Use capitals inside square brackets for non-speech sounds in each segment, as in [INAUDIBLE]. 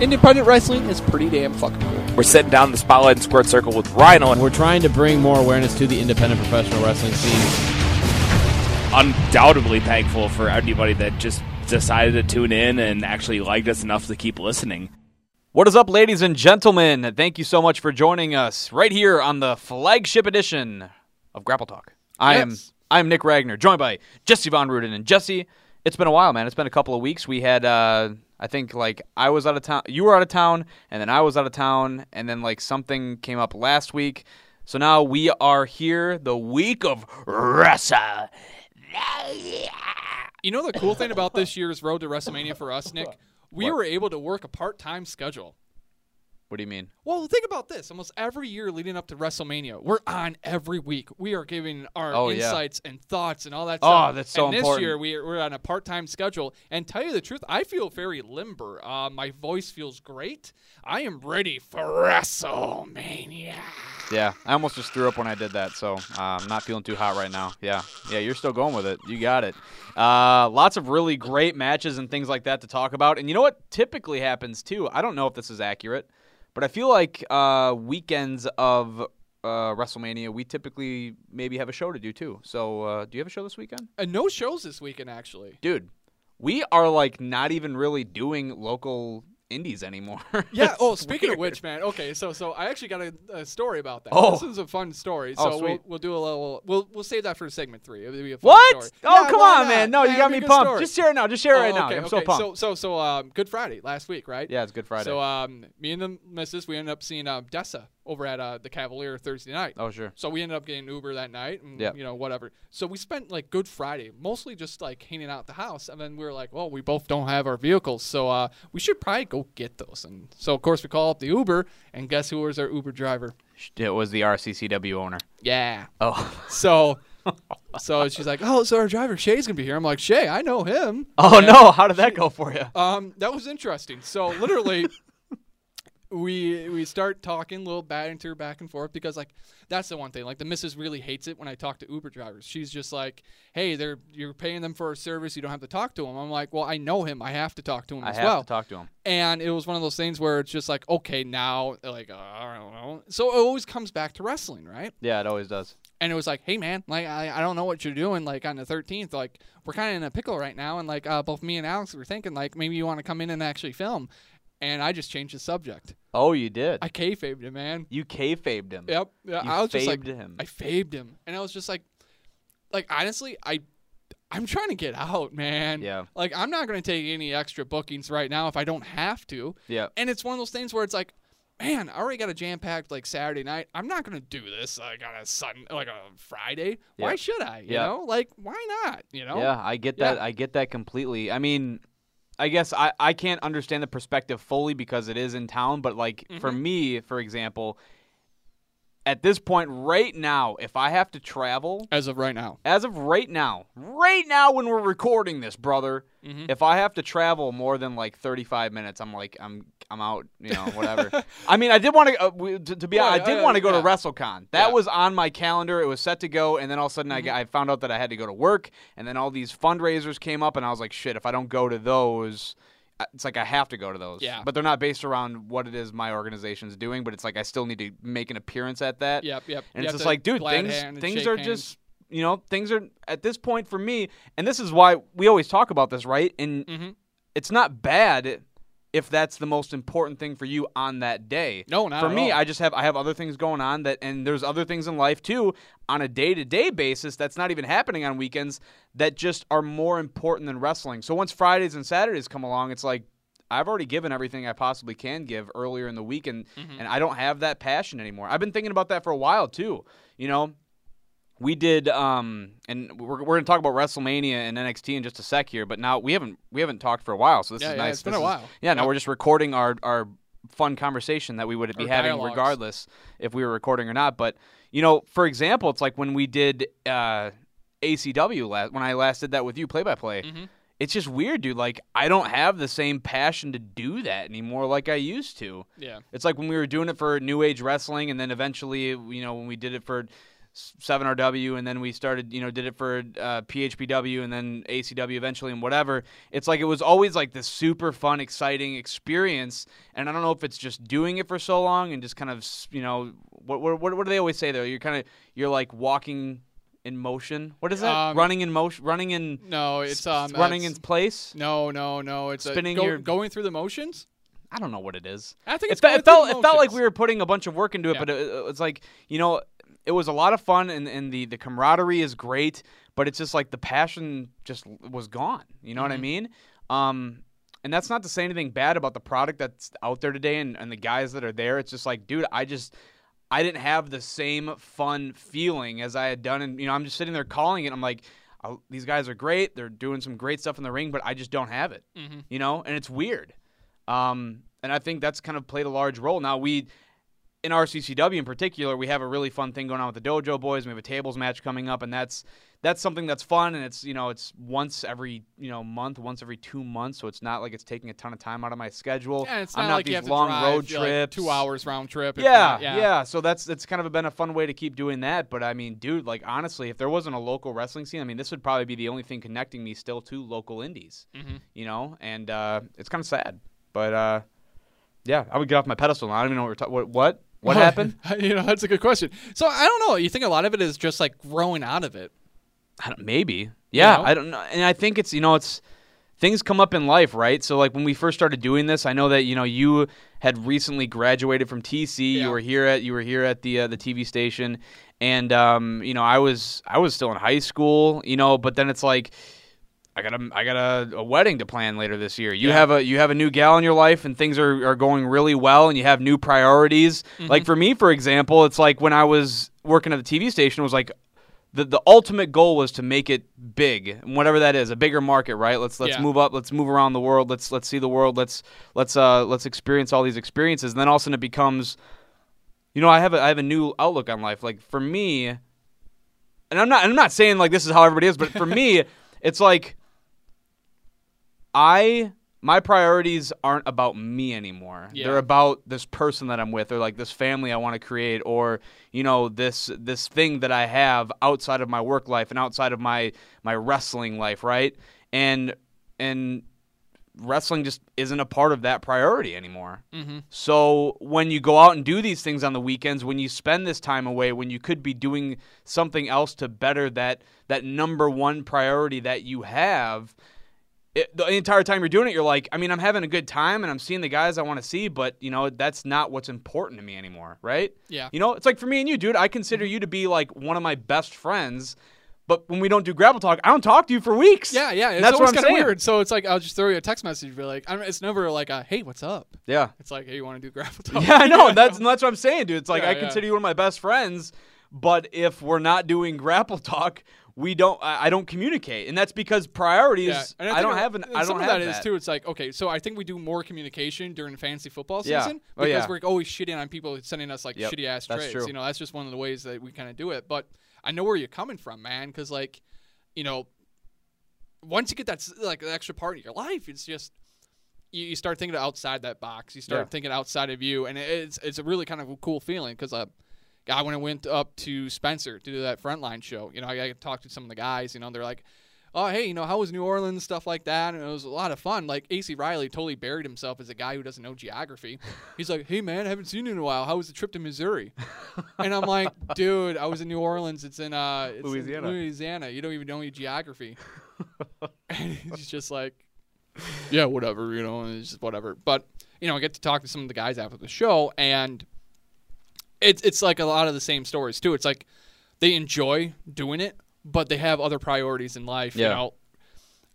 independent wrestling is pretty damn fucking cool. We're sitting down in the spotlight and squared circle with Rhino, and We're trying to bring more awareness to the independent professional wrestling scene. undoubtedly thankful for anybody that just decided to tune in and actually liked us enough to keep listening. What is up, ladies and gentlemen? Thank you so much for joining us right here on the flagship edition of Grapple Talk. I am Yes. I am Nick Ragnar, joined by Jesse Von Ruden. And Jesse, it's been a while, man. It's been a couple of weeks. We had, uh, I think, like I was out of town, you were out of town, and then I was out of town, and then like something came up last week. So now we are here, the week of Wrestle. You know the cool thing about this year's Road to WrestleMania for us, Nick? [LAUGHS] We were able to work a part-time schedule. What do you mean? Well, think about this. Almost every year leading up to WrestleMania, we're on every week. We are giving our Oh, yeah. insights and thoughts and all that Oh, stuff. that's so and important. this year, we are, we're on a part-time schedule. And tell you the truth, I feel very limber. Uh, my voice feels great. I am ready for WrestleMania. Yeah, I almost just threw up when I did that, so uh, I'm not feeling too hot right now. Yeah, yeah, you're still going with it. You got it. Uh, lots of really great matches and things like that to talk about. And you know what typically happens too? I don't know if this is accurate, but I feel like uh, weekends of uh, WrestleMania, we typically maybe have a show to do too. So, uh, do you have a show this weekend? And no shows this weekend, actually. Dude, we are like not even really doing local indies anymore. [LAUGHS] Yeah. Oh, speaking weird. of which, man. Okay, so so I actually got a, a story about that. Oh. This is a fun story. Oh, So we'll, we'll do a little. We'll we'll save that for segment three. It'll be a fun What? Story. Oh, Yeah, come on, man. not? No, you got me be a good pumped. story. Just share it now. Just share it Oh, right now. okay, I'm okay. so pumped. So so so um, Good Friday last week, right? yeah, it's Good Friday. So um, me and the missus, we ended up seeing uh, Dessa over at uh, the Cavalier Thursday night. oh, sure. So we ended up getting Uber that night, and Yep. you know whatever. So we spent like Good Friday mostly just like hanging out at the house, and then we were like, well, we both don't have our vehicles, so uh, we should probably go get those. And so of course we call up the Uber, and guess who was our Uber driver? It was the RCCW owner. Yeah. Oh. So. So she's like, "Oh, so our driver Shay's gonna be here." I'm like, "Shay, I know him." Oh And- no! How did that go for you? Um, that was interesting. So literally, we we start talking a little banter back and forth because like that's the one thing. Like the missus really hates it when I talk to Uber drivers. She's just like, "Hey, they're you're paying them for a service. You don't have to talk to him." I'm like, "Well, I know him. I have to talk to him I as have well." to talk to him. and it was one of those things where it's just like, okay, now like uh, I don't know. So it always comes back to wrestling, right? Yeah, it always does. and it was like, hey man, like I, I don't know what you're doing. Like on the 13th, like we're kind of in a pickle right now, and like uh, both me and Alex were thinking like maybe you want to come in and actually film. And I just changed the subject. Oh, you did. I kayfabed him, man. you kayfabed him. Yep. Yeah, You I was just like, him. I fabed him, and I was just like, like honestly, I, I'm trying to get out, man. Yeah. Like I'm not gonna take any extra bookings right now if I don't have to. Yeah. And it's one of those things where it's like, man, I already got a jam packed like Saturday night. I'm not gonna do this like on a Sun like a Friday. Why should I? You Yeah. know, like why not? You know? Yeah, I get that. Yeah. I get that completely. I mean, I guess I, I can't understand the perspective fully because it is in town, but like for Mm-hmm. me, for example, at this point right now, if I have to travel, As of right now. as of right now, right now when we're recording this, brother, Mhm. if I have to travel more than like 35 minutes, I'm like I'm I'm out, you know, whatever. [LAUGHS] I mean, I did want to, uh, to, to be Well, honest, I did uh, want to go yeah. to WrestleCon. That Yeah. was on my calendar. It was set to go, and then all of a sudden I, Mm-hmm. got- I found out that I had to go to work, and then all these fundraisers came up, and I was like, shit, if I don't go to those. uh, It's like I have to go to those, Yeah. But they're not based around what it is my organization's doing. But it's like I still need to make an appearance at that. Yep, yep. And You it's just like, dude, things things are just you know, things are at this point for me, and this is why we always talk about this, right? And Mhm. it's not bad if that's the most important thing for you on that day. No, not for me, all. I just have I have other things going on that, and there's other things in life too on a day to day basis that's not even happening on weekends that just are more important than wrestling. So once Fridays and Saturdays come along, it's like. I've already given everything I possibly can give earlier in the week, and, Mm-hmm. and I don't have that passion anymore. I've been thinking about that for a while too. You know, we did um and we're, we're gonna talk about WrestleMania and NXT in just a sec here, but now we haven't we haven't talked for a while, so this Yeah, is yeah, nice. it's been This a is- while. Yeah, now we're just recording our our fun conversation that we would be having dialogues. regardless if we were recording or not. But you know, for example, it's like when we did uh ACW last when I last did that with you play by play. It's just weird, dude. Like I don't have the same passion to do that anymore like I used to. Yeah. It's like when we were doing it for New Age Wrestling, and then eventually, you know, when we did it for 7RW, and then we started, you know, did it for uh, PHPW, and then ACW eventually, and whatever. It's like it was always like this super fun, exciting experience. And I don't know if it's just doing it for so long and just kind of, you know, what what what, do they always say though? You're kind of you're like walking in motion. What is that? Um, running in motion, running in, No, it's um running in place. No, no, no. It's Spinning uh, go, your- going through the motions. I don't know what it is. I think It, fe- it felt it felt like we were putting a bunch of work into it, Yeah. but it, it was like you know, it was a lot of fun, and, and the the camaraderie is great, but it's just like the passion just was gone. You know what I Mhm. mean? Um, and that's not to say anything bad about the product that's out there today and, and the guys that are there. It's just like, dude, I just I didn't have the same fun feeling as I had done, and you know, I'm just sitting there calling it. I'm like, oh, these guys are great. They're doing some great stuff in the ring, but I just don't have it Mhm. you know, and it's weird. Um, and I think that's kind of played a large role. Now we, in RCCW in particular, we have a really fun thing going on with the Dojo Boys. We have a tables match coming up, and that's that's something that's fun. And it's you know it's once every you know month, once every two months, so it's not like it's taking a ton of time out of my schedule. Yeah, it's I'm not, not like these long drive, road know, like, trips, two hours round trip. Yeah, yeah, yeah, So that's it's kind of been a fun way to keep doing that. But I mean, dude, like honestly, if there wasn't a local wrestling scene, I mean, this would probably be the only thing connecting me still to local indies Mhm. you know, and uh, it's kind of sad. But uh, yeah, I would get off my pedestal. I don't even know what we're talking. what what what [LAUGHS] happened. [LAUGHS] you know, that's a good question. So I don't know. You think a lot of it is just like growing out of it? I don't, maybe, yeah, know? I don't know. And I think it's you know it's things come up in life, right? So like when we first started doing this, I know that you know you had recently graduated from TC. Yeah. You were here at you were here at the uh, the TV station, and um, you know I was I was still in high school, you know, but then it's like. I got a I got a, a wedding to plan later this year. You Yeah. have a you have a new gal in your life and things are, are going really well and you have new priorities. Mm-hmm. Like for me, for example, it's like when I was working at the TV station, it was like the the ultimate goal was to make it big, and whatever that is, a bigger market, right? Let's let's Yeah. move up, let's move around the world, let's let's see the world, let's let's uh let's experience all these experiences. And then all of a sudden it becomes, you know, I have a I have a new outlook on life. Like for me, and I'm not I'm not saying like this is how everybody is, but for me, [LAUGHS] it's like I my priorities aren't about me anymore. Yeah. They're about this person that I'm with or like this family I want to create or you know this this thing that I have outside of my work life and outside of my my wrestling life, right? And and wrestling just isn't a part of that priority anymore. Mm-hmm. So when you go out and do these things on the weekends, when you spend this time away, when you could be doing something else to better that that number one priority that you have, it, the entire time you're doing it, you're like, I mean, I'm having a good time and I'm seeing the guys I want to see, but you know, that's not what's important to me anymore, right? Yeah. You know, it's like for me and you, dude. I consider mm-hmm. you to be like one of my best friends. But when we don't do grapple talk, I don't talk to you for weeks. Yeah, yeah. It's that's what I'm kind of saying. weird. So it's like I'll just throw you a text message, be like, I'm, it's never like a hey, what's up? Yeah. It's like hey, you want to do grapple [LAUGHS] talk? Yeah, I know. That's [LAUGHS] that's what I'm saying, dude. It's like Yeah, I yeah. consider you one of my best friends, but if we're not doing grapple talk, we don't. I, I don't communicate, and that's because priorities. Yeah, and I, don't think have an. I some don't of have that is too. It's like okay, so I think we do more communication during fantasy football Yeah. season Oh, because yeah. we're always shitting on people sending us like Yep, shitty ass that's trades. true. You know, that's just one of the ways that we kind of do it. But I know where you're coming from, man, because like, you know, once you get that like the extra part of your life, it's just. You, you start thinking outside that box. You start Yeah. thinking outside of you, and it's it's a really kind of cool feeling because uh, guy when I went up to Spencer to do that frontline show, you know, I, I talked to some of the guys, you know, they're like, oh, hey, you know, how was New Orleans, stuff like that, and it was a lot of fun. Like AC Riley totally buried himself as a guy who doesn't know geography. [LAUGHS] He's like, hey man, I haven't seen you in a while. How was the trip to Missouri? and I'm like, [LAUGHS] dude, I was in New Orleans. It's in uh, it's in Louisiana. Louisiana. You don't even know your geography. [LAUGHS] and he's just like, yeah, whatever, you know, and it's just whatever. But you know, I get to talk to some of the guys after the show, and it's it's like a lot of the same stories too. It's like they enjoy doing it, but they have other priorities in life, Yeah. you know,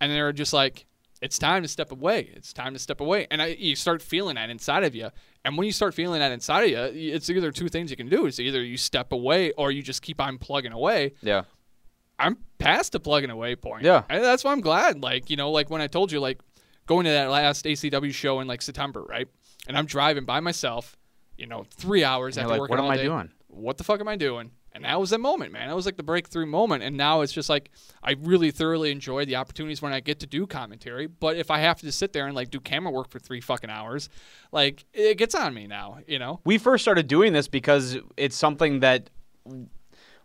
and they're just like, it's time to step away. It's time to step away, and I, you start feeling that inside of you. And when you start feeling that inside of you, it's either two things you can do. It's either you step away or you just keep on plugging away. Yeah. I'm past the plugging away point. Yeah. and that's why I'm glad. Like you know, like when I told you, like going to that last ACW show in like September, right? And I'm driving by myself, you know, three hours after like, working what am all I doing? What the fuck am I doing? And that was that moment, man. That was like the breakthrough moment. And now it's just like I really thoroughly enjoy the opportunities when I get to do commentary. But if I have to sit there and like do camera work for three fucking hours, like it gets on me now, you know? We first started doing this because it's something that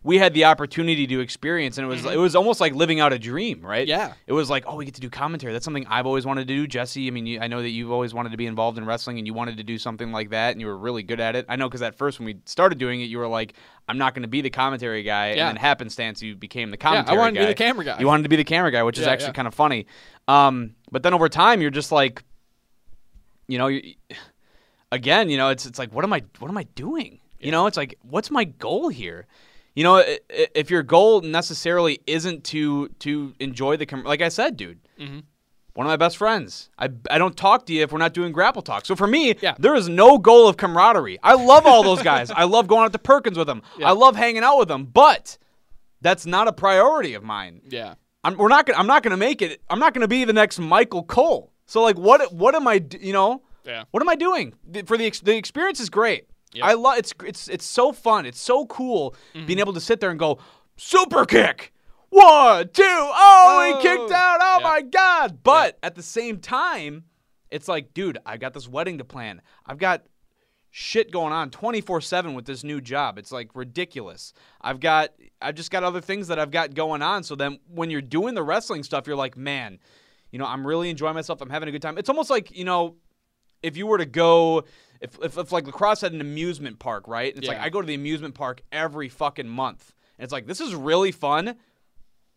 we had the opportunity to experience, and it was it was almost like living out a dream, right? Mm-hmm. Yeah. It was like, oh, we get to do commentary. That's something I've always wanted to do, Jesse. I mean, you, I know that you've always wanted to be involved in wrestling, and you wanted to do something like that, and you were really good at it. I know because at first when we started doing it, you were like, I'm not going to be the commentary guy, Yeah. and then happenstance you became the commentary. Yeah, I wanted guy. to be the camera guy. You wanted to be the camera guy, which is actually yeah. kind of funny. Um, but then over time, you're just like, you know, again, you know, it's it's like, what am I, what am I doing? You know, it's like, what's my goal here? You know, if your goal necessarily isn't to to enjoy the, com- like I said, dude, Mm-hmm. one of my best friends. I, I don't talk to you if we're not doing grapple talk. So for me, Yeah. there is no goal of camaraderie. I love all those guys. I love going out to Perkins with them. [LAUGHS] Yeah. I love hanging out with them. But that's not a priority of mine. Yeah. I'm, we're not gonna, I'm not going to make it. I'm not going to be the next Michael Cole. So like, what what am I? You know, Yeah. what am I doing? For the the experience is great. Yep. I love it's it's it's so fun. It's so cool Mm-hmm. being able to sit there and go super kick. One, two, oh, he Oh. kicked out. Oh Yeah. my god. But at the same time, it's like, dude, I got this wedding to plan. I've got shit going on 24/7 with this new job. It's like ridiculous. I've got I've just got other things that I've got going on so then when you're doing the wrestling stuff, you're like, "Man, you know, I'm really enjoying myself. I'm having a good time." It's almost like, you know, if you were to go if, if, if like lacrosse had an amusement park, right? It's like I go to the amusement park every fucking month. And it's like this is really fun,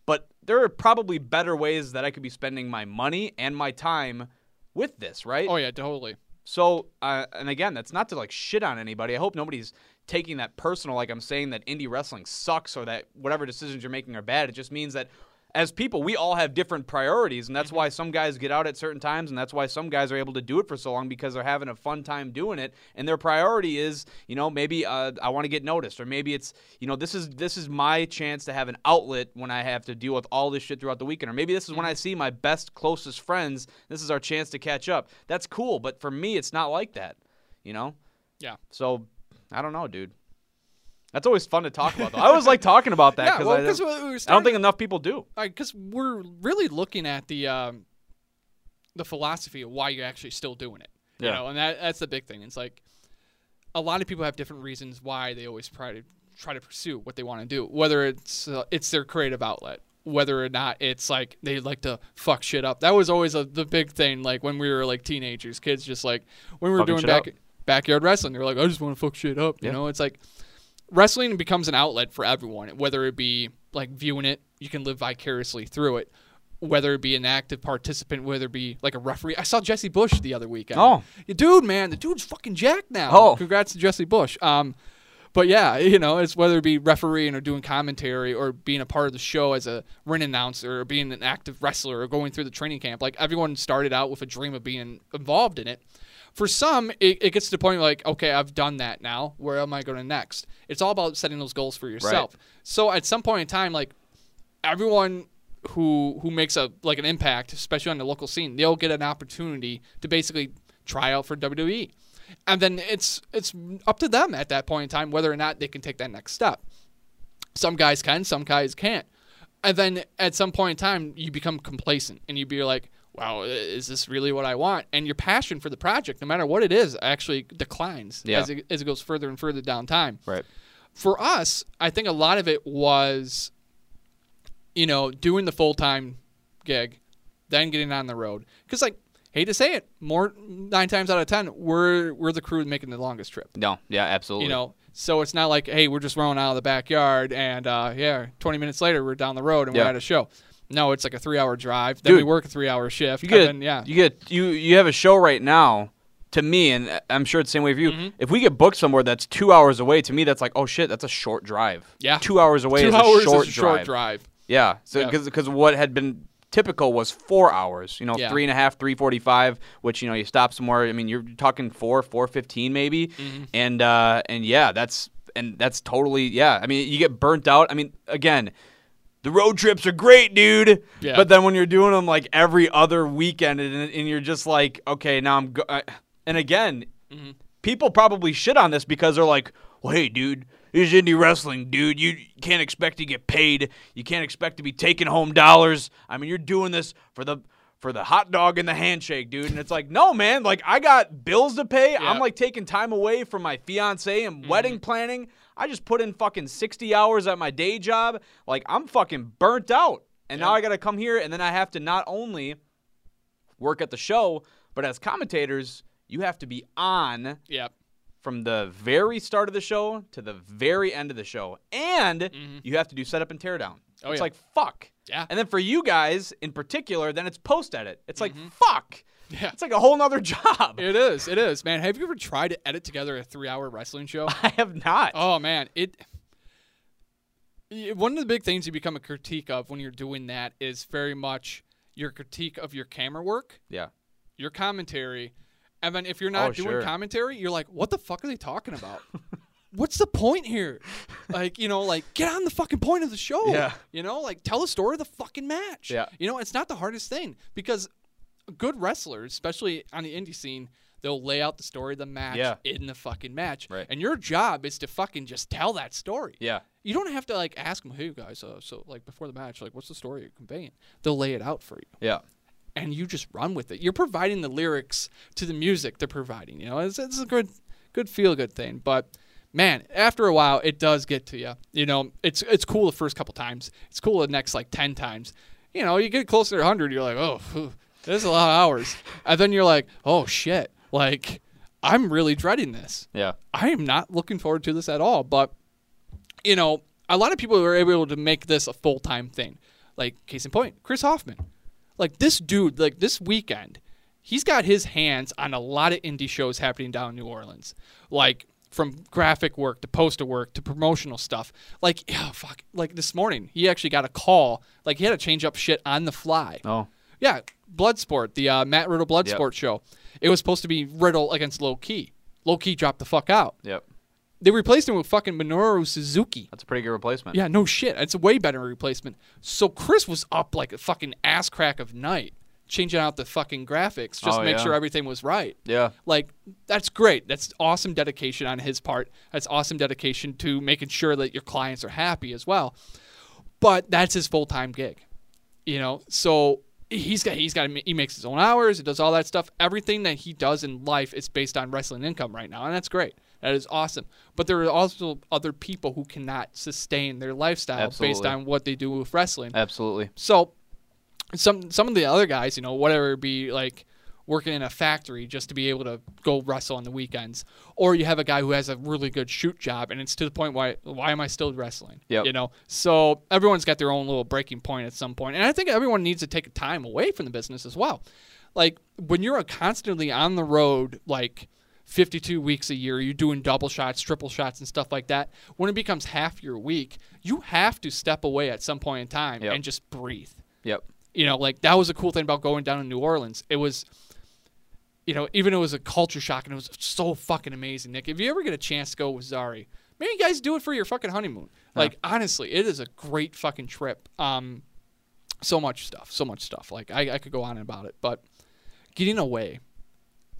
but there are probably better ways that I could be spending my money and my time with this, right? Oh yeah, totally. So, uh, and again, that's not to like shit on anybody. I hope nobody's taking that personal, like I'm saying that indie wrestling sucks or that whatever decisions you're making are bad. It just means that as people, we all have different priorities, and that's why some guys get out at certain times, and that's why some guys are able to do it for so long because they're having a fun time doing it, and their priority is, you know, maybe uh, I want to get noticed, or maybe it's, you know, this is this is my chance to have an outlet when I have to deal with all this shit throughout the weekend, or maybe this is when I see my best, closest friends. This is our chance to catch up. That's cool, but for me, it's not like that, you know. Yeah. So, I don't know, dude. That's always fun to talk about. Though. I always like talking about that [LAUGHS] Yeah, because well, I, 'cause we- we I don't think enough people do. because we're really looking at the um, the philosophy of why you're actually still doing it. You Yeah. know, and that that's the big thing. It's like a lot of people have different reasons why they always try to try to pursue what they want to do. Whether it's uh, it's their creative outlet, whether or not it's like they like to fuck shit up. That was always a, the big thing. Like when we were like teenagers, kids just like when we were Fucking doing back up. backyard wrestling, they're like, I just want to fuck shit up. You Yeah. know, it's like wrestling becomes an outlet for everyone, whether it be like viewing it, you can live vicariously through it. Whether it be an active participant, whether it be like a referee. I saw Jesse Bush the other weekend. Oh. Dude, man, the dude's fucking jacked now. Oh. congrats to Jesse Bush. Um, but yeah, [LAUGHS] you know, it's whether it be refereeing or doing commentary or being a part of the show as a ring announcer or being an active wrestler or going through the training camp. Like everyone started out with a dream of being involved in it. For some, it, it gets to the point like, okay, I've done that now. Where am I going to next? It's all about setting those goals for yourself. So at some point in time, like everyone who who makes a like an impact, especially on the local scene, they'll get an opportunity to basically try out for WWE, and then it's it's up to them at that point in time whether or not they can take that next step. Some guys can, some guys can't, and then at some point in time you become complacent and you be like, "Wow, is this really what I want?" And your passion for the project, no matter what it is, actually declines Yeah. as it, as it goes further and further down time Right. for us, I think a lot of it was, you know, doing the full time gig, then getting on the road. Because, like, hate to say it, more nine times out of ten, we're we're the crew making the longest trip. No. Yeah. Absolutely. You know, so it's not like, hey, we're just rolling out of the backyard, and uh, yeah, twenty minutes later we're down the road and Yeah. we're at a show. No, it's like a three hour drive. Then we work a three hour shift. You get then, yeah. you get you you have a show right now. To me, and I'm sure it's the same way for you. Mm-hmm. If we get booked somewhere that's two hours away, to me that's like, oh shit, that's a short drive. Yeah. two hours away Two is hours a short is a short drive. drive. Yeah, so Yeah. because what had been typical was four hours. You know, Yeah. three and a half, three forty-five. Which you know you stop somewhere. I mean, you're talking four, four fifteen maybe, Mm-hmm. and uh, and yeah, that's and that's totally yeah. I mean, you get burnt out. I mean, again. The road trips are great, dude. Yeah. But then when you're doing them like every other weekend, and, and you're just like, okay, now I'm. Go-. And again, Mm-hmm. people probably shit on this because they're like, well, hey, dude, this is indie wrestling, dude. You can't expect to get paid. You can't expect to be taking home dollars. I mean, you're doing this for the for the hot dog and the handshake, dude. And it's like, no, man. Like I got bills to pay. Yeah. I'm like taking time away from my fiance and wedding planning. I just put in fucking 60 hours at my day job. Like I'm fucking burnt out. And now I got to come here and then I have to not only work at the show, but as commentators, you have to be on Yep. from the very start of the show to the very end of the show. And you have to do setup and teardown. Mm-hmm. Oh, it's yeah. like fuck. Yeah. And then for you guys in particular, then it's post edit. It's like fuck. Yeah. It's like a whole nother [LAUGHS] job. It is. It is, man. Have you ever tried to edit together a three-hour wrestling show? [LAUGHS] I have not. Oh man, it. One of the big things you become a critique of when you're doing that is very much your critique of your camera work, Yeah. your commentary, and then if you're not Oh, doing sure. commentary, you're like, what the fuck are they talking about? [LAUGHS] What's the point here? Like, you know, like get on the fucking point of the show. Yeah. You know, like tell the story of the fucking match. Yeah. You know, it's not the hardest thing because good wrestlers, especially on the indie scene, they'll lay out the story of the match Yeah. in the fucking match. Right. And your job is to fucking just tell that story. Yeah. You don't have to like ask them, hey guys, uh, so like before the match, like what's the story you're conveying? They'll lay it out for you, Yeah. and you just run with it. You're providing the lyrics to the music they're providing. You know, it's, it's a good, good feel good thing. But man, after a while, it does get to you. You know, it's it's cool the first couple times. It's cool the next like ten times. You know, you get closer to 100, you're like, oh, this is a lot of hours, and then you're like, oh shit, like I'm really dreading this. Yeah. I am not looking forward to this at all. But you know, a lot of people were able to make this a full time thing. Like case in point, Chris Hoffman. Like this dude, like this weekend, he's got his hands on a lot of indie shows happening down in New Orleans. Like from graphic work to poster work to promotional stuff. Like, yeah, fuck. Like this morning, he actually got a call. Like he had to change up shit on the fly. Oh. Yeah, Bloodsport, the uh, Matt Riddle Bloodsport Yep. show. It was supposed to be Riddle against Low Ki. Low Ki dropped the fuck out. Yep. They replaced him with fucking Minoru Suzuki. That's a pretty good replacement. Yeah, no shit. It's a way better replacement. So Chris was up like a fucking ass crack of night, changing out the fucking graphics just Oh, to make yeah. sure everything was right. Yeah. Like that's great. That's awesome dedication on his part. That's awesome dedication to making sure that your clients are happy as well. But that's his full time gig, you know. So he's got he's got he makes his own hours. He does all that stuff. Everything that he does in life is based on wrestling income right now, and that's great. That is awesome. But there are also other people who cannot sustain their lifestyle based on what they do with wrestling. Absolutely. So some some of the other guys, you know, whatever it be like working in a factory just to be able to go wrestle on the weekends, or you have a guy who has a really good shoot job, and it's to the point why why am I still wrestling? Yep. You know, so everyone's got their own little breaking point at some point, and I think everyone needs to take time away from the business as well. Like when you're constantly on the road, like. 52 weeks a year, you're doing double shots, triple shots, and stuff like that. When it becomes half your week, you have to step away at some point in time Yep. and just breathe Yep. you know, like that was a cool thing about going down to New Orleans. It was, you know, even it was a culture shock and it was so fucking amazing. Nick, if you ever get a chance to go with Zari, maybe you guys do it for your fucking honeymoon. Like honestly, it is a great fucking trip. Um, so much stuff, so much stuff. Like I, I could go on about it, but getting away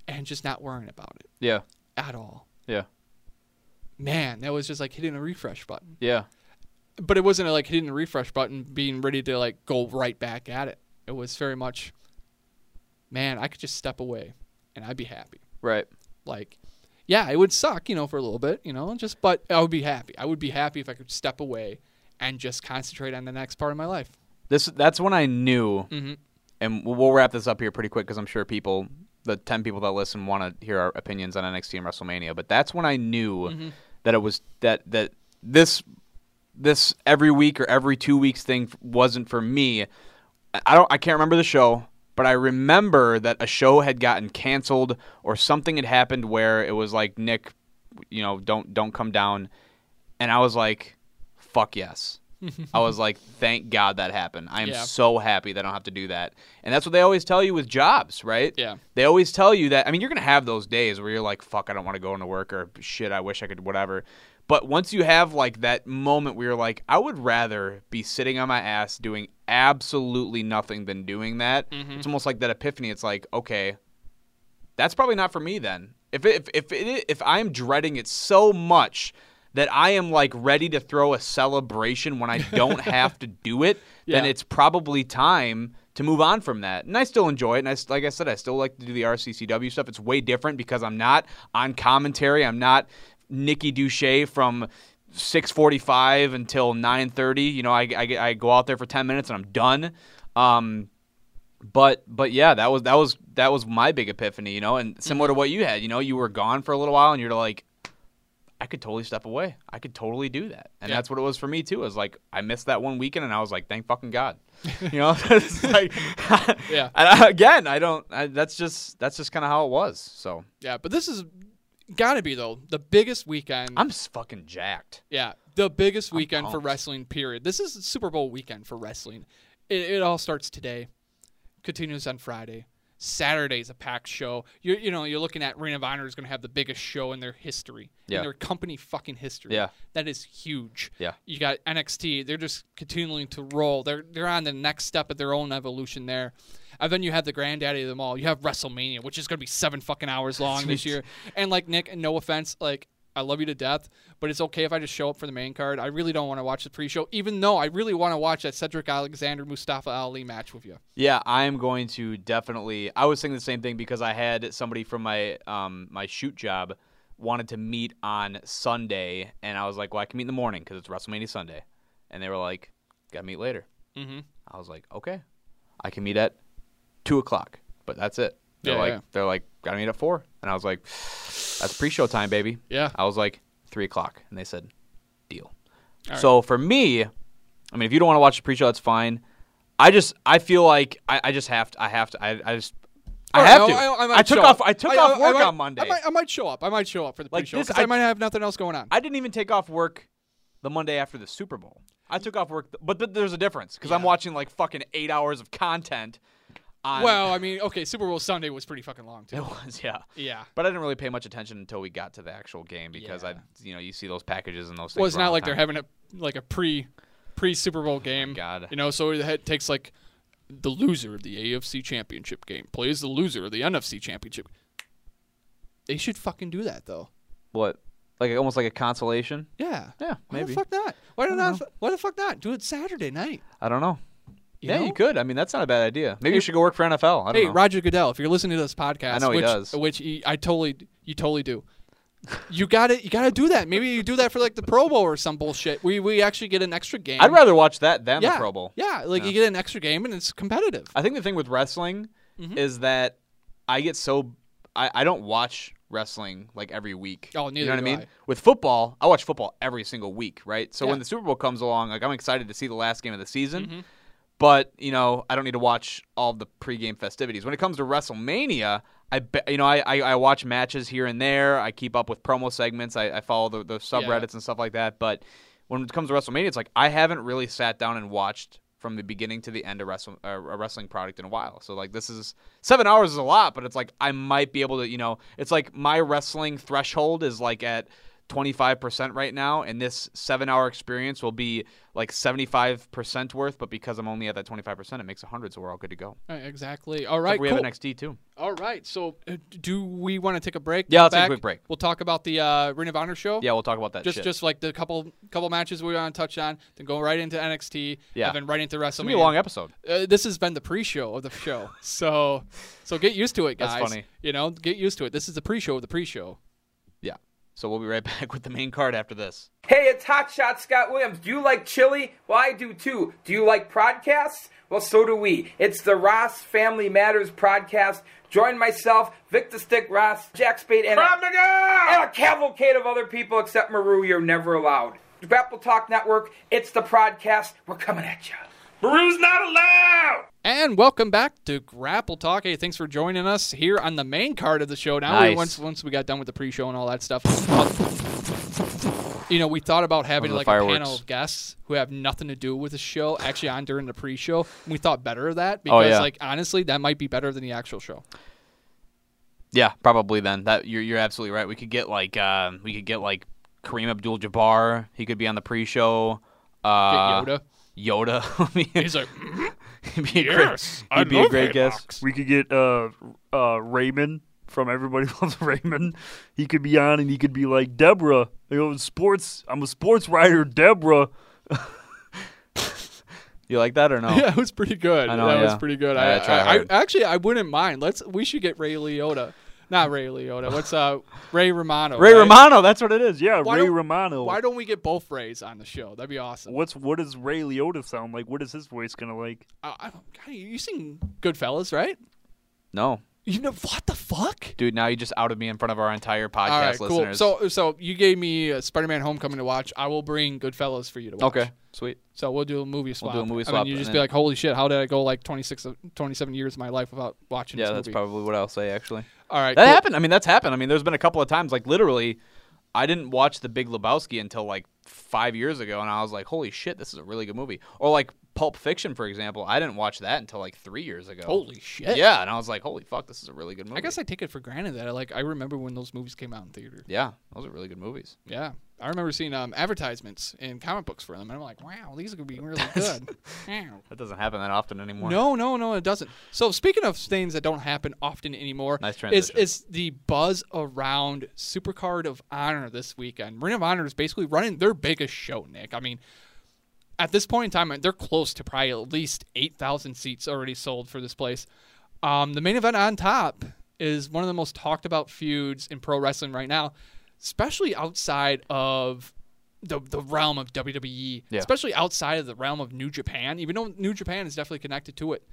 and just not worrying about it Yeah. at all. Yeah. Man, that was just like hitting a refresh button. Yeah. But it wasn't like hitting the refresh button, being ready to like go right back at it. It was very much, man, I could just step away and I'd be happy. Right. Like, yeah, it would suck, you know, for a little bit, you know, just, but I would be happy. I would be happy if I could step away and just concentrate on the next part of my life. This that's when I knew, Mhm. and we'll- we'll wrap this up here pretty quick because I'm sure people, the ten people that listen, want to hear our opinions on NXT and WrestleMania. But that's when I knew Mm-hmm. that it was that that this this every week or every two weeks thing wasn't for me. I don't. I can't remember the show, but I remember that a show had gotten canceled or something had happened where it was like Nick, you know, don't don't come down, and I was like, fuck yes. [LAUGHS] I was like, thank God that happened. I am Yeah. so happy that I don't have to do that. And that's what they always tell you with jobs, right? Yeah. They always tell you that. I mean, you're going to have those days where you're like, fuck, I don't want to go into work or shit, I wish I could, whatever. But once you have like that moment where you're like, I would rather be sitting on my ass doing absolutely nothing than doing that, mm-hmm. it's almost like that epiphany. It's like, okay, that's probably not for me then. If it, if if it, if I'm dreading it so much that I am like ready to throw a celebration when I don't [LAUGHS] have to do it, then it's probably time to move on from that. And I still enjoy it. And I, like I said, I still like to do the RCCW stuff. It's way different because I'm not on commentary. I'm not Nikki Duche from 6:45 until 9:30. You know, I, I, I go out there for 10 minutes and I'm done. Um, but but yeah, that was that was that was my big epiphany. You know, and similar to what you had. You know, you were gone for a little while and you're like. I could totally step away. I could totally do that, and Yeah. that's what it was for me too. It was like I missed that one weekend, and I was like, "Thank fucking god," [LAUGHS] you know. [LAUGHS] it's like, [LAUGHS] Yeah. And I, again, I don't. I, that's just that's just kind of how it was. So Yeah, but this is gotta be though the biggest weekend. I'm s- fucking jacked. yeah, the biggest weekend for pumped. wrestling. Period. This is Super Bowl weekend for wrestling. It, it all starts today, continues on Friday. Saturday's a packed show. You you know you're looking at Ring of Honor is going to have the biggest show in their history, Yeah. in their company fucking history. Yeah. that is huge. Yeah. you got NXT. They're just continuing to roll. They're they're on the next step of their own evolution there. And then you have the granddaddy of them all. You have WrestleMania, which is going to be seven fucking hours long this year. And like Nick, no offense, like I love you to death, but it's okay if I just show up for the main card. I really don't want to watch the pre-show, even though I really want to watch that Cedric Alexander Mustafa Ali match with you. Yeah, I am going to definitely. I was saying the same thing because I had somebody from my um my shoot job wanted to meet on Sunday, and I was like, "Well, I can meet in the morning because it's WrestleMania Sunday," and they were like, "Got to meet later." Mm-hmm. I was like, "Okay, I can meet at two o'clock, but that's it." They're Yeah, like, yeah. "They're like, gotta meet at 4. and I was like, "That's pre-show time, baby." Yeah. I was like, three o'clock, and they said, "Deal." All right. So for me, I mean, if you don't want to watch the pre-show, that's fine. I just, I feel like I, I just have to. I have to. I, I just. I right, have to. I, I, I, took off. up. I took off work might- on Monday. I might, I might show up. I might show up for the Like pre-show because I, might have nothing else going on. I didn't even take off work the Monday after the Super Bowl. I took off work, th- but th- there's a difference because I'm watching like fucking eight hours of content. On, well, I mean, okay, Super Bowl Sunday was pretty fucking long [LAUGHS] too. it was yeah. Yeah. But I didn't really pay much attention until we got to the actual game because Yeah. I, you know, you see those packages and those things. Well, it's not like the they're having a like a pre pre Super Bowl oh game. God. You know, so it takes like the loser of the AFC Championship game plays the loser of the NFC Championship. They should fucking do that though. what, like almost like a consolation. Yeah. Yeah, Why maybe. the fuck not? Why not? know. Why the fuck not? Do it Saturday night. I don't know. You yeah, know? you could. I mean, that's not a bad idea. Maybe Hey- you should go work for NFL. Hey, know. Roger Goodell, if you're listening to this podcast, I know he which, does. which he, I totally, you totally do. You got to You got to do that. Maybe you do that for like the Pro Bowl or some bullshit. We we actually get an extra game. I'd rather watch that than yeah, the Pro Bowl. Yeah, like Yeah. you get an extra game and it's competitive. I think the thing with wrestling Mhm. is that I get so I, I don't watch wrestling like every week. Oh, you neither know what I do mean? I. With football, I watch football every single week, right? So Yeah. when the Super Bowl comes along, like I'm excited to see the last game of the season. Mhm. But you know, I don't need to watch all the pregame festivities. When it comes to WrestleMania, I be, you know I, I I watch matches here and there. I keep up with promo segments. I, I follow the, the subreddits and stuff like that. But when it comes to WrestleMania, it's like I haven't really sat down and watched from the beginning to the end of wrestle uh, a wrestling product in a while. So like this is seven hours is a lot, but it's like I might be able to you know it's like my wrestling threshold is like at 25% right now and this 7 hour experience will be like 75% worth but because I'm only at that 25% it makes 100 so we're all good to go. Right, exactly. All right. We cool. have NXT too. All right. So, uh, do we want to take a break? Yeah, let's take a quick break. We'll talk about the uh, Ring of Honor show. Yeah, we'll talk about that Just, shit. just like the couple, couple matches we want to touch on, then go right into NXT, Yeah. and then right into it's gonna be WrestleMania. a long episode. uh, this has been the pre-show of the show, [LAUGHS] so so get used to it, That's guys. funny. You know, get used to it. This is the pre-show of the pre-show. Yeah. So we'll be right [LAUGHS] back with the main card after this. Hey, it's Hot Shot Scott Williams. Do you like chili? Well, I do too. Do you like podcasts? Well, so do we. It's the Ross Family Matters podcast. Join myself, Victor Stick Ross, Jack Spade, and, a, and a cavalcade of other people except Maru. You're never allowed. Grapple Talk Network, it's the podcast. We're coming at you. Maru's not allowed! And welcome back to Grapple Talk. Hey, thanks for joining us here on the main card of the show. Now, Nice. once once we got done with the pre-show and all that stuff, you know, we thought about having like the a panel of guests who have nothing to do with the show actually on during the pre-show. And we thought better of that because, Oh, yeah. like, honestly, that might be better than the actual show. Yeah, probably then. That you're you're absolutely right. We could get like uh, we could get like Kareem Abdul-Jabbar. He could be on the pre-show. Get Uh, Yoda. Yoda. [LAUGHS] I mean, He's like, he'd be a yes, great, he'd be a great guest. We could get uh, uh, Raymond from Everybody [LAUGHS] Loves Raymond. He could be on and he could be like, Deborah, you know, sports, I'm a sports writer, Deborah. You like that or no? [LAUGHS] Yeah, it was pretty good. I know, that was pretty good. Yeah, I, I I, I actually I wouldn't mind. Let's we should get Ray Liotta. Not Ray Liotta. What's uh Ray Romano? Ray right? Romano, that's what it is. Yeah, Why Ray Romano. Why don't we get both Rays on the show? That'd be awesome. What's what does Ray Liotta sound like? What is his voice gonna like? Uh, I don't, you seen Goodfellas, right? No, You know what the fuck? dude. Now you just outed me in front of our entire podcast All right, cool. listeners. So so you gave me uh, Spider-Man: Homecoming to watch. I will bring Goodfellas for you to watch. okay, sweet. So we'll do a movie swap. We'll do a movie And swap, then you just then- be like, "Holy shit! How did I go like 26, 27 years of my life without watching Yeah, this that's movie?" probably what I'll say actually. All right, That cool. happened. I mean, that's happened. I mean, there's been a couple of times, like literally, I didn't watch The Big Lebowski until like five years ago, and I was like, "Holy shit, this is a really good movie." Or like Pulp Fiction, for example, I didn't watch that until like three years ago. Holy shit! Yeah, and I was like, "Holy fuck, this is a really good movie." I guess I take it for granted that I like I remember when those movies came out in theater. yeah, those are really good movies. Yeah, I remember seeing um, advertisements in comic books for them, and I'm like, "Wow, these are gonna be really [LAUGHS] good." That doesn't happen that often anymore. No, no, no, it doesn't. So speaking of things that don't happen often anymore, Nice is transition. is the buzz around Supercard of Honor this weekend. Ring of Honor is basically running their biggest show, Nick. I mean, at this point in time, they're close to probably at least eight thousand seats already sold for this place. Um, the main event on top is one of the most talked about feuds in pro wrestling right now, especially outside of the the realm of WWE, Yeah. especially outside of the realm of New Japan. Even though New Japan is definitely connected to it,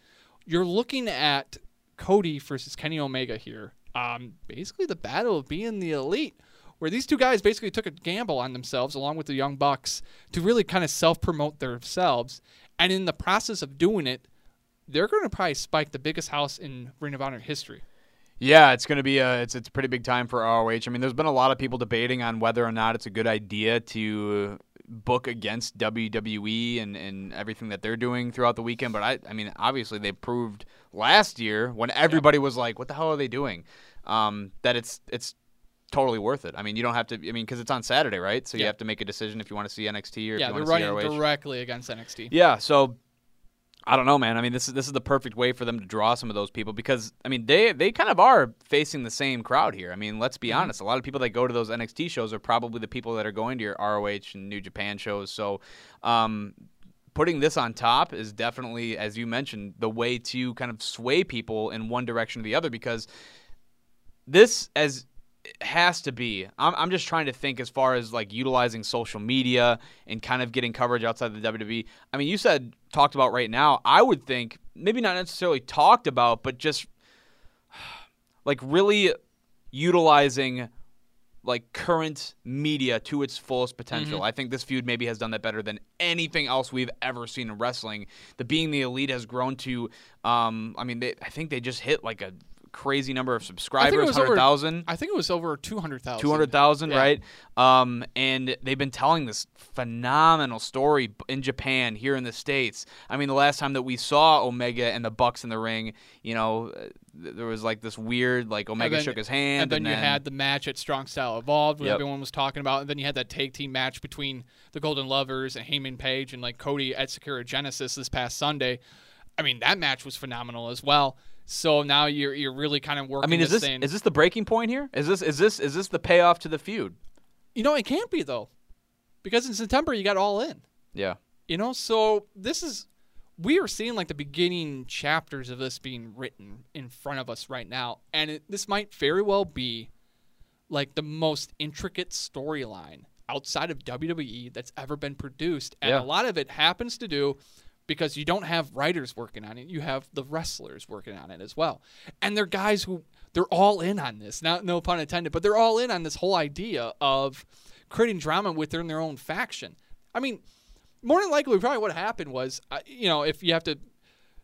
you're looking at Cody versus Kenny Omega here. Um, basically the battle of being the elite, where these two guys basically took a gamble on themselves along with the Young Bucks to really kind of self promote themselves, and in the process of doing it, they're going to probably spike the biggest house in Ring of Honor history. Yeah, it's going to be a it's it's a pretty big time for ROH. I mean, there's been a lot of people debating on whether or not it's a good idea to book against WWE and, and everything that they're doing throughout the weekend. But I I mean, obviously they proved last year when everybody was like, "What the hell are they doing?" Um, that it's it's totally worth it. I mean, you don't have to. I mean, because it's on Saturday, right? So you have to make a decision if you want to see NXT or yeah, if they're you want to running see ROH. directly against NXT. Yeah, so I don't know, man. I mean, this is this is the perfect way for them to draw some of those people because I mean, they they kind of are facing the same crowd here. I mean, let's be honest. A lot of people that go to those NXT shows are probably the people that are going to your ROH and New Japan shows. So, um, putting this on top is definitely, as you mentioned, the way to kind of sway people in one direction or the other because this as has to be. I'm, I'm just trying to think as far as like utilizing social media and kind of getting coverage outside the WWE. I mean, you said talked about right now. I would think maybe not necessarily talked about, but just [SIGHS] like really utilizing like current media to its fullest potential. I think this feud maybe has done that better than anything else we've ever seen in wrestling. The being the elite has grown to um I mean they, I think they just hit like a crazy number of subscribers, 100,000. I think it was over two hundred thousand. Two hundred thousand, Yeah. right? Um, and they've been telling this phenomenal story in Japan, here in the states. I mean, the last time that we saw Omega and the Bucks in the ring, you know, uh, there was like this weird, like Omega then- shook his hand, And then you had the match at Strong Style Evolved, where Yep. everyone was talking about, and then you had that tag team match between the Golden Lovers and Hangman Page and like Cody at Sakura Genesis this past Sunday. I mean, that match was phenomenal as well. So now you're you're really kind of working. I mean, is this thing. is this the breaking point here? Is this is this is this the payoff to the feud? you know it can't be though, because in September you got All In. Yeah. You know, so this is we are seeing like the beginning chapters of this being written in front of us right now, and it, this might very well be like the most intricate storyline outside of WWE that's ever been produced, and Yeah. a lot of it happens to do because you don't have writers working on it; you have the wrestlers working on it as well, and they're guys who they're all in on this. Not no pun intended, but they're all in on this whole idea of creating drama within their own faction. I mean, more than likely, probably what happened was, uh, you know, if you have to,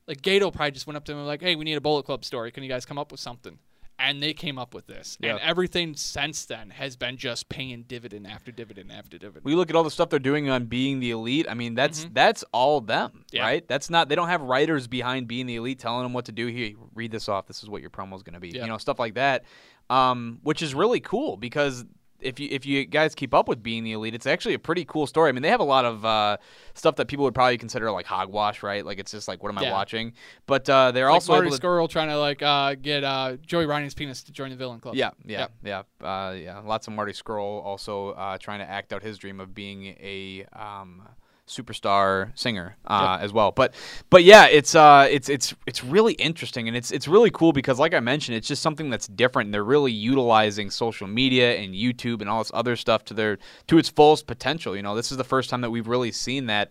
like Gedo probably just went up to them and like, hey, we need a Bullet Club story. Can you guys come up with something? And they came up with this. Yeah. And everything since then has been just paying dividend after dividend after dividend. We look at all the stuff they're doing on being the elite. I mean, that's that's all them, Mm-hmm. Yeah. right? That's not they don't have writers behind being the elite telling them what to do. Here, read this off. This is what your promo is going to be. Yeah. You know, stuff like that, um, which is really cool because if you if you guys keep up with being the elite, it's actually a pretty cool story. I mean, they have a lot of uh, stuff that people would probably consider like hogwash, right? Like it's just like, what am I watching? But uh, they're also Marty able to Scurll trying to like uh, get uh, Joey Ryan's penis to join the villain club. Yeah, yeah, yeah, uh, yeah. Lots of Marty Scurll also uh, trying to act out his dream of being a um, superstar singer uh, as well. But but yeah, it's uh it's it's it's really interesting and it's it's really cool because like I mentioned, it's just something that's different. And they're really utilizing social media and YouTube and all this other stuff to their to its fullest potential. You know, this is the first time that we've really seen that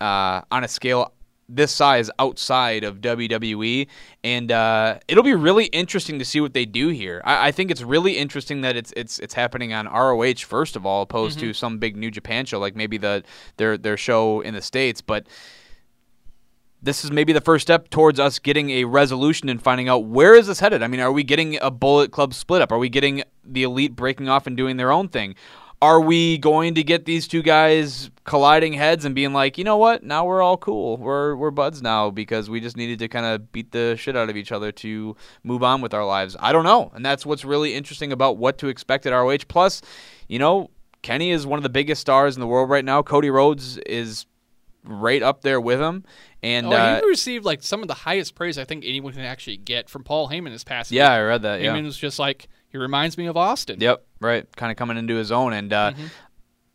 uh, on a scale this size outside of WWE, and uh, it'll be really interesting to see what they do here. I, I, think it's really interesting that it's it's it's happening on ROH first of all, opposed to some big New Japan show like maybe the their their show in the states, but. This is maybe the first step towards us getting a resolution and finding out where is this headed. I mean, are we getting a Bullet Club split up? Are we getting the Elite breaking off and doing their own thing? Are we going to get these two guys colliding heads and being like, you know what? Now we're all cool. We're we're buds now because we just needed to kind of beat the shit out of each other to move on with our lives. I don't know, and that's what's really interesting about what to expect at ROH. Plus, you know, Kenny is one of the biggest stars in the world right now. Cody Rhodes is right up there with him, and Oh, uh, he received like some of the highest praise I think anyone can actually get from Paul Heyman this past yeah, week. I read that. Yeah. Heyman was just like he reminds me of Austin. Yep, right. Kind of coming into his own, and uh, Mm-hmm.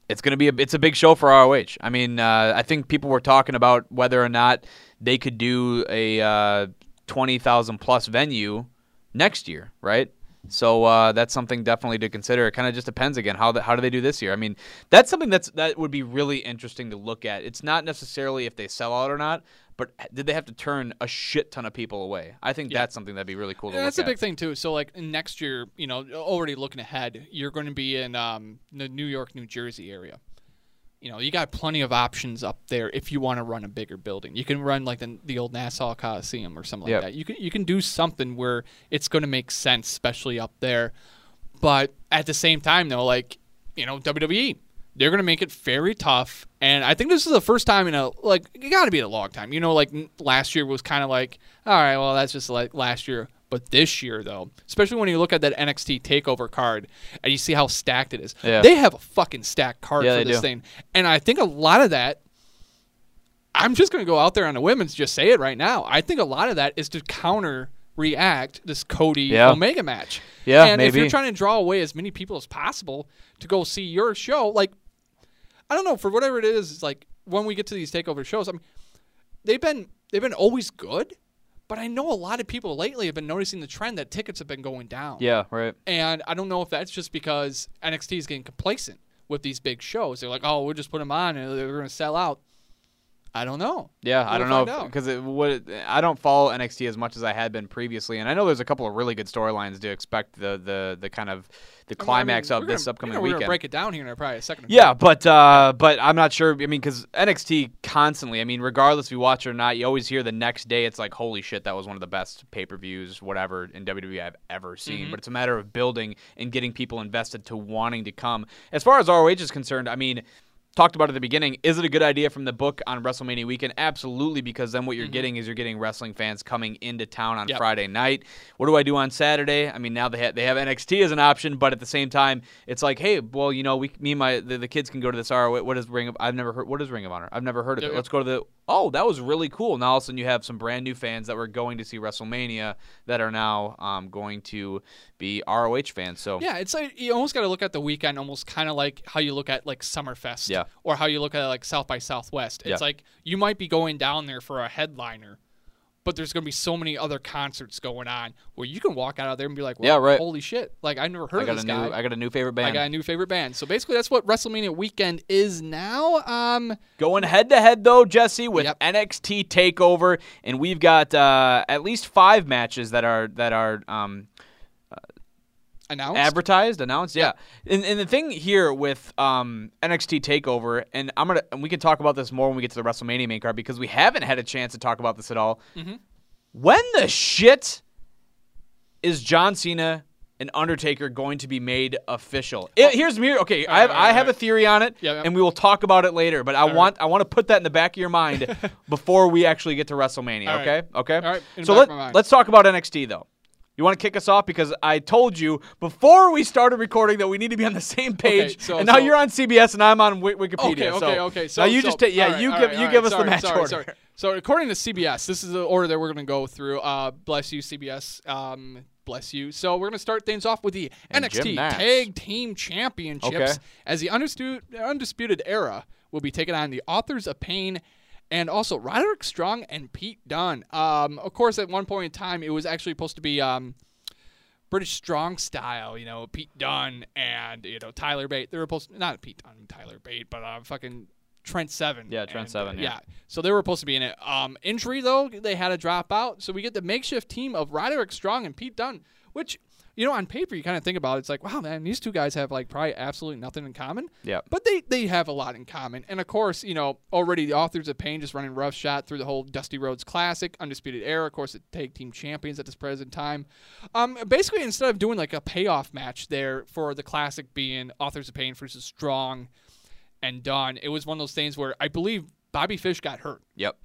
it's gonna be a it's a big show for ROH. I mean, uh, I think people were talking about whether or not they could do a uh, twenty thousand plus venue next year, right? So uh, that's something definitely to consider. It kind of just depends again how the, how do they do this year. I mean, that's something that's that would be really interesting to look at. It's not necessarily if they sell out or not, but did they have to turn a shit ton of people away? I think that's something that'd be really cool Yeah, that's a big thing too. So like next year, you know, already looking ahead, you're going to be in um, the New York, New Jersey area. You know, you got plenty of options up there if you want to run a bigger building. You can run like the, the old Nassau Coliseum or something Yep. like that. You can you can do something where it's going to make sense, especially up there. But at the same time, though, like you know, WWE, they're going to make it very tough. And I think this is the first time in a like it got to be a long time. You know, like last year was kind of like, all right, well, that's just like last year. But this year, though, especially when you look at that NXT Takeover card and you see how stacked it is, Yeah. they have a fucking stacked card Yeah, for this do. thing. And I think a lot of that I'm just going to go out there on the women's, just say it right now. I think a lot of that is to counter react this Cody Yeah. Omega match. Yeah, and if you're trying to draw away as many people as possible to go see your show, like I don't know for whatever it is, it's like when we get to these takeover shows, I mean, they've been they've been always good, but I know a lot of people lately have been noticing the trend that tickets have been going down. Yeah, right. And I don't know if that's just because NXT is getting complacent with these big shows. They're like, oh, we'll just put them on and they're going to sell out. I don't know. Yeah, I We'll don't know because it what I don't follow NXT as much as I had been previously, and I know there's a couple of really good storylines to expect the the the kind of the I mean, climax we're of this gonna- upcoming you know, We're going to weekend. break it down here in probably a second. Yeah, but uh, but I'm not sure. I mean, because NXT constantly. I mean, regardless if you watch it or not, you always hear the next day. It's like, holy shit, that was one of the best pay per views, whatever in WWE I've ever seen. But it's a matter of building and getting people invested to wanting to come. As far as ROH is concerned, I mean. Talked about at the beginning. Is it a good idea from the book on WrestleMania weekend? Absolutely, because then what you're getting is you're getting wrestling fans coming into town on Yep. Friday night. What do I do on Saturday? I mean, now they have, they have NXT as an option, but at the same time, it's like, hey, well, you know, we, me and my the, the kids can go to this ROH. What is Ring of? I've never heard. What is Ring of Honor? I've never heard of Yep, it. Let's go to the. Oh, that was really cool. Now all of a sudden you have some brand new fans that were going to see WrestleMania that are now um, going to be ROH fans. So Yeah, it's like you almost got to look at the weekend almost kind of like how you look at like Summerfest, Yeah. Or how you look at like South by Southwest. It's Yeah. like you might be going down there for a headliner, but there's going to be so many other concerts going on where you can walk out of there and be like, well, Yeah, right. holy shit, like I never heard I of got this a new. I got a new favorite band. I got a new favorite band. So basically, that's what WrestleMania weekend is now. Um, Going head to head though, Jesse, with Yep. NXT Takeover, and we've got uh, at least five matches that are that are um, announced. advertised, announced. Yeah, and, and the thing here with um, NXT Takeover, and I'm gonna and we can talk about this more when we get to the WrestleMania main card because we haven't had a chance to talk about this at all. Mm-hmm. When the shit is John Cena and Undertaker going to be made official? I- here's me. Okay, I have, Oh. right, I have right. a theory on it, Yeah, yeah. and we will talk about it later. But I want I want to put that in the back of your mind [LAUGHS] before we actually get to WrestleMania. All right. okay, okay. All right, in So let, let's talk about NXT though. You want to kick us off because I told you before we started recording that we need to be on the same page, so- and now so- you're on CBS and I'm on Wi- Wikipedia. Okay, okay, so okay. So now you just take, yeah, right, you give right, you give right. us the match sorry, order. sorry. So according to CBS, this is the order that we're going to go through. Uh, bless you, CBS. Um, bless you. So we're going to start things off with the And NXT Tag Team Championships Okay. as the undisputed, undisputed era will be taking on the Authors of Pain and also Roderick Strong and Pete Dunne. Um, of course, at one point in time, it was actually supposed to be um, British Strong style, you know, Pete Dunne and you know Tyler Bate. They were supposed not Pete Dunne, and Tyler Bate, but uh, fucking Trent Seven. Yeah, Trent And, Seven, uh, yeah. So they were supposed to be in it. Um, injury though, they had to drop out. So we get the makeshift team of Roderick Strong and Pete Dunne, which you know on paper you kind of think about it, it's like wow man, these two guys have like probably absolutely nothing in common. Yeah. But they they have a lot in common, and of course you know already the authors of pain just running rough shot through the whole Dusty Rhodes Classic, undisputed era, of course the tag team champions at this present time. Um, basically instead of doing like a payoff match there for the classic being authors of pain versus Strong and Dunne, it was one of those things where I believe Bobby Fish got hurt. Yep.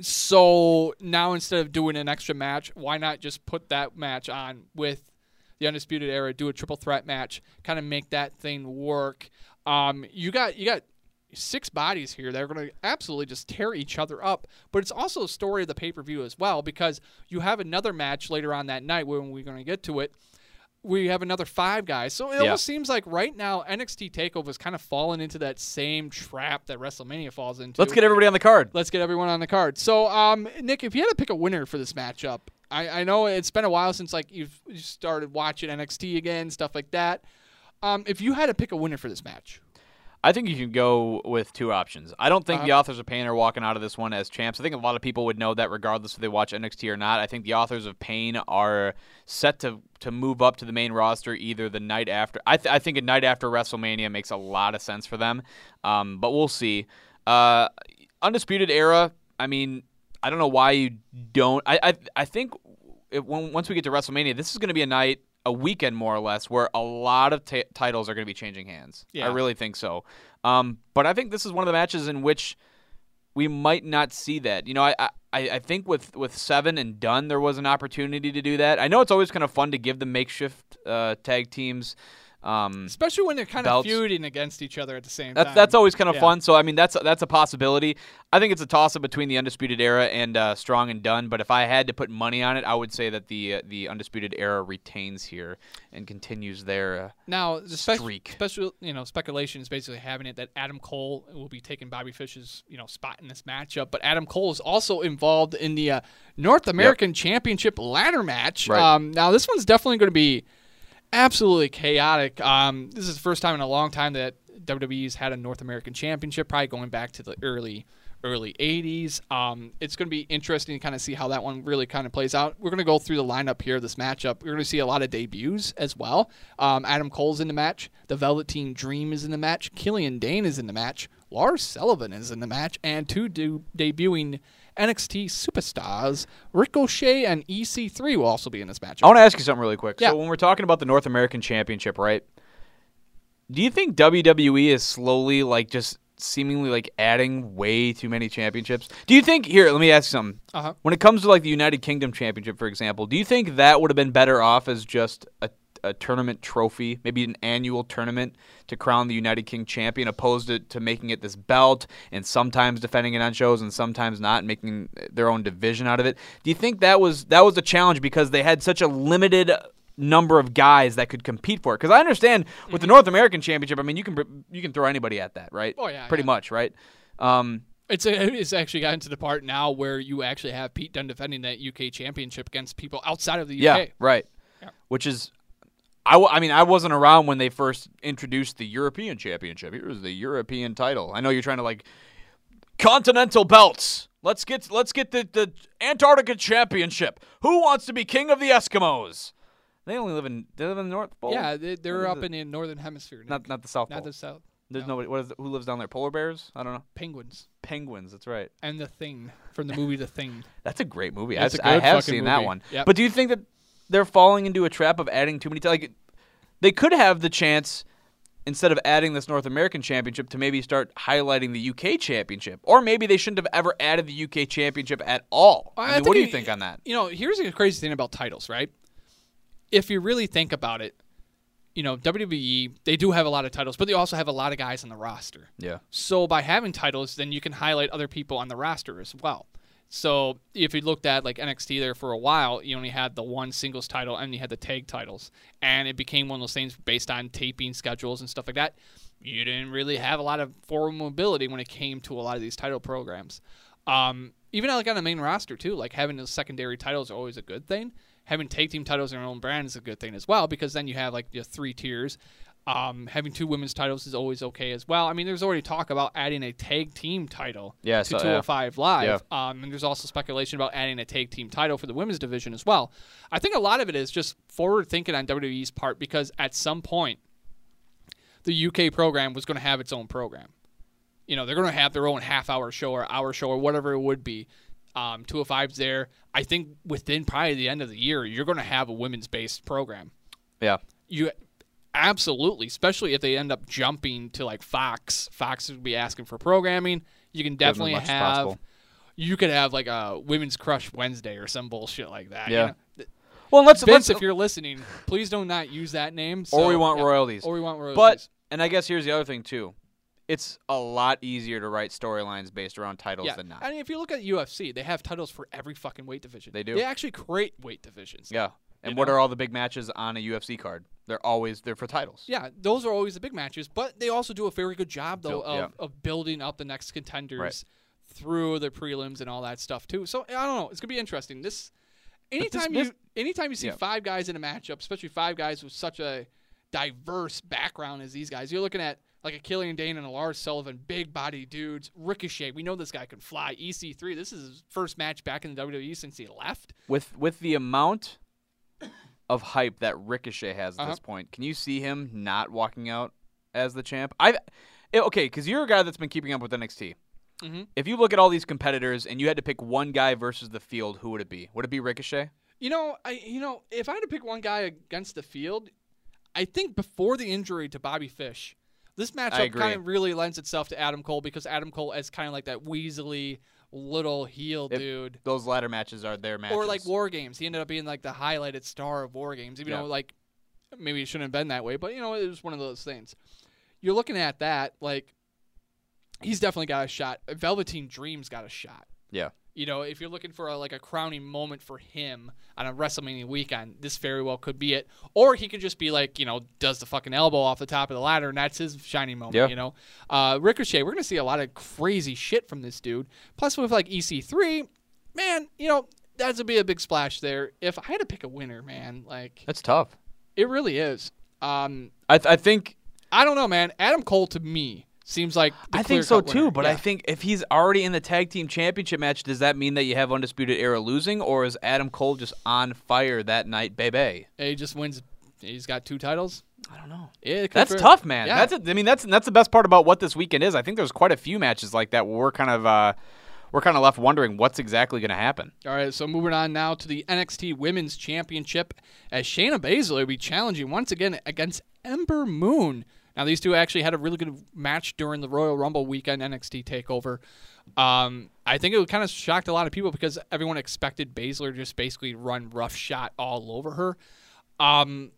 So now instead of doing an extra match, why not just put that match on with the Undisputed Era, do a triple threat match, kind of make that thing work. Um, you got you got six bodies here that are going to absolutely just tear each other up, but it's also a story of the pay per view as well because you have another match later on that night when we're going to get to it. We have another five guys, so it Yeah. almost seems like right now NXT Takeover is kind of falling into that same trap that WrestleMania falls into. Let's get everybody on the card. Let's get everyone on the card. So, um, Nick, if you had to pick a winner for this matchup, I, I know it's been a while since like you've started watching NXT again, stuff like that. Um, if you had to pick a winner for this match, I think you can go with two options. I don't think Uh-huh. the authors of pain are walking out of this one as champs. I think a lot of people would know that regardless if they watch NXT or not. I think the authors of pain are set to to move up to the main roster either the night after. I, th- I think a night after WrestleMania makes a lot of sense for them, um, but we'll see. Uh, Undisputed Era. I mean, I don't know why you don't. I I, I think it, when, once we get to WrestleMania, this is going to be a night, a weekend more or less, where a lot of ta titles are going to be changing hands. Yeah. I really think so. Um, but I think this is one of the matches in which we might not see that. You know, I, I, I think with, with Seven and Dunne, there was an opportunity to do that. I know it's always kind of fun to give the makeshift uh, tag teams. Um, especially when they're kind Belts. of feuding against each other at the same that's time. that's always kind of Yeah. fun. So I mean, that's that's a possibility. I think it's a toss up between the Undisputed Era and uh, Strong and Dunne. But if I had to put money on it, I would say that the uh, the Undisputed Era retains here and continues their. Uh, Now, the spe- Streak. special, you know, speculation is basically having it that Adam Cole will be taking Bobby Fish's, you know, spot in this matchup. But Adam Cole is also involved in the uh, North American Championship ladder match. Right. Um, now, this one's definitely going to be absolutely chaotic. Um, this is the first time in a long time that WWE's had a North American Championship, probably going back to the early early 80s. Um, it's going to be interesting to kind of see how that one really kind of plays out. We're going to go through the lineup here, this matchup. We're going to see a lot of debuts as well. Um, Adam Cole's in the match. The Velveteen Dream is in the match. Killian Dain is in the match. Lars Sullivan is in the match. And two de- debuting NXT superstars, Ricochet and EC3 will also be in this match. I want to ask you something really quick. Yeah. So when we're talking about the North American Championship, right? Do you think WWE is slowly like just seemingly like adding way too many championships? Do you think here? Let me ask you something. Uh-huh. When it comes to like the United Kingdom Championship, for example, do you think that would have been better off as just a, a tournament trophy, maybe an annual tournament to crown the United King champion, opposed to, to making it this belt and sometimes defending it on shows and sometimes not, making their own division out of it? Do you think that was that was a challenge because they had such a limited number of guys that could compete for it? Because I understand with the North American Championship, I mean you can you can throw anybody at that, right? Mm-hmm. Oh, yeah, pretty yeah. much, right? Um, It's a, it's actually gotten to the part now where you actually have Pete Dunne defending that UK championship against people outside of the UK. Yeah, right. Yeah. Which is, I, w- I mean, I wasn't around when they first introduced the European Championship. Here's the European title. I know you're trying to like continental belts. Let's get let's get the, the Antarctica Championship. Who wants to be king of the Eskimos? They only live in they live in the North Pole. Yeah, they, they're up it? in the northern hemisphere. Nick. not not the South Not the south. There's no. nobody. What is it, who lives down there? Polar bears? I don't know. Penguins Penguins. That's right. and the Thing from the movie The Thing. [LAUGHS] That's a great movie. I've- a I have seen that one. Yep. But do you think that they're falling into a trap of adding too many? T- like they could have the chance instead of adding this North American Championship to maybe start highlighting the UK Championship, or maybe they shouldn't have ever added the UK Championship at all. I, mean, what do you it- think on that? You know, here's the crazy thing about titles, right? If you really think about it, you know, WWE, they do have a lot of titles, but they also have a lot of guys on the roster. Yeah. So by having titles, then you can highlight other people on the roster as well. So if you looked at like NXT there for a while, you only had the one singles title and you had the tag titles, and it became one of those things based on taping schedules and stuff like that. You didn't really have a lot of forward mobility when it came to a lot of these title programs. Um, even like on the main roster too, like having those secondary titles are always a good thing. Having tag team titles in your own brand is a good thing as well because then you have like your three tiers. Um, having two women's titles is always okay as well. I mean, there's already talk about adding a tag team title Yeah, to so- yeah. 205 Live. Um, and there's also speculation about adding a tag team title for the women's division as well. I think a lot of it is just forward thinking on WWE's part because at some point, the UK program was going to have its own program. You know, they're going to have their own half hour show or hour show or whatever it would be. Um, 205's there. I think within probably the end of the year, you're going to have a women's based program. Yeah. You absolutely, especially if they end up jumping to like Fox. Fox would be asking for programming. You can Give them as definitely have. You could have like a women's crush Wednesday or some bullshit like that. you Yeah. know? Well, let's Vince, let's if you're listening, please do not use that name. or we want yeah. royalties. Or we want royalties. But and I guess here's the other thing too. It's a lot easier to write storylines based around titles yeah, than not. I mean, if you look at UFC, they have titles for every fucking weight division. They do. They actually create weight divisions. yeah. And You what know? are all the big matches on a UFC card? They're always they're for titles. Yeah, those are always the big matches, but they also do a very good job though of, yeah. of building up the next contenders Right. through the prelims and all that stuff too. So I don't know, it's gonna be interesting. This this- anytime this- you anytime you see Yeah. five guys in a matchup, especially five guys with such a diverse background as these guys, you're looking at like a Killian Dain and a Lars Sullivan, big body dudes. Ricochet, we know this guy can fly. EC3, this is his first match back in the WWE since he left. With with the amount of hype that Ricochet has at Uh-huh. this point, can you see him not walking out as the champ? I okay, because you're a guy that's been keeping up with NXT. Mhm. If you look at all these competitors and you had to pick one guy versus the field, who would it be? Would it be Ricochet? You know, I you know, if I had to pick one guy against the field, I think before the injury to Bobby Fish, this matchup kind of really lends itself to Adam Cole because Adam Cole is kind of like that weaselly little heel If- dude. Those ladder matches are their matches. Or like War Games. He ended up being like the highlighted star of War Games, even Yeah. though like maybe it shouldn't have been that way, but you know, it was one of those things. You're looking at that, like he's definitely got a shot. Velveteen Dream's got a shot. Yeah. You know, if you're looking for a, like a crowning moment for him on a WrestleMania weekend, this very well could be it. Or he could just be like, you know, does the fucking elbow off the top of the ladder, and that's his shining moment. Yeah. You know, uh, Ricochet, we're gonna see a lot of crazy shit from this dude. Plus, with like EC3, man, you know, that's would be a big splash there. If I had to pick a winner, man, like That's tough. it really is. Um, I, th- I think I don't know, man. Adam Cole to me seems like I think so too, but I think if he's already in the tag team championship match, does that mean that you have undisputed era losing, or is Adam Cole just on fire that night, baby? he just wins. He's got two titles. I don't know. Yeah, That's very- tough, man. Yeah. That's a, I mean that's that's the best part about what this weekend is. I think there's quite a few matches like that where we're kind of uh, we're kind of left wondering what's exactly going to happen. All right, so moving on now to the NXT Women's Championship as Shayna Baszler will be challenging once again against Ember Moon. Now, these two actually had a really good match during the Royal Rumble weekend NXT Takeover. Um, I think it kind of shocked a lot of people because everyone expected Baszler to just basically run rough shot all over her. Um,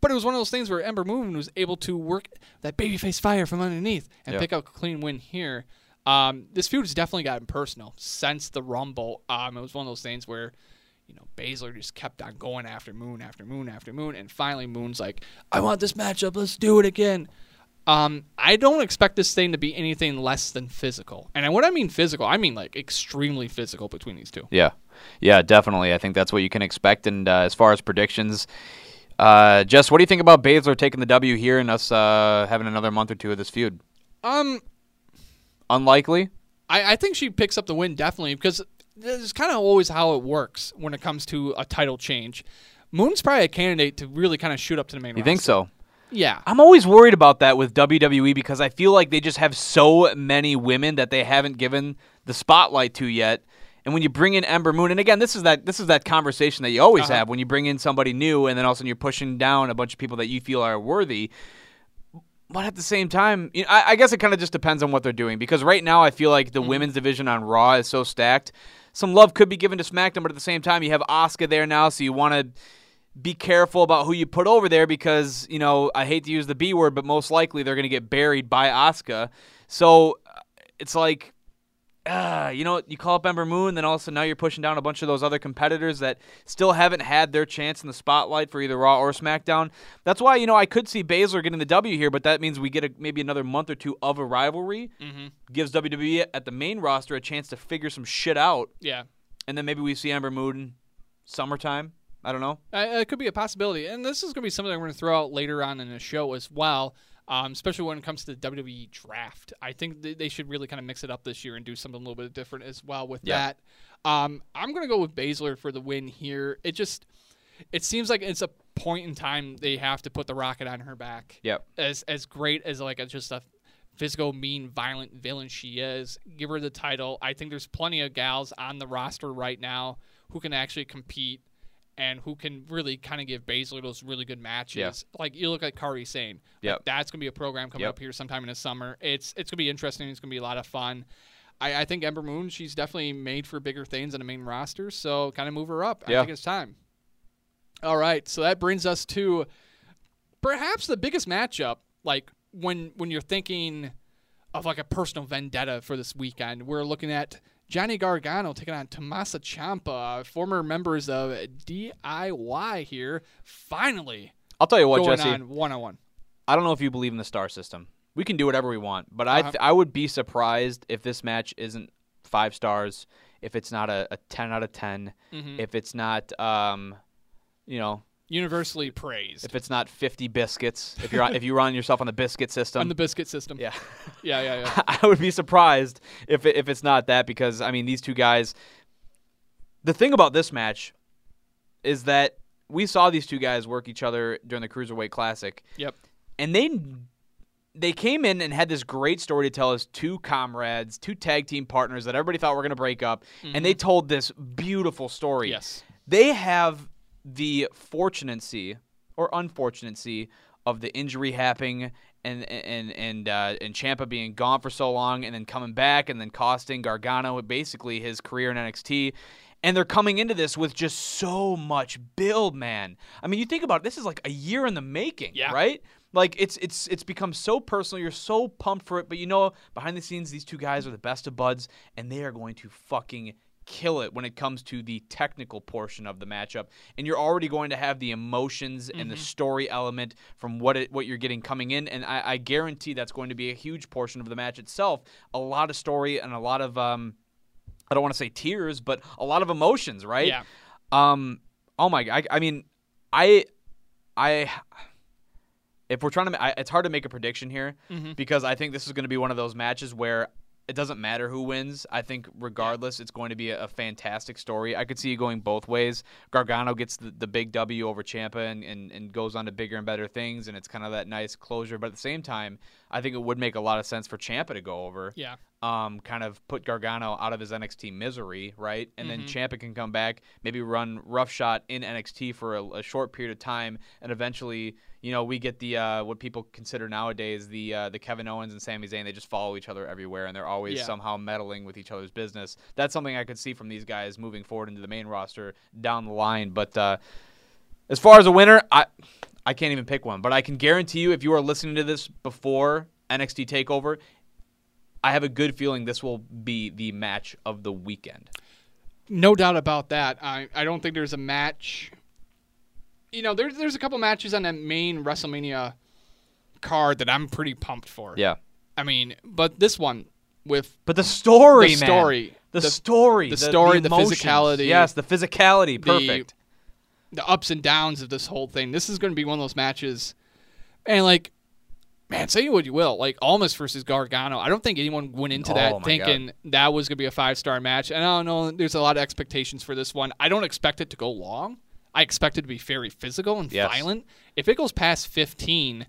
but it was one of those things where Ember Moon was able to work that babyface fire from underneath and Yeah. pick up a clean win here. Um, this feud has definitely gotten personal since the Rumble. Um, it was one of those things where, you know, Baszler just kept on going after Moon, after Moon, after Moon, and finally Moon's like, "I want this matchup. Let's do it again." Um, I don't expect this thing to be anything less than physical, and what I mean physical, I mean like extremely physical between these two. Yeah, yeah, definitely. I think that's what you can expect. And uh, as far as predictions, uh, Jess, what do you think about Baszler taking the W here and us uh, having another month or two of this feud? Um, Unlikely. I, I think she picks up the win definitely because this is kind of always how it works when it comes to a title change. Moon's probably a candidate to really kind of shoot up to the main. You think so? Yeah. I'm always worried about that with WWE because I feel like they just have so many women that they haven't given the spotlight to yet. And when you bring in Ember Moon, and again, this is that this is that conversation that you always Uh-huh. have when you bring in somebody new, and then all of a sudden you're pushing down a bunch of people that you feel are worthy. But at the same time, you know, I, I guess it kind of just depends on what they're doing. Because right now, I feel like Mm-hmm. the women's division on Raw is so stacked. Some love could be given to SmackDown, but at the same time, you have Oscar there now, so you want to be careful about who you put over there because you know I hate to use the B word, but most likely they're going to get buried by Oscar. So uh, it's like uh, you know, you call up Ember Moon, then all of a sudden now you're pushing down a bunch of those other competitors that still haven't had their chance in the spotlight for either Raw or SmackDown. That's why you know I could see Baszler getting the W here, but that means we get a, maybe another month or two of a rivalry. Mm-hmm. Gives WWE at the main roster a chance to figure some shit out, Yeah. and then maybe we see Ember Moon summertime. I don't know. Uh, it could be a possibility, and this is going to be something I'm going to throw out later on in the show as well. Um, especially when it comes to the WWE draft, I think th- they should really kind of mix it up this year and do something a little bit different as well with Yeah. that. Um, I'm going to go with Baszler for the win here. It just it seems like it's a point in time they have to put the rocket on her back. Yep. As as great as like a, just a physical, mean, violent villain she is, give her the title. I think there's plenty of gals on the roster right now who can actually compete and who can really kind of give Baszler those really good matches. Yeah. Like you look at Kairi Sane. Yep. Like, that's gonna be a program coming Yep. up here sometime in the summer. It's it's gonna be interesting. It's gonna be a lot of fun. I, I think Ember Moon, she's definitely made for bigger things on the main roster, so kind of move her up. I think it's time. All right, so that brings us to perhaps the biggest matchup. Like when when you're thinking of like a personal vendetta for this weekend, we're looking at Johnny Gargano taking on Tommaso Ciampa, former members of DIY here, finally I'll tell you what, going Jesse. one on one. I don't know if you believe in the star system. We can do whatever we want, but I Uh-huh. th- I would be surprised if this match isn't five stars, if it's not a, a ten out of 10 Mhm. if it's not um, you know, Universally praised if it's not fifty biscuits, if you're on, if you run yourself on the biscuit system, on the biscuit system. yeah, [LAUGHS] yeah, yeah. yeah. [LAUGHS] I would be surprised if it, if it's not that because I mean these two guys. The thing about this match is that we saw these two guys work each other during the cruiserweight classic Yep. and they they came in and had this great story to tell us two comrades, two tag team partners that everybody thought were going to break up, and they mm-hmm. told this beautiful story. Yes. They have the fortunacy or unfortunacy of the injury happening and and and uh, and Ciampa being gone for so long and then coming back and then costing Gargano basically his career in NXT. And they're coming into this with just so much build, man. I mean, you think about it, this is like a year in the making, Yeah. right? Like it's it's it's become so personal. You're so pumped for it, but you know, behind the scenes, these two guys are the best of buds, and they are going to fucking kill it when it comes to the technical portion of the matchup. And you're already going to have the emotions and the story element from what it what you're getting coming in, and I, I guarantee that's going to be a huge portion of the match itself. A lot of story and a lot of um, I don't want to say tears, but a lot of emotions, right? Yeah. Um. Oh my. I. I mean, I. I. If we're trying to, I, it's hard to make a prediction here Mhm. because I think this is going to be one of those matches where it doesn't matter who wins. I think regardless, it's going to be a, a fantastic story. I could see it going both ways. Gargano gets the, the big W over Ciampa and, and, and goes on to bigger and better things, and it's kind of that nice closure. But at the same time, I think it would make a lot of sense for Ciampa to go over Yeah. Um, kind of put Gargano out of his NXT misery, right? And then Ciampa can come back, maybe run roughshod in NXT for a, a short period of time, and eventually, you know, we get the uh, what people consider nowadays the uh, the Kevin Owens and Sami Zayn. They just follow each other everywhere, and they're always Yeah. somehow meddling with each other's business. That's something I could see from these guys moving forward into the main roster down the line. But uh, as far as a winner, I I can't even pick one, but I can guarantee you, if you are listening to this before NXT Takeover, I have a good feeling this will be the match of the weekend. No doubt about that. I, I don't think there's a match. You know, there's there's a couple matches on that main WrestleMania card that I'm pretty pumped for. Yeah, I mean, but this one with but the story, the story, the, story, the story, the emotions. physicality, Yes, the physicality. Perfect. the ups and downs of this whole thing. This is going to be one of those matches, and like, man, say what you will, like Almas versus Gargano. I don't think anyone went into Oh that my thinking that was going to be a five star match. And I don't know, there's a lot of expectations for this one. I don't expect it to go long. I expect it to be very physical and Yes. violent. If it goes past 15,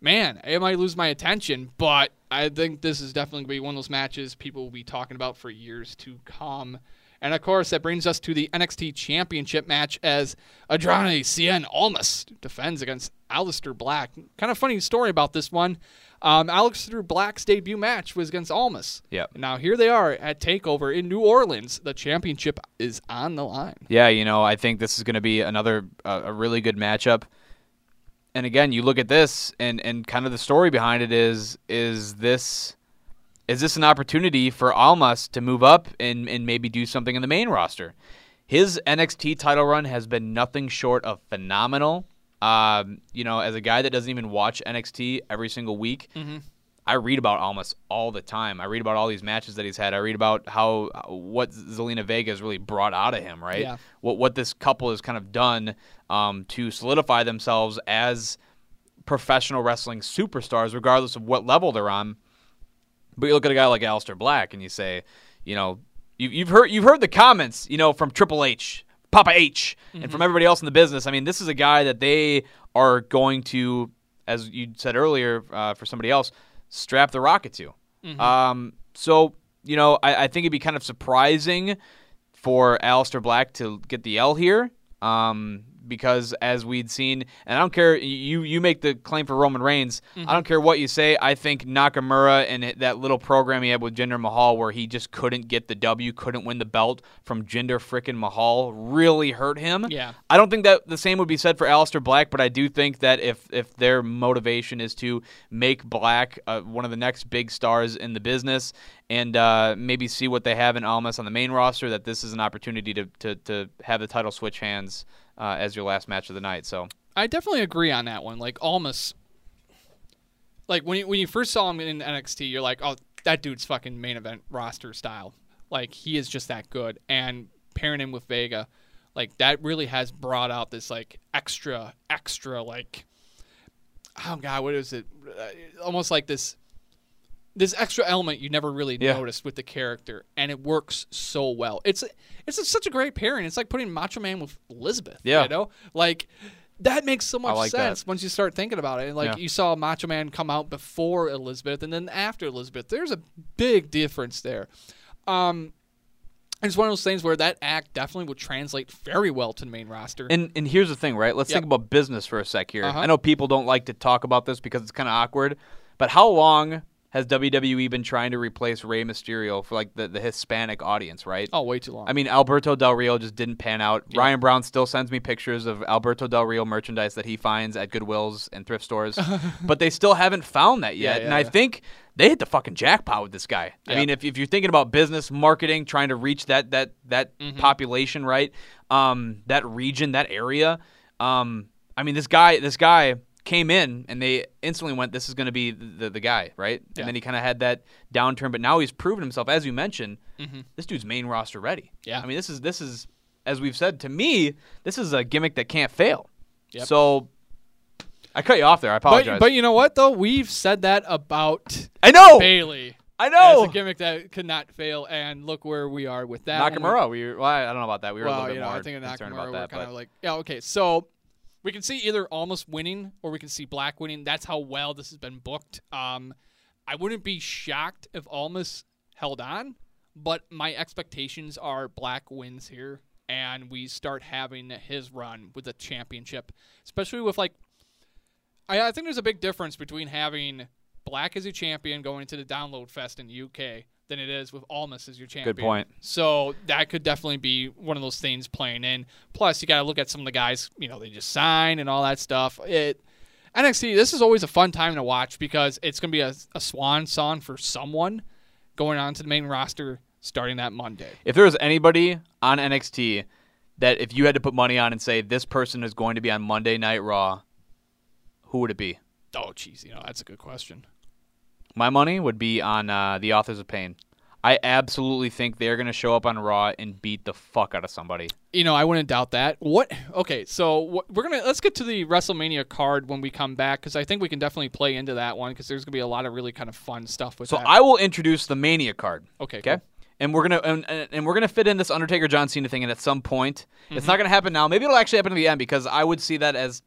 man, it might lose my attention. But I think this is definitely going to be one of those matches people will be talking about for years to come. And of course, that brings us to the NXT Championship match as Andrade Cien Almas defends against Aleister Black. Kind of funny story about this one. Um, Aleister Black's debut match was against Almas. Yep. Now here they are at Takeover in New Orleans. The championship is on the line. Yeah, you know, I think this is going to be another uh, a really good matchup. And again, you look at this, and and kind of the story behind it is is this is this an opportunity for Almas to move up and, and maybe do something in the main roster? His NXT title run has been nothing short of phenomenal. Um, you know, as a guy that doesn't even watch NXT every single week, I read about Almas all the time. I read about all these matches that he's had. I read about how what Zelina Vega has really brought out of him, right? Yeah. What what this couple has kind of done um, to solidify themselves as professional wrestling superstars, regardless of what level they're on. But you look at a guy like Aleister Black, and you say, you know, you, you've heard you've heard the comments, you know, from Triple H, Papa H, and from everybody else in the business. I mean, this is a guy that they are going to, as you said earlier, uh, for somebody else, strap the rocket to. Um, so you know, I, I think it'd be kind of surprising for Aleister Black to get the L here. Um, because as we'd seen, and I don't care, you you make the claim for Roman Reigns. I don't care what you say. I think Nakamura and that little program he had with Jinder Mahal, where he just couldn't get the W, couldn't win the belt from Jinder frickin' Mahal, really hurt him. Yeah. I don't think that the same would be said for Aleister Black, but I do think that if if their motivation is to make Black uh, one of the next big stars in the business and uh, maybe see what they have in Almas on the main roster, that this is an opportunity to to, to have the title switch hands uh, as your last match of the night. So I definitely agree on that one. Like Almas, like when you, when you first saw him in NXT, you're like, oh, that dude's fucking main event roster style. Like he is just that good. And pairing him with Vega, like that really has brought out this like extra, extra like, oh god, what is it? Uh, almost like this. This extra element you never really Yeah. noticed with the character, and it works so well. It's it's such a great pairing. It's like putting Macho Man with Elizabeth. Yeah. you know, like that makes so much like that. sense once you start thinking about it. And like Yeah. you saw Macho Man come out before Elizabeth and then after Elizabeth. There's a big difference there. Um, and it's one of those things where that act definitely would translate very well to the main roster. And and here's the thing, right? Let's Yep. think about business for a sec here. Uh-huh. I know people don't like to talk about this because it's kind of awkward, but how long has WWE been trying to replace Rey Mysterio for like the, the Hispanic audience, right? oh, way too long. I mean, Alberto Del Rio just didn't pan out. Ryan Brown still sends me pictures of Alberto Del Rio merchandise that he finds at Goodwills and thrift stores, [LAUGHS] but they still haven't found that yet. Yeah, and I yeah. think they hit the fucking jackpot with this guy. I mean, if, if you're thinking about business, marketing, trying to reach that that that Mm-hmm. population, right? Um, that region, that area. Um, I mean, this guy, this guy came in and they instantly went, "This is going to be the, the guy," right? Yeah. And then he kind of had that downturn, but now he's proven himself, as you mentioned. This dude's main roster ready. Mm-hmm. Yeah. I mean, this is this is as we've said to me, this is a gimmick that can't fail. Yep. So I cut you off there. I apologize. but you know what though? We've said that about I know. Bayley. I know. a gimmick that could not fail, and look where we are with that. we- Nakamura. We well, I don't know about that. We were a little bit you know, more I think concerned Nakamura, about we're that. kind But of like, yeah, okay. So we can see either Almas winning or we can see Black winning. That's how well this has been booked. Um, I wouldn't be shocked if Almas held on, but my expectations are Black wins here, and we start having his run with the championship, especially with like. I, I think there's a big difference between having Black as a champion going to the Download Fest in the UK than it is with Almas as your champion. Good point. So that could definitely be one of those things playing in. Plus, you got to look at some of the guys, you know, they just sign and all that stuff. It NXT. This is always a fun time to watch because it's going to be a, a swan song for someone going on to the main roster starting that Monday. if there was anybody on NXT that if you had to put money on and say this person is going to be on Monday Night Raw, who would it be? Oh, jeez, you know that's a good question. My money would be on uh, the Authors of Pain. I absolutely think they're going to show up on Raw and beat the fuck out of somebody. You know, I wouldn't doubt that. What? Okay, so what, we're gonna let's get to the WrestleMania card when we come back because I think we can definitely play into that one because there's gonna be a lot of really kind of fun stuff with So that. I will introduce the Mania card. okay, Okay. cool. And we're gonna and, and we're gonna fit in this Undertaker John Cena thing, and at some point, it's Mm-hmm. not gonna happen now. Maybe it'll actually happen at the end because I would see that as,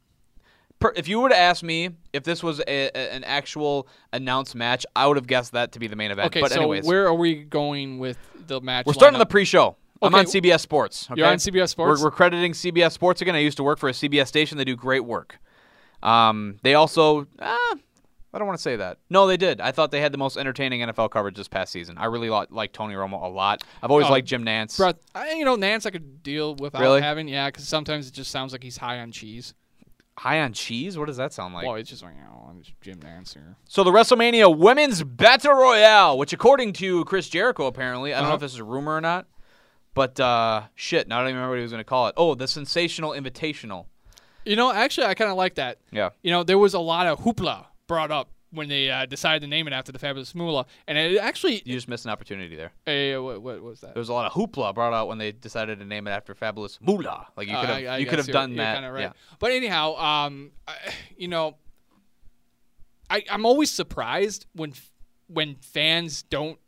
per, if you were to ask me if this was a, a- an actual announced match, I would have guessed that to be the main event. Okay, but so anyways, where are we going with the match? we're starting lineup? the pre-show. I'm on CBS Sports. Okay? You're on CBS Sports? We're, we're crediting CBS Sports again. I used to work for a CBS station. They do great work. Um, they also, ah, I don't want to say that. No, they did. I thought they had the most entertaining NFL coverage this past season. I really li- like Tony Romo a lot. I've always Oh, liked Jim Nantz. Bruh, I, you know, Nantz I could deal without Really? having, yeah, because sometimes it just sounds like he's high on cheese. High on cheese? What does that sound like? well, it's just like know, I'm just Jim Nantz here. So the WrestleMania Women's Battle Royale, which according to Chris Jericho, apparently, I don't know Uh-huh. if this is a rumor or not, but uh, shit, now I don't even remember what he was going to call it. Oh, the Sensational Invitational. You know, actually, I kind of like that. Yeah. You know, there was a lot of hoopla brought up when they uh, decided to name it after the Fabulous Moolah, and it actually, You just missed an opportunity there. uh, what, what was that? There was a lot of hoopla brought out when they decided to name it after Fabulous Moolah. Like you Uh, could have, I you could have done that. right. Yeah. But anyhow, um, I, you know, I I'm always surprised when when fans don't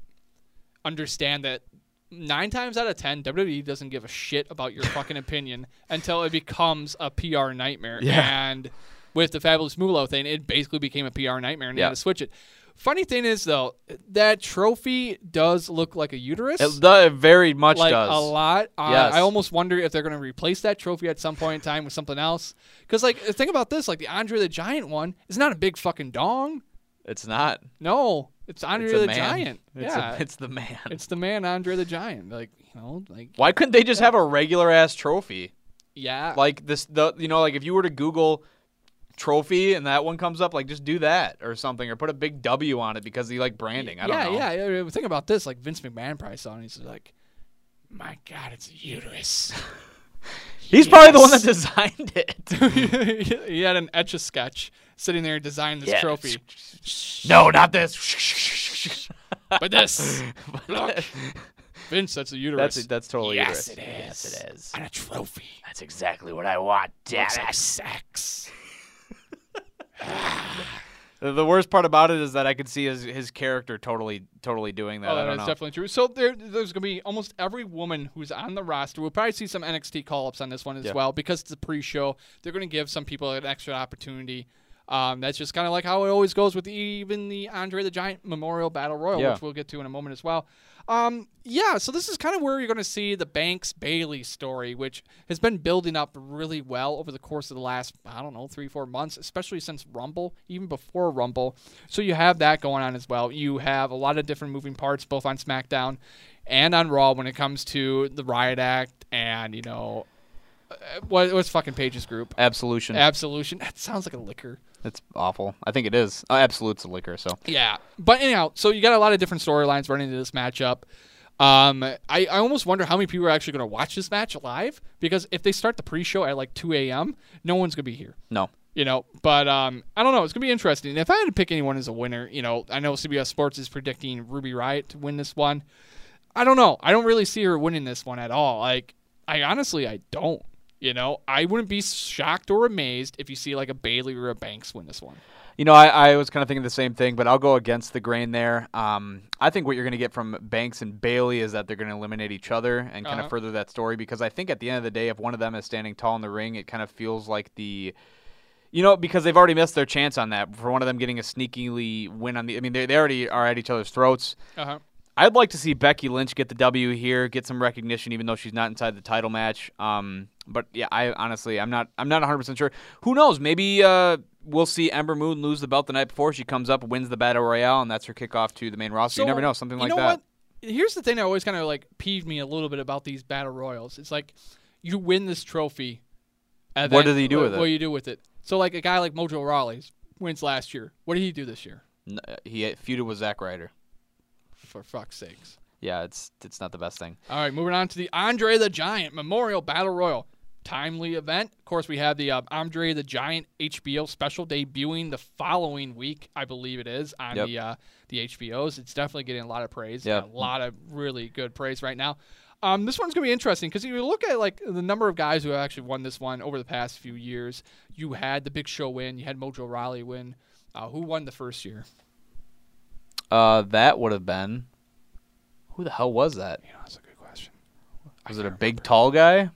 understand that nine times out of ten WWE doesn't give a shit about your fucking [LAUGHS] opinion until it becomes a PR nightmare. Yeah. And with the Fabulous Moolah thing, it basically became a PR nightmare, and they Yeah. had to switch it. Funny thing is though, that trophy does look like a uterus It, do- it very much like does. a lot. Uh, Yes. I almost wonder if they're going to replace that trophy at some point in time with something else. Because like think about this, like the Andre the Giant one is not a big fucking dong. It's not. No, it's Andre It's the man. Giant. It's, yeah, a, it's the man. it's the man Andre the Giant. Like you know, like Why couldn't they just have a regular ass trophy? yeah, Like this, the you know, like if you were to Google trophy and that one comes up, like just do that or something, or put a big W on it because he like branding. I don't yeah, know. yeah, yeah. Think about this. Like Vince McMahon probably saw it. and He's like, my God, it's a uterus. [LAUGHS] He's probably the one that designed it. [LAUGHS] [LAUGHS] he had an etch a sketch sitting there designed this Yeah. trophy. no, not this. But this, look, Vince, that's a uterus. that's that's totally Yes, uterus. it Yes, is. it is. and a trophy. That's exactly what I want. Damn Looks like sex. [SIGHS] The- worst part about it is that I could see his his character totally totally doing that. Oh, I don't that's know. definitely true. So there, there's going to be almost every woman who's on the roster. We'll probably see some NXT call-ups on this one as Yeah. well because it's a pre-show. They're going to give some people an extra opportunity. Um, that's just kind of like how it always goes with even the Andre the Giant Memorial Battle Royal, Yeah. which we'll get to in a moment as well. Um, yeah, so this is kind of where you're going to see the Banks Bayley story, which has been building up really well over the course of the last, I don't know, three, four months, especially since Rumble, even before Rumble. So you have that going on as well. You have a lot of different moving parts, both on SmackDown and on Raw, when it comes to the Riot Act and, you know, what, what's fucking Paige's group? Absolution. Absolution. That sounds like a liquor. it's awful. I think it is. Uh, Absolute's a liquor. So Yeah, but anyhow, so you got a lot of different storylines running into this matchup. Um, I, I almost wonder how many people are actually going to watch this match live because if they start the pre-show at like 2 a.m., no one's going to be here. no. You know, but um, I don't know. It's gonna be interesting. If I had to pick anyone as a winner, you know, I know CBS Sports is predicting Ruby Riott to win this one. I don't know. I don't really see her winning this one at all. Like, I honestly, I don't. You know, I wouldn't be shocked or amazed if you see like a Bayley or a Banks win this one. You know, I, I was kind of thinking the same thing, but I'll go against the grain there. Um, I think what you're going to get from Banks and Bayley is that they're going to eliminate each other and kind Uh-huh. of further that story because I think at the end of the day, if one of them is standing tall in the ring, it kind of feels like the. You know, because they've already missed their chance on that for one of them getting a sneakily win on the. I mean, they, they already are at each other's throats. Uh huh. I'd like to see Becky Lynch get the W here, get some recognition, even though she's not inside the title match. Um, but yeah, I honestly, I'm not, I'm not 100 percent sure. Who knows? Maybe uh, we'll see Ember Moon lose the belt the night before she comes up, wins the battle royale, and that's her kickoff to the main roster. you never know, something you like know that. What? Here's the thing that always kind of like peeved me a little bit about these battle royals. It's like you win this trophy. And What then did he do what, with it? What do you do with it? So like a guy like Mojo Rawley wins last year. What did he do this year? Uh, he feuded with Zack Ryder. For fuck's sakes. Yeah, it's it's not the best thing. All right, moving on to the Andre the Giant Memorial Battle Royal. Timely event. Of course, we have the uh, Andre the Giant HBO special debuting the following week, I believe it is, on Yep. the uh, the HBOs. It's definitely getting a lot of praise. Yeah. A lot of really good praise right now. Um, this one's gonna be interesting because if you look at like the number of guys who have actually won this one over the past few years. You had the Big Show win. You had Mojo Rawley win. Uh, who won the first year? Uh, that would have been. Who the hell was that? You know, that's a good question. Was it a big, tall guy?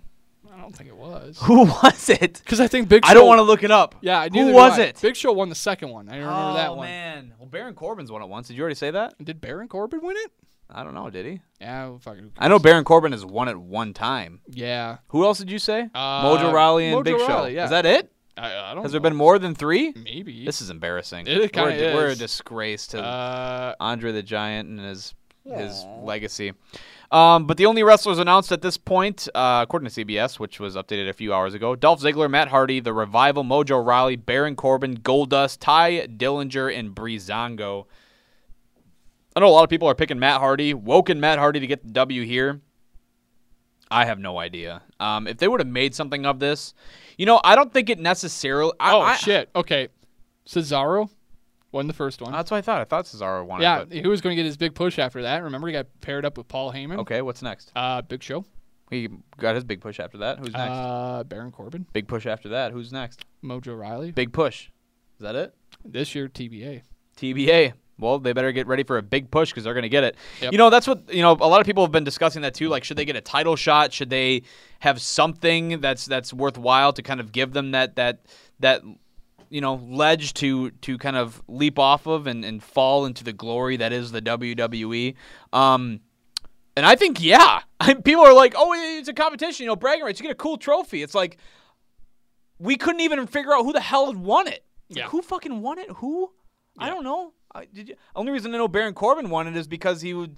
I don't think it was. Who [LAUGHS] was it? Because I think Big Show. I don't want to look it up. Yeah, I Who was I. it? Big Show won the second one. I don't remember oh that one. man, well Baron Corbin's won it once. Did you already say that? Did Baron Corbin win it? I don't know. Did he? Yeah, well, fucking. I know? Baron Corbin has won it one time. Yeah, Who else did you say? Uh, Mojo Rawley and Mojo Big Show. Yeah. Is that it? I, I don't. Has there know. been more than three? Maybe. This is embarrassing. It kinda we're, a, we're a disgrace to Uh, Andre the Giant and his his legacy. Um, but the only wrestlers announced at this point, uh, according to CBS, which was updated a few hours ago, Dolph Ziggler, Matt Hardy, The Revival, Mojo Rawley, Baron Corbin, Goldust, Tye Dillinger, and Breezango. I know a lot of people are picking Matt Hardy, woken Matt Hardy to get the W here. I have no idea. Um, if they would have made something of this, you know, I don't think it necessarily. I, Oh I- shit. Okay, Cesaro won the first one. That's what I thought. I thought Cesaro won. it, yeah, but- he was going to get his big push after that. Remember, he got paired up with Paul Heyman. okay, what's next? Uh, Big Show. He got his big push after that. Who's next? Uh, Baron Corbin. big push after that. Who's next? Mojo Rawley. Big push. Is that it? This year, TBA. TBA. Well, they better get ready for a big push because they're going to get it. Yep. You know, that's what you know. A lot of people have been discussing that too. Like, should they get a title shot? Should they have something that's that's worthwhile to kind of give them that that that you know ledge to to kind of leap off of and, and fall into the glory that is the WWE. Um, and I think yeah, [LAUGHS] people are like, oh, it's a competition. You know, bragging rights. You get a cool trophy. It's like we couldn't even figure out who the hell had won it. Like, Yeah. who fucking won it? Who? I don't know. Did you, only reason I know Baron Corbin won it is because he would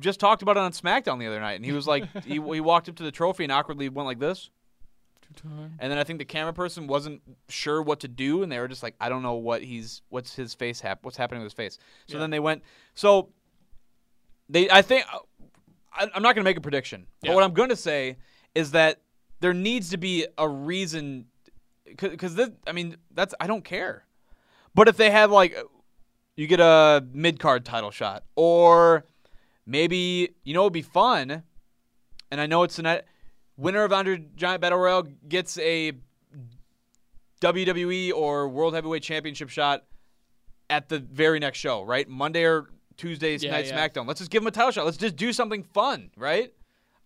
just talked about it on SmackDown the other night, and he was like, he, [LAUGHS] he walked up to the trophy and awkwardly went like this, and then I think the camera person wasn't sure what to do, and they were just like, I don't know what he's, what's his face hap, what's happening with his face. So then they went, so they, I think, I, I'm not going to make a prediction, but what I'm going to say is that there needs to be a reason, because I mean, that's I don't care. But if they have like you get a mid card title shot, or maybe you know it'd be fun, and I know it's tonight. Winner of Andre Giant Battle Royale gets a WWE or World Heavyweight Championship shot at the very next show, right? Monday or Tuesday's Yeah, night yeah. SmackDown. Let's just give them a title shot. Let's just do something fun, right?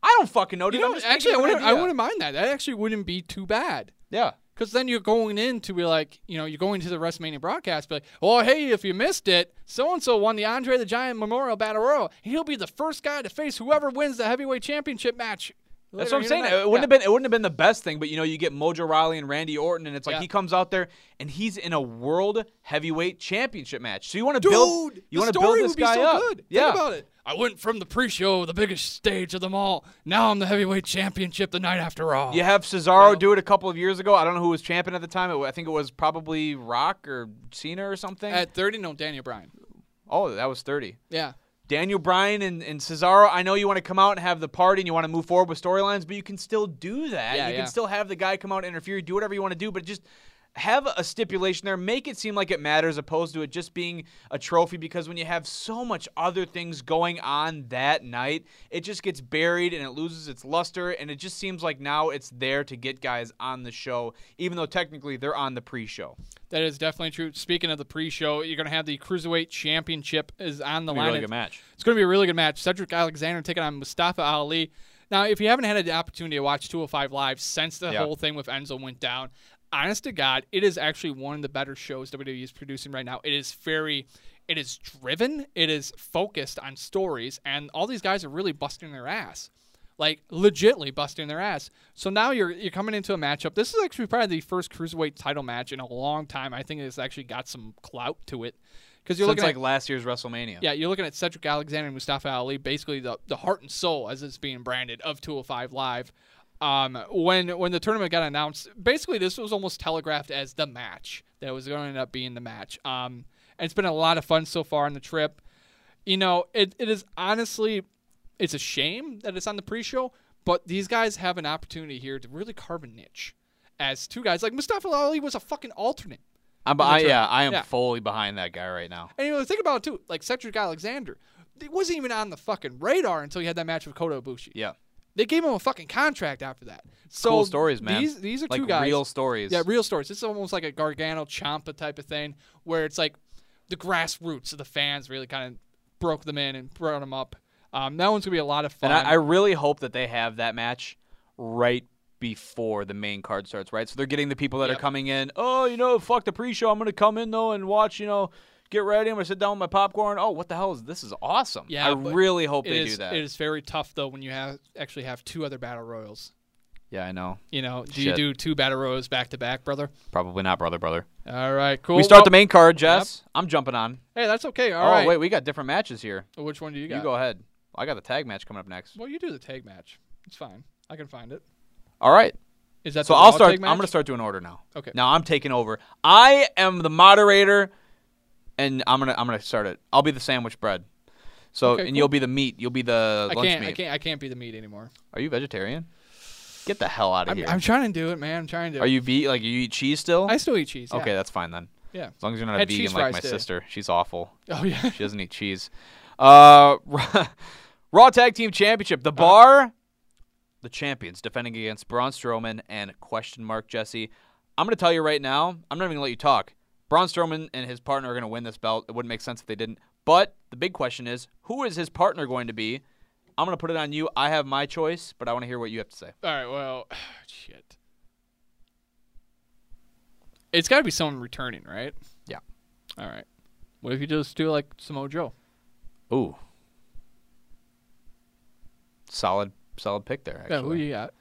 I don't fucking know, dude. You know, actually, I thinking of an wouldn't, I wouldn't mind that. That actually wouldn't be too bad. Yeah. Because then you're going in to be like, you know, you're going to the WrestleMania broadcast, be like, oh, hey, if you missed it, so and so won the Andre the Giant Memorial Battle Royal. He'll be the first guy to face whoever wins the heavyweight championship match. That's what I'm saying. It wouldn't Yeah. have been it wouldn't have been the best thing, but you know, you get Mojo Rawley and Randy Orton, and it's like Yeah. he comes out there and he's in a world heavyweight championship match. So you want to build you want to build story this would be guy so up. Good. Yeah. Think about it. I went from the pre-show, the biggest stage of them all. Now I'm the heavyweight championship the night after all. You have Cesaro Well- do it a couple of years ago. I don't know who was champion at the time. It, I think it was probably Rock or Cena or something. At 30, no, Daniel Bryan. oh, that was 30. Yeah. Daniel Bryan and, and Cesaro, I know you want to come out and have the party and you want to move forward with storylines, but you can still do that. Yeah, you yeah. can still have the guy come out and interfere, do whatever you want to do, but just have a stipulation there. Make it seem like it matters opposed to it just being a trophy because when you have so much other things going on that night, it just gets buried and it loses its luster and it just seems like now it's there to get guys on the show, even though technically they're on the pre show. That is definitely true. Speaking of the pre-show, you're going to have the Cruiserweight Championship is on the line. really It's- good match. It's going to be a really good match. Cedric Alexander taking on Mustafa Ali. Now, if you haven't had the opportunity to watch 205 Live since the Yeah. whole thing with Enzo went down, honest to God, it is actually one of the better shows WWE is producing right now. It is very, it is driven, it is focused on stories, and all these guys are really busting their ass. Like legitly busting their ass. So now you're you're coming into a matchup. This is actually probably the first cruiserweight title match in a long time. I think it's actually got some clout to it because you're Since looking like at last year's WrestleMania. yeah, you're looking at Cedric Alexander and Mustafa Ali, basically the, the heart and soul, as it's being branded, of 205 Live. Um, when when the tournament got announced, basically this was almost telegraphed as the match that was going to end up being the match. Um, and it's been a lot of fun so far on the trip. You know, it, it is honestly, it's a shame that it's on the pre-show, but these guys have an opportunity here to really carve a niche as two guys. Like Mustafa Ali was a fucking alternate. I'm, I, yeah. I am Yeah. fully behind that guy right now. And you know, think about it too. Like Cedric Alexander, it wasn't even on the fucking radar until he had that match with Kota Ibushi. Yeah. They gave him a fucking contract after that. So cool stories, man. These these are like two guys. real stories. Yeah, real stories. It's almost like a Gargano Ciampa type of thing, where it's like the grassroots of the fans really kind of broke them in and brought them up. Um, that one's gonna be a lot of fun. and I, I really hope that they have that match right before the main card starts. Right, so they're getting the people that Yep. are coming in. Oh, you know, fuck the pre-show. I'm gonna come in though and watch. You know, get ready. I'm gonna sit down with my popcorn. Oh, what the hell is this? Is awesome. Yeah, I really hope they is- do that. It is very tough though when you have actually have two other battle royals. yeah, I know. You know, do you do two battle royals back to back, brother? Probably not, brother, brother. All right, cool. we start Well- the main card, Jess. I'm jumping on. Hey, that's okay. All oh right. wait, we got different matches here. Which one do you got? You go ahead. I got the tag match coming up next. Well, you do the tag match. It's fine. I can find it. All right. Is that So the I'll start. I'm going to start doing order now. Okay. Now I'm taking over. I am the moderator, and I'm gonna I'm gonna start it. I'll be the sandwich bread. So Okay, and cool. you'll be the meat. You'll be the I lunch can't. meat. I can't. I can't be the meat anymore. Are you vegetarian? Get the hell out of I'm, here. I'm trying to do it, man. I'm trying to. Are you ve- like you eat cheese still? I still eat cheese. Yeah. Okay, that's fine then. Yeah. As long as you're not a vegan like my today. sister. She's awful. [LAUGHS] Oh yeah. She doesn't eat cheese. Uh, [LAUGHS] Raw Tag Team Championship. The Bar, the champions, defending against Braun Strowman and question mark Jesse. I'm to tell you right now. I'm not even going to let you talk. Braun Strowman and his partner are going to win this belt. It wouldn't make sense if they didn't. But the big question is, who is his partner going to be? I'm going to put it on you. I have my choice, but I want to hear what you have to say. All right. Well, [SIGHS] shit. It's got to be someone returning, right? Yeah. All right. What if you just do like Samoa Joe? Ooh. Solid, solid pick there. Actually. Yeah. Who you got?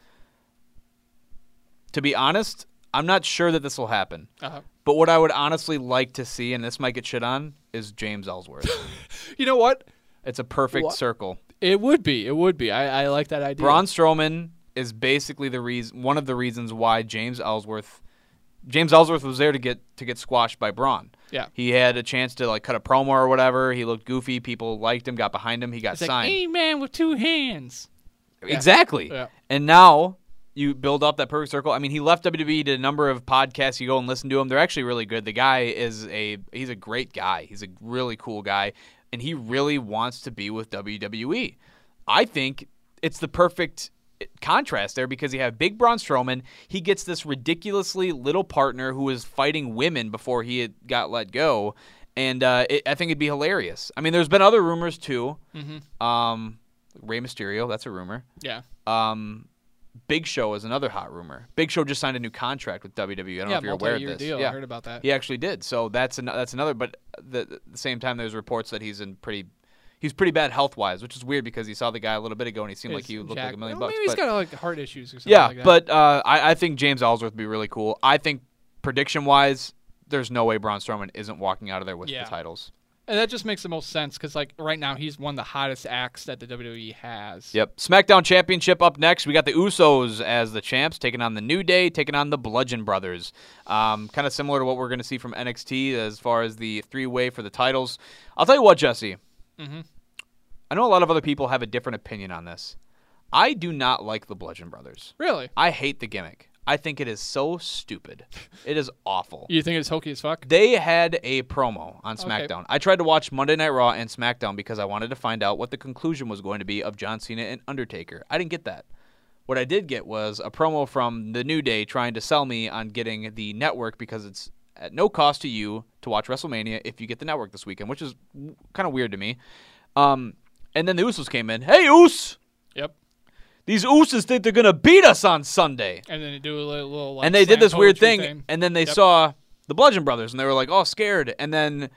to be honest, I'm not sure that this will happen. Uh-huh. But what I would honestly like to see, and this might get shit on, is James Ellsworth. [LAUGHS] You know what? it's a perfect What? circle. It would be. It would be. I, I like that idea. Braun Strowman is basically the reason, one of the reasons why James Ellsworth, James Ellsworth was there to get to get squashed by Braun. Yeah. He had a chance to like cut a promo or whatever. He looked goofy. People liked him, got behind him. He got It's like signed. a man with two hands. Exactly. Yeah. And now you build up that perfect circle. I mean, he left WWE to a number of podcasts. You go and listen to him. They're actually really good. The guy is a he's a great guy. He's a really cool guy, and he really wants to be with WWE. I think it's the perfect contrast there because you have Big Braun Strowman. He gets this ridiculously little partner who is fighting women before he had got let go. And uh, it, I think it'd be hilarious. I mean, there's been other rumors too. Um, Rey Mysterio, that's a rumor. Yeah. Um, Big Show is another hot rumor. Big Show just signed a new contract with WWE. I don't yeah. know if you're aware of this. deal. Yeah, I heard about that. he actually did. So that's an, that's another. But the, at the same time, there's reports that he's in pretty. He's pretty bad health wise, which is weird because he saw the guy a little bit ago and he seemed like he looked like a million Well, bucks. Maybe he's but- got like heart issues or something yeah, like that. but uh, I, I think James Ellsworth would be really cool. I think prediction wise, there's no way Braun Strowman isn't walking out of there with Yeah. the titles. And that just makes the most sense because like right now he's one of the hottest acts that the WWE has. Yep. SmackDown Championship up next. We got the Usos as the champs taking on the New Day, taking on the Bludgeon Brothers. Um, kind of similar to what we're going to see from NXT as far as the three way for the titles. I'll tell you what, Jesse. Mhm. I know a lot of other people have a different opinion on this. I do not like the Bludgeon Brothers. Really? I hate the gimmick. I think it is so stupid. It is awful. You think it's hokey as fuck? They had a promo on Okay. SmackDown. I tried to watch Monday Night Raw and SmackDown because I wanted to find out what the conclusion was going to be of John Cena and Undertaker. I didn't get that. What I did get was a promo from the New Day trying to sell me on getting the network because it's at no cost to you to watch WrestleMania if you get the network this weekend, which is kind of weird to me. Um, and then the Usos came in. Hey, Us! Yep. These Usos think they're going to beat us on Sunday And then they do a little, little like, and they did this weird poetry thing, and then they Yep. saw the Bludgeon Brothers, and they were like, "Oh, scared." And then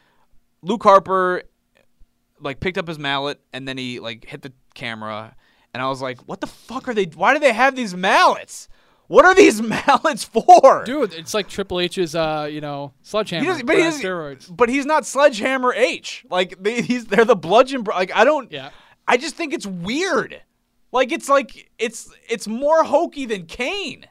Luke Harper like picked up his mallet, and then he like hit the camera, and I was like, "What the fuck are they? Why do they have these mallets? What are these [LAUGHS] mallets for?" Dude, it's like Triple H's, uh, you know, sledgehammer, He but but he steroids. But he's not Sledgehammer H. Like they, he's they're the Bludgeon. Bro- like I don't. Yeah. I just think it's weird. Like it's like it's it's more hokey than Kane.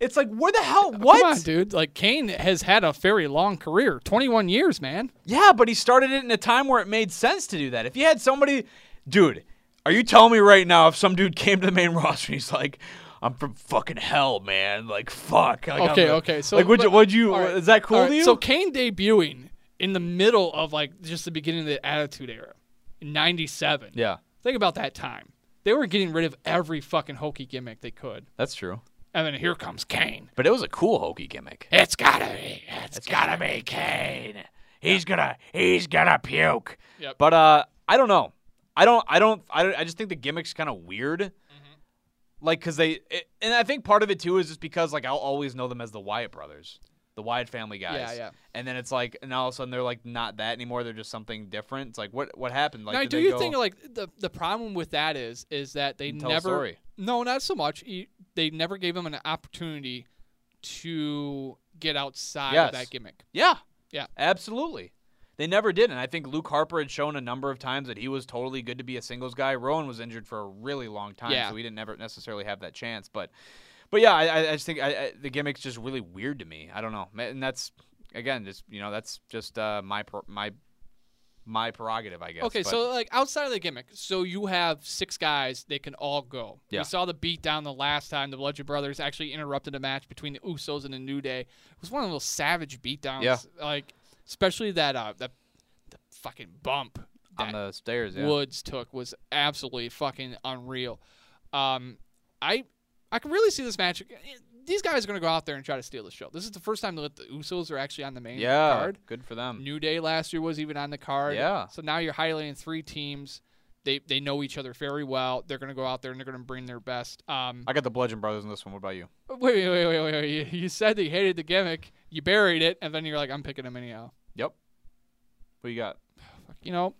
It's like where the hell? What? Come on, dude. Like Kane has had a very long career, 21 years, man. Yeah, but he started it in a time where it made sense to do that. If you had somebody, dude, are you telling me right now if some dude came to the main [LAUGHS] roster and he's like, "I'm from fucking hell, man," like fuck. Like, I'm Okay, okay. So like, would you? Would you? right, Is that cool right, to you? So Kane debuting in the middle of like just the beginning of the Attitude Era, in '97. yeah, Think about that time. They were getting rid of every fucking hokey gimmick they could, that's true. and then here comes Kane. But it was a cool hokey gimmick. It's gotta be. it's gotta be Kane. He's gonna he's gonna puke. Yep. But uh, I don't know. I don't. I don't. I, don't, I just think the gimmick's kind of weird. Mm-hmm. Like, cause they, it, and I think part of it too is just because like I'll always know them as the Wyatt brothers, the Wyatt family guys. Yeah, yeah. And then it's like, and all of a sudden they're like not that anymore. They're just something different. It's like, what what happened? Like, now, do you go- think like the the problem with that is is that they Tell never no not so much they never gave him an opportunity to get outside Yes. of that gimmick. Yeah. Yeah. Absolutely. They never did, and I think Luke Harper had shown a number of times that he was totally good to be a singles guy. Rowan was injured for a really long time, Yeah. so he didn't never necessarily have that chance. But, but yeah, I, I- just think I, I, the gimmick's just really weird to me. I don't know, and that's again, just you know, that's just uh, my my my prerogative, I guess. Okay, But- so like outside of the gimmick, so you have six guys, they can all go. Yeah. We saw the beat down the last time the Bludgeon Brothers actually interrupted a match between the Usos and the New Day. It was one of those savage beatdowns. Yeah. Like especially that uh that the fucking bump on the stairs, yeah. Woods took was absolutely fucking unreal. Um I I can really see this match these guys are going to go out there and try to steal the show. This is the first time that the Usos are actually on the main yeah, card. good for them. New Day last year was even on the card. Yeah. So now you're highlighting three teams. They they know each other very well. They're going to go out there and they're going to bring their best. Um, I got the Bludgeon Brothers in this one. What about you? wait, wait, wait, wait, wait. wait. You, you said that you hated the gimmick. You buried it, and then you're like, I'm picking them anyhow. Yep. What you got? You know,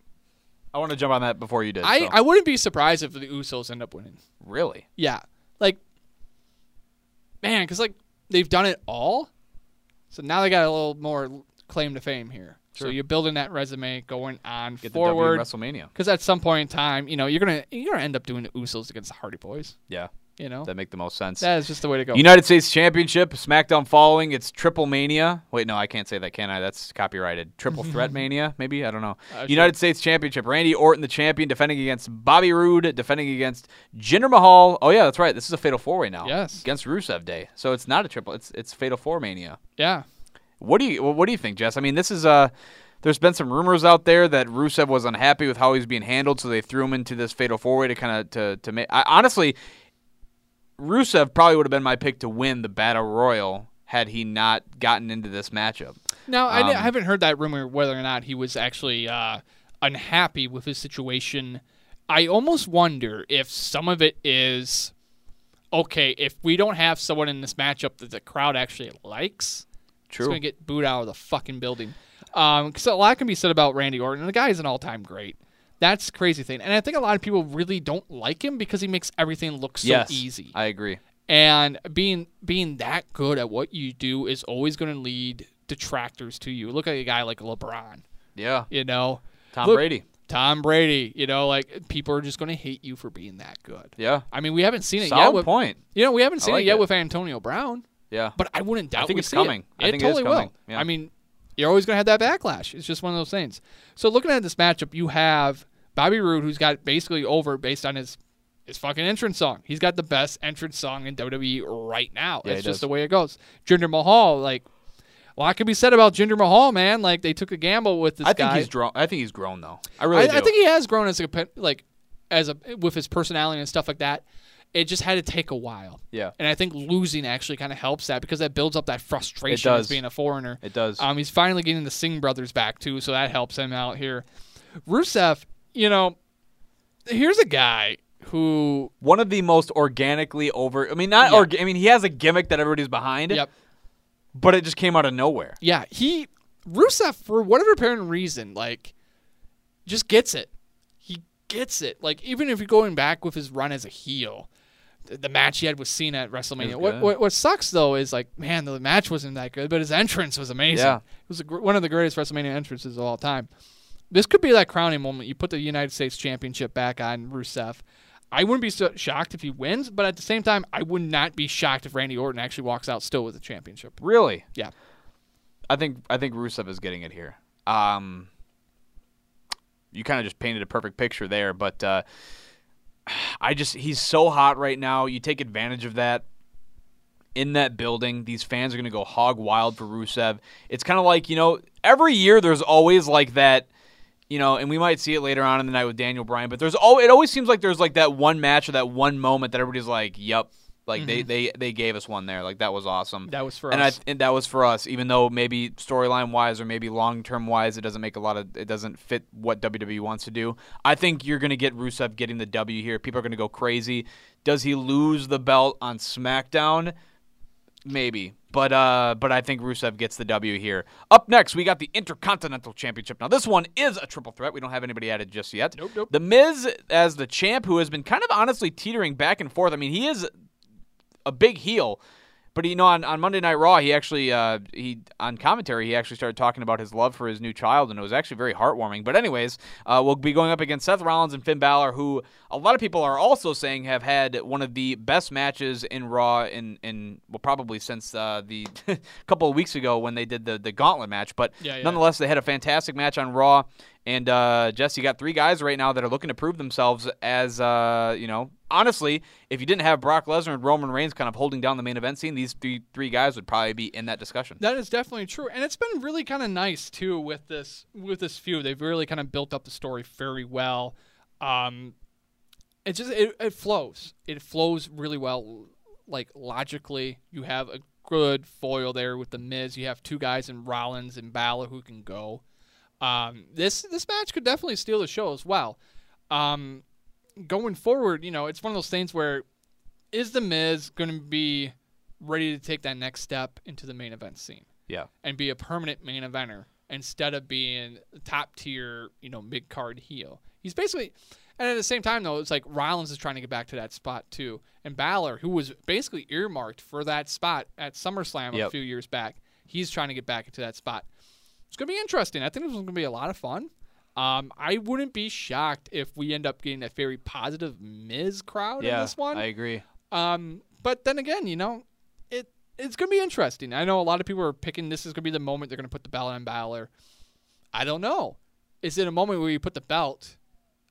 I want to jump on that before you did. I, so. I wouldn't be surprised if the Usos end up winning. really. Yeah, like, man, because like they've done it all, so now they got a little more claim to fame here. So you're building that resume going on Get forward. the W in WrestleMania. Because at some point in time, you know, you're gonna you're gonna end up doing the Usos against the Hardy Boys. Yeah, You know, that make the most sense. that is just the way to go. United States Championship, SmackDown following. It's Triple Mania. Wait, no, I can't say that, can I? That's copyrighted. Triple [LAUGHS] Threat Mania, maybe? I don't know. Uh, United States Championship. Randy Orton, the champion, defending against Bobby Roode, defending against Jinder Mahal. Oh yeah, that's right. This is a Fatal Four Way now. Yes. Against Rusev Day. So it's not a triple. It's it's Fatal Four Mania. yeah, What do you what do you think, Jess? I mean, this is uh there's been some rumors out there that Rusev was unhappy with how he's being handled, so they threw him into this fatal four way to kind of to to make. I, honestly, Rusev probably would have been my pick to win the battle royal had he not gotten into this matchup. No, I, Um, I haven't heard that rumor whether or not he was actually uh, unhappy with his situation. I almost wonder if some of it is okay. If we don't have someone in this matchup that the crowd actually likes, it's True. going to get booed out of the fucking building. Because a lot can be said about Randy Orton. The guy is an all-time great. That's the crazy thing, and I think a lot of people really don't like him because he makes everything look so yes, easy. I agree. And being being that good at what you do is always going to lead detractors to you. Look at a guy like LeBron, Yeah, you know, Tom Look- Brady. Tom Brady, you know, like people are just going to hate you for being that good. Yeah, I mean, we haven't seen it yet. solid With, point. You know, we haven't seen like it yet it. with Antonio Brown, Yeah, but I wouldn't doubt. It. I think it's coming. It, I it think it is totally coming. will. Yeah. I mean, you're always going to have that backlash. It's just one of those things. So looking at this matchup, you have Bobby Roode, who's got basically over based on his his fucking entrance song. He's got the best entrance song in WWE right now. Yeah, he just does. the way it goes. Jinder Mahal, like, a lot can be said about Jinder Mahal, man. Like they took a gamble with this I think he's grown. I think he's grown though. I I, really do. I think he has grown as a like as a with his personality and stuff like that. It just had to take a while. yeah, And I think losing actually kind of helps that because that builds up that frustration as being a foreigner. it does. Um, he's finally getting the Singh brothers back too, so that helps him out here. Rusev, you know, here's a guy who, One of the most organically over. I mean, not. Yeah. Orga- I mean, he has a gimmick that everybody's behind. yep, But it just came out of nowhere. yeah, he Rusev for whatever apparent reason, like, just gets it. He gets it. Like even if you're going back with his run as a heel, th- the match he had with Cena at WrestleMania. What, what what sucks though is like, man, the match wasn't that good, but his entrance was amazing. Yeah. It was a, gr- one of the greatest WrestleMania entrances of all time. This could be that crowning moment. You put the United States Championship back on Rusev. I wouldn't be so shocked if he wins, but at the same time, I would not be shocked if Randy Orton actually walks out still with the championship. Really? Yeah. I think I think Rusev is getting it here. Um, you kind of just painted a perfect picture there, but uh, I just he's so hot right now. You take advantage of that in that building. These fans are going to go hog wild for Rusev. It's kind of like you know every year there's always like that. You know, and we might see it later on in the night with Daniel Bryan, but there's all it always seems like there's like that one match or that one moment that everybody's like, "Yep," like they mm-hmm. they they gave us one there, like that was awesome. That was for and us. I, and that was for us, even though maybe storyline wise or maybe long term wise, it doesn't make a lot of it doesn't fit what WWE wants to do. I think you're going to get Rusev getting the W here. People are going to go crazy. Does he lose the belt on SmackDown? Maybe, but uh, but I think Rusev gets the W here. Up next, we got the Intercontinental Championship. Now, this one is a triple threat. We don't have anybody added just yet. Nope, nope. The Miz as the champ, who has been kind of honestly teetering back and forth. I mean, he is a big heel, But you know, on, on Monday Night Raw, he actually uh, he on commentary he actually started talking about his love for his new child, and it was actually very heartwarming. But anyways, uh, we'll be going up against Seth Rollins and Finn Balor, who a lot of people are also saying have had one of the best matches in Raw in in well probably since uh, the [LAUGHS] couple of weeks ago when they did the the Gauntlet match. But Yeah, yeah. nonetheless, they had a fantastic match on Raw. And uh, Jess, you got three guys right now that are looking to prove themselves as uh, you know. Honestly, if you didn't have Brock Lesnar and Roman Reigns kind of holding down the main event scene, these three three guys would probably be in that discussion. That is definitely true, and it's been really kind of nice too with this with this feud. They've really kind of built up the story very well. Um, it just it, it flows. It flows really well. Like logically, you have a good foil there with the Miz. You have two guys in Rollins and Balor who can go. Um, this this match could definitely steal the show as well. Um, going forward, you know, it's one of those things where is the Miz going to be ready to take that next step into the main event scene Yeah. and be a permanent main eventer instead of being a top tier, you know, mid card heel. He's basically, and at the same time though, it's like Rollins is trying to get back to that spot too, and Balor, who was basically earmarked for that spot at SummerSlam a few years back, he's trying to get back into that spot. It's gonna be interesting. I think this is gonna be a lot of fun. Um, I wouldn't be shocked if we end up getting a very positive Miz crowd in this one. I agree. Um, but then again, you know, it it's gonna be interesting. I know a lot of people are picking this is gonna be the moment they're gonna put the belt on Balor. I don't know. Is it a moment where you put the belt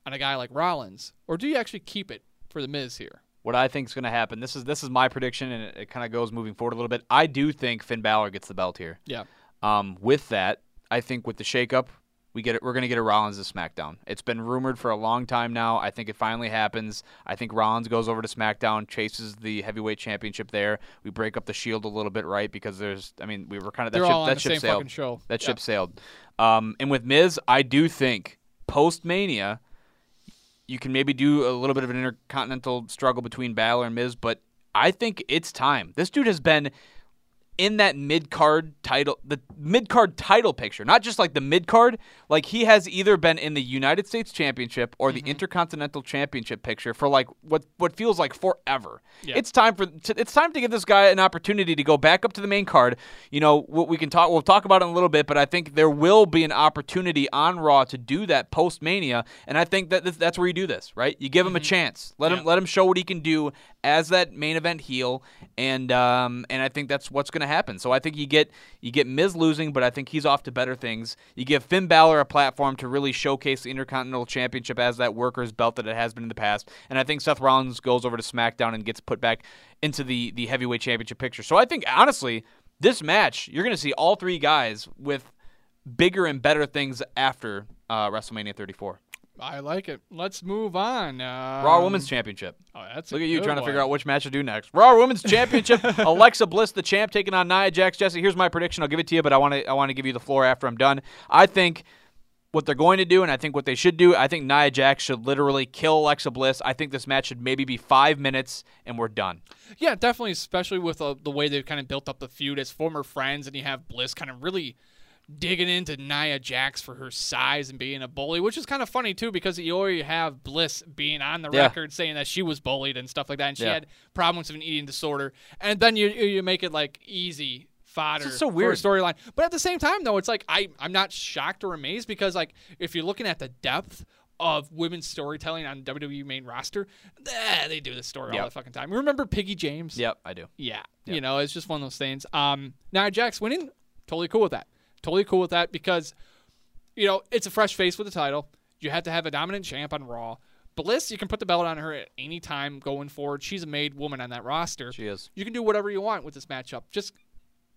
on a guy like Rollins, or do you actually keep it for the Miz here? What I think is going to happen. This is this is my prediction, and it, it kind of goes moving forward a little bit. I do think Finn Balor gets the belt here. Yeah. Um, with that, I think with the shakeup, we get it. We're going to get a Rollins to SmackDown. It's been rumored for a long time now. I think it finally happens. I think Rollins goes over to SmackDown, chases the heavyweight championship there. We break up the Shield a little bit, right? Because there's, I mean, we were kind of that They're ship, all on that the ship same sailed. fucking show. That Yeah. ship sailed. Um, and with Miz, I do think post Mania, you can maybe do a little bit of an intercontinental struggle between Balor and Miz, but I think it's time. This dude has been in that mid card title, the mid card title picture, not just like the mid card. Like he has either been in the United States Championship or Mm-hmm. the Intercontinental Championship picture for like what what feels like forever. Yeah. It's time for to, it's time to give this guy an opportunity to go back up to the main card. You know, what we can talk we'll talk about it in a little bit, but I think there will be an opportunity on Raw to do that post Mania, and I think that that's where you do this, right? You give him a chance, let him Mm-hmm. Let him show what he can do as that main event heel, and um and I think that's what's going to happen. So I think you get you get Miz losing, but I think he's off to better things. You give Finn Balor a platform to really showcase the Intercontinental Championship as that worker's belt that it has been in the past, and I think Seth Rollins goes over to SmackDown and gets put back into the the heavyweight championship picture. So I think honestly, this match you're going to see all three guys with bigger and better things after uh, WrestleMania 34. I like it. Let's move on. Um, Raw Women's Championship. Oh, that's a Look at you trying to figure out which match to do next. Raw Women's Championship. [LAUGHS] Alexa Bliss, the champ, taking on Nia Jax. Jesse, here's my prediction. I'll give it to you, but I want to I want to give you the floor after I'm done. I think what they're going to do, and I think what they should do. I think Nia Jax should literally kill Alexa Bliss. I think this match should maybe be five minutes, and we're done. Yeah, definitely, especially with uh, the way they've kind of built up the feud as former friends, and you have Bliss kind of really digging into Nia Jax for her size and being a bully, which is kind of funny too because you already have Bliss being on the Yeah. record saying that she was bullied and stuff like that, and she Yeah. had problems with an eating disorder, and then you you make it like easy fodder It's so weird. storyline. But at the same time, though, it's like I I'm not shocked or amazed because like if you're looking at the depth. Of women's storytelling on WWE main roster, eh, they do this story all the fucking time. Remember Piggy James? Yep, I do. Yeah, you know, it's just one of those things. Um, now Jax winning, totally cool with that. Totally cool with that because, you know, it's a fresh face with the title. You have to have a dominant champ on Raw. Bliss, you can put the belt on her at any time going forward. She's a made woman on that roster. She is. You can do whatever you want with this matchup. Just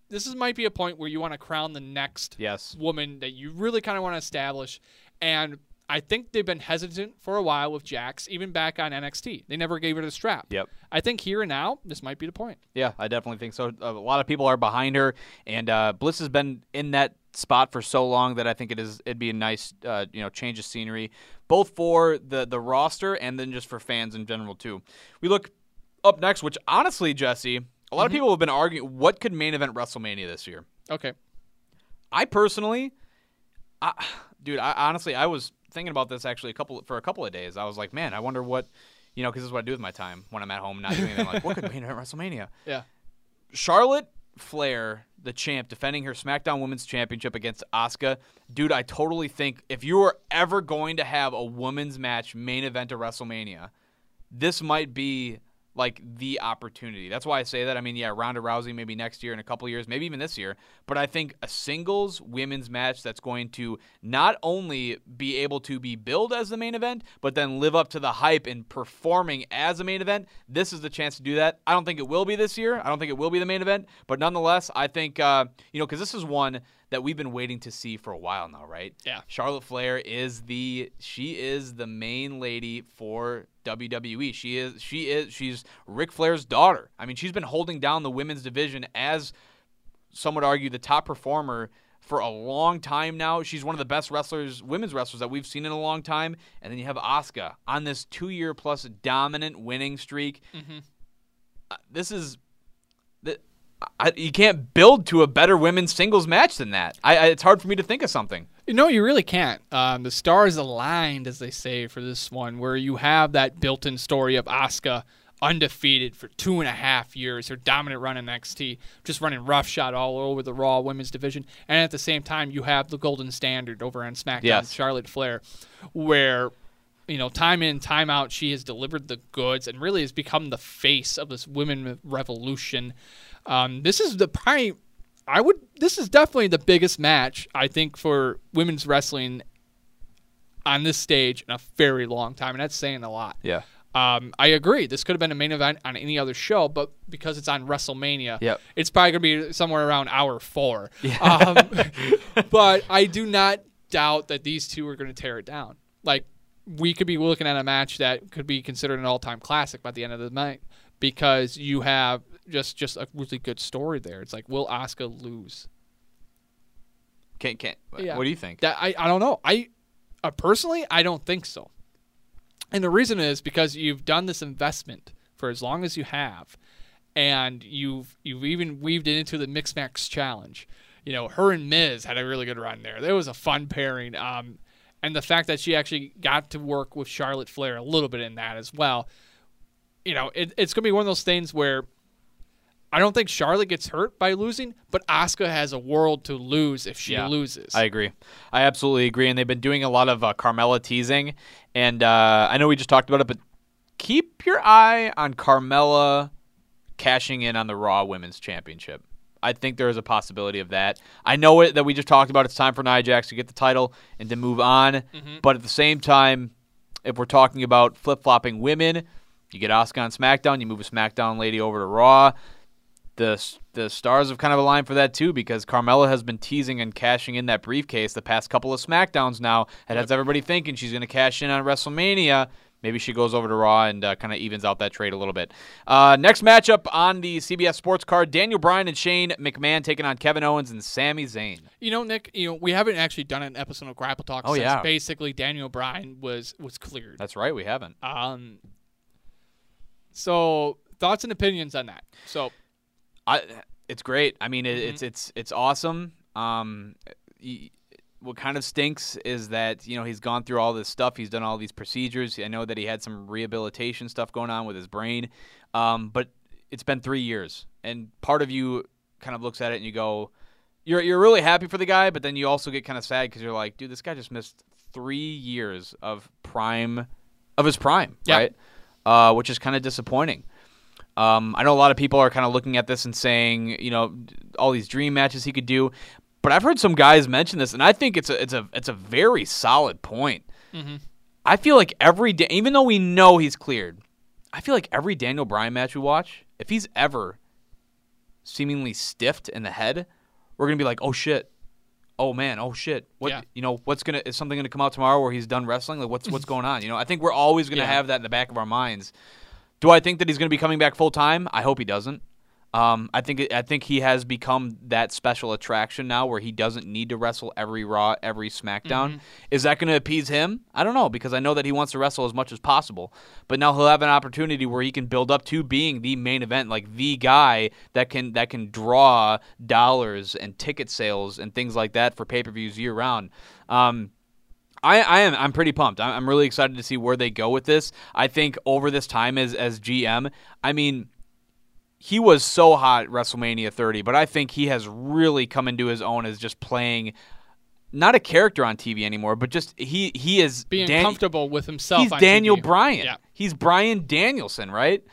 this is might be a point where you want to crown the next Yes. woman that you really kind of want to establish. And I think they've been hesitant for a while with Jax, even back on NXT. They never gave her the strap. Yep. I think here and now, this might be the point. Yeah, I definitely think so. A lot of people are behind her, and uh, Bliss has been in that spot for so long that I think it is it'd be a nice uh, you know change of scenery, both for the the roster and then just for fans in general too. We look up next, which honestly, Jesse, a lot of people have been arguing what could main event WrestleMania this year. Okay. I personally, I, dude, I honestly I was thinking about this actually a couple for a couple of days. I was like, man, I wonder what, you know, because this is what I do with my time when I'm at home not doing anything. like, what could main event WrestleMania? [LAUGHS] Yeah. Charlotte Flair, the champ, defending her SmackDown Women's Championship against Asuka. Dude, I totally think if you are ever going to have a women's match main event of WrestleMania, this might be like the opportunity. That's why I say that. I mean, yeah, Ronda Rousey maybe next year in a couple years, maybe even this year. But I think a singles women's match that's going to not only be able to be billed as the main event, but then live up to the hype and performing as a main event. This is the chance to do that. I don't think it will be this year. I don't think it will be the main event. But nonetheless, I think uh, you know because this is one that we've been waiting to see for a while now, right? Yeah. Charlotte Flair is the she is the main lady for WWE. She is she is she's Ric Flair's daughter. I mean, she's been holding down the women's division as some would argue the top performer for a long time now. She's one of the best wrestlers, women's wrestlers that we've seen in a long time. And then you have Asuka on this two-year plus dominant winning streak. Uh, this is the, I, you can't build to a better women's singles match than that. I, I, it's hard for me to think of something. No, you really can't. Um, the stars aligned, as they say, for this one, where you have that built-in story of Asuka undefeated for two and a half years, her dominant run in NXT, just running roughshod all over the Raw Women's division, and at the same time, you have the golden standard over on SmackDown, Yes. Charlotte Flair, where you know, time in, time out, she has delivered the goods and really has become the face of this women revolution. Um, this is the probably, I would, this is definitely the biggest match I think for women's wrestling on this stage in a very long time, and that's saying a lot. Yeah. Um, I agree. This could have been a main event on any other show, but because it's on WrestleMania, Yep. it's probably going to be somewhere around hour four. Um, [LAUGHS] but I do not doubt that these two are going to tear it down. Like we could be looking at a match that could be considered an all-time classic by the end of the night because you have just just a really good story there. It's like, will Asuka lose? Can't can't. Yeah. What do you think? That I, I don't know. I uh, personally I don't think so. And the reason is because you've done this investment for as long as you have, and you've you've even weaved it into the Mixed Match challenge. You know, her and Miz had a really good run there. There was a fun pairing. Um, and the fact that she actually got to work with Charlotte Flair a little bit in that as well. You know, it, it's gonna be one of those things where I don't think Charlotte gets hurt by losing, but Asuka has a world to lose if she Yeah, loses. I agree. I absolutely agree. And they've been doing a lot of uh, Carmella teasing. And uh, I know we just talked about it, but keep your eye on Carmella cashing in on the Raw Women's Championship. I think there is a possibility of that. I know it that we just talked about. It's time for Nia Jax to get the title and to move on. But at the same time, if we're talking about flip flopping women, you get Asuka on SmackDown, you move a SmackDown lady over to Raw the the stars have kind of aligned for that too because Carmella has been teasing and cashing in that briefcase the past couple of Smackdowns now. It has everybody thinking she's going to cash in on WrestleMania. Maybe she goes over to Raw and uh, kind of evens out that trade a little bit. Uh, next matchup on the CBS Sports card: Daniel Bryan and Shane McMahon taking on Kevin Owens and Sami Zayn. You know, Nick. You know, we haven't actually done an episode of Grapple Talk Oh, since yeah. basically Daniel Bryan was was cleared. That's right, we haven't. Um. So thoughts and opinions on that. So I, it's great. I mean, it, Mm-hmm. it's it's it's awesome. Um, y- what kind of stinks is that you know he's gone through all this stuff. He's done all these procedures. I know that he had some rehabilitation stuff going on with his brain, um, but it's been three years, and part of you kind of looks at it and you go, you're you're really happy for the guy, but then you also get kind of sad because you're like, dude, this guy just missed three years of prime of his prime, Yeah. right? Uh, which is kind of disappointing. Um, I know a lot of people are kind of looking at this and saying, you know, all these dream matches he could do, but I've heard some guys mention this, and I think it's a it's a it's a very solid point. I feel like every day, even though we know he's cleared, I feel like every Daniel Bryan match we watch, if he's ever seemingly stiffed in the head, we're gonna be like, oh shit, oh man, oh shit, what Yeah. you know, what's gonna is something gonna come out tomorrow where he's done wrestling? Like what's what's [LAUGHS] going on? You know, I think we're always gonna Yeah. have that in the back of our minds. Do I think that he's gonna be coming back full time? I hope he doesn't. Um, I think I think he has become that special attraction now, where he doesn't need to wrestle every Raw, every SmackDown. Is that going to appease him? I don't know because I know that he wants to wrestle as much as possible. But now he'll have an opportunity where he can build up to being the main event, like the guy that can that can draw dollars and ticket sales and things like that for pay per views year round. Um, I, I am I'm pretty pumped. I'm, I'm really excited to see where they go with this. I think over this time as as GM, I mean, he was so hot WrestleMania 30, but I think he has really come into his own as just playing not a character on TV anymore, but just he he is Being Dan- comfortable with himself. He's Daniel TV. Bryan. Yeah. He's Bryan Danielson, right?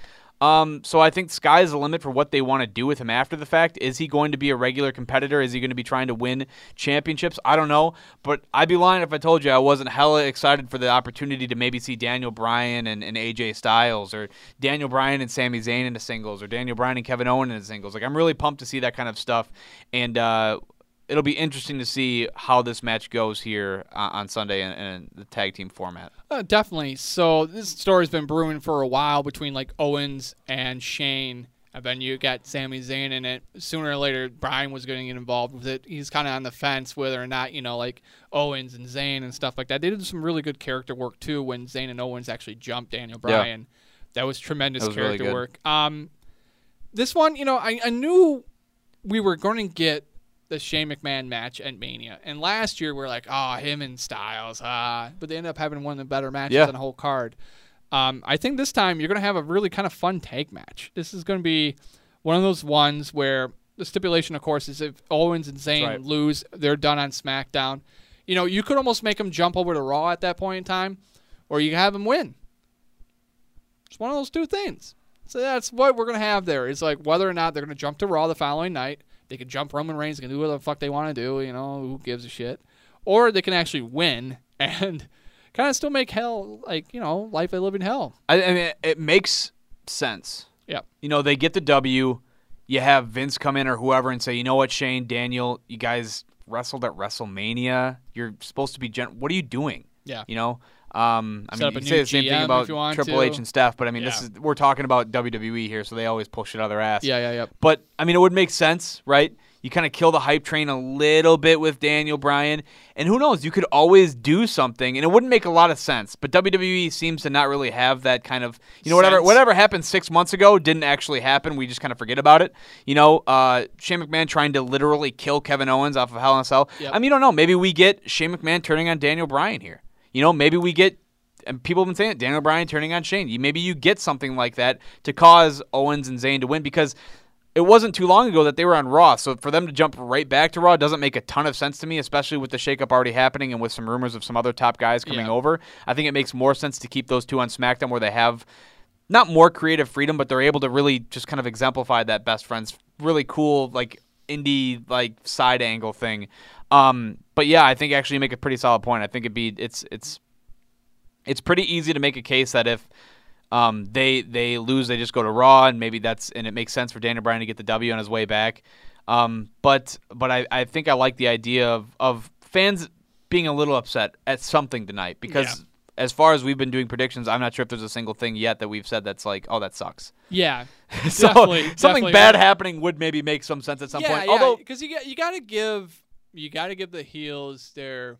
Um, so I think sky's the limit for what they want to do with him after the fact. Is he going to be a regular competitor? Is he going to be trying to win championships? I don't know, but I'd be lying if I told you I wasn't hella excited for the opportunity to maybe see Daniel Bryan and, and AJ Styles, or Daniel Bryan and Sami Zayn in the singles, or Daniel Bryan and Kevin Owens in the singles. Like I'm really pumped to see that kind of stuff, and uh, it'll be interesting to see how this match goes here uh, on Sunday in, in the tag team format. Uh, definitely. So this story's been brewing for a while between like Owens and Shane. And then you got Sami Zayn in it. Sooner or later, Bryan was going to get involved with it. He's kind of on the fence whether or not, you know, like Owens and Zayn and stuff like that. They did some really good character work too when Zayn and Owens actually jumped Daniel Bryan. Yeah. That was tremendous That was character good. work. Um, this one, you know, I, I knew we were going to get the Shane McMahon match at Mania. And last year we are like, oh, him and Styles, ah. But they end up having one of the better matches Yeah. on the whole card. Um, I think this time you're going to have a really kind of fun tag match. This is going to be one of those ones where the stipulation, of course, is if Owens and Zayn right. lose, they're done on SmackDown. You know, you could almost make them jump over to Raw at that point in time, or you can have them win. It's one of those two things. So that's what we're gonna have there. It's like whether or not they're gonna jump to Raw the following night. They can jump Roman Reigns. They can do whatever the fuck they want to do. You know, who gives a shit? Or they can actually win [LAUGHS] and kind of still make hell like you know life a living hell. I, I mean, it makes sense. Yeah. You know, they get the W. You have Vince come in or whoever and say, you know what, Shane, Daniel, you guys wrestled at WrestleMania. You're supposed to be gen. What are you doing? Yeah. You know. Um, I Set mean, you say the same GM thing about Triple H and Steph, but I mean, this is we're talking about WWE here, so they always push it out of their ass. Yeah, yeah, yeah. But I mean, it would make sense, right? You kind of kill the hype train a little bit with Daniel Bryan, and who knows? You could always do something, and it wouldn't make a lot of sense. But WWE seems to not really have that kind of, you know, whatever whatever happened six months ago didn't actually happen. We just kind of forget about it. You know, uh, Shane McMahon trying to literally kill Kevin Owens off of Hell in a Cell. Yep. I mean, you don't know. Maybe we get Shane McMahon turning on Daniel Bryan here. You know, maybe we get and people have been saying it, Daniel Bryan turning on Shane. Maybe you get something like that to cause Owens and Zayn to win because it wasn't too long ago that they were on Raw. So for them to jump right back to Raw doesn't make a ton of sense to me, especially with the shakeup already happening and with some rumors of some other top guys coming Yeah. over. I think it makes more sense to keep those two on SmackDown where they have not more creative freedom, but they're able to really just kind of exemplify that best friends, really cool like indie like side angle thing. Um, but yeah, I think actually you make a pretty solid point. I think it'd be it's it's it's pretty easy to make a case that if um, they they lose, they just go to Raw, and maybe that's and it makes sense for Daniel Bryan to get the W on his way back. Um, but but I, I think I like the idea of of fans being a little upset at something tonight because. Yeah. As far as we've been doing predictions, I'm not sure if there's a single thing yet that we've said that's like, oh, that sucks. Yeah, [LAUGHS] so Definitely, something definitely. bad happening would maybe make some sense at some yeah, point. yeah. Although Because you got you got to give you got to give the heels their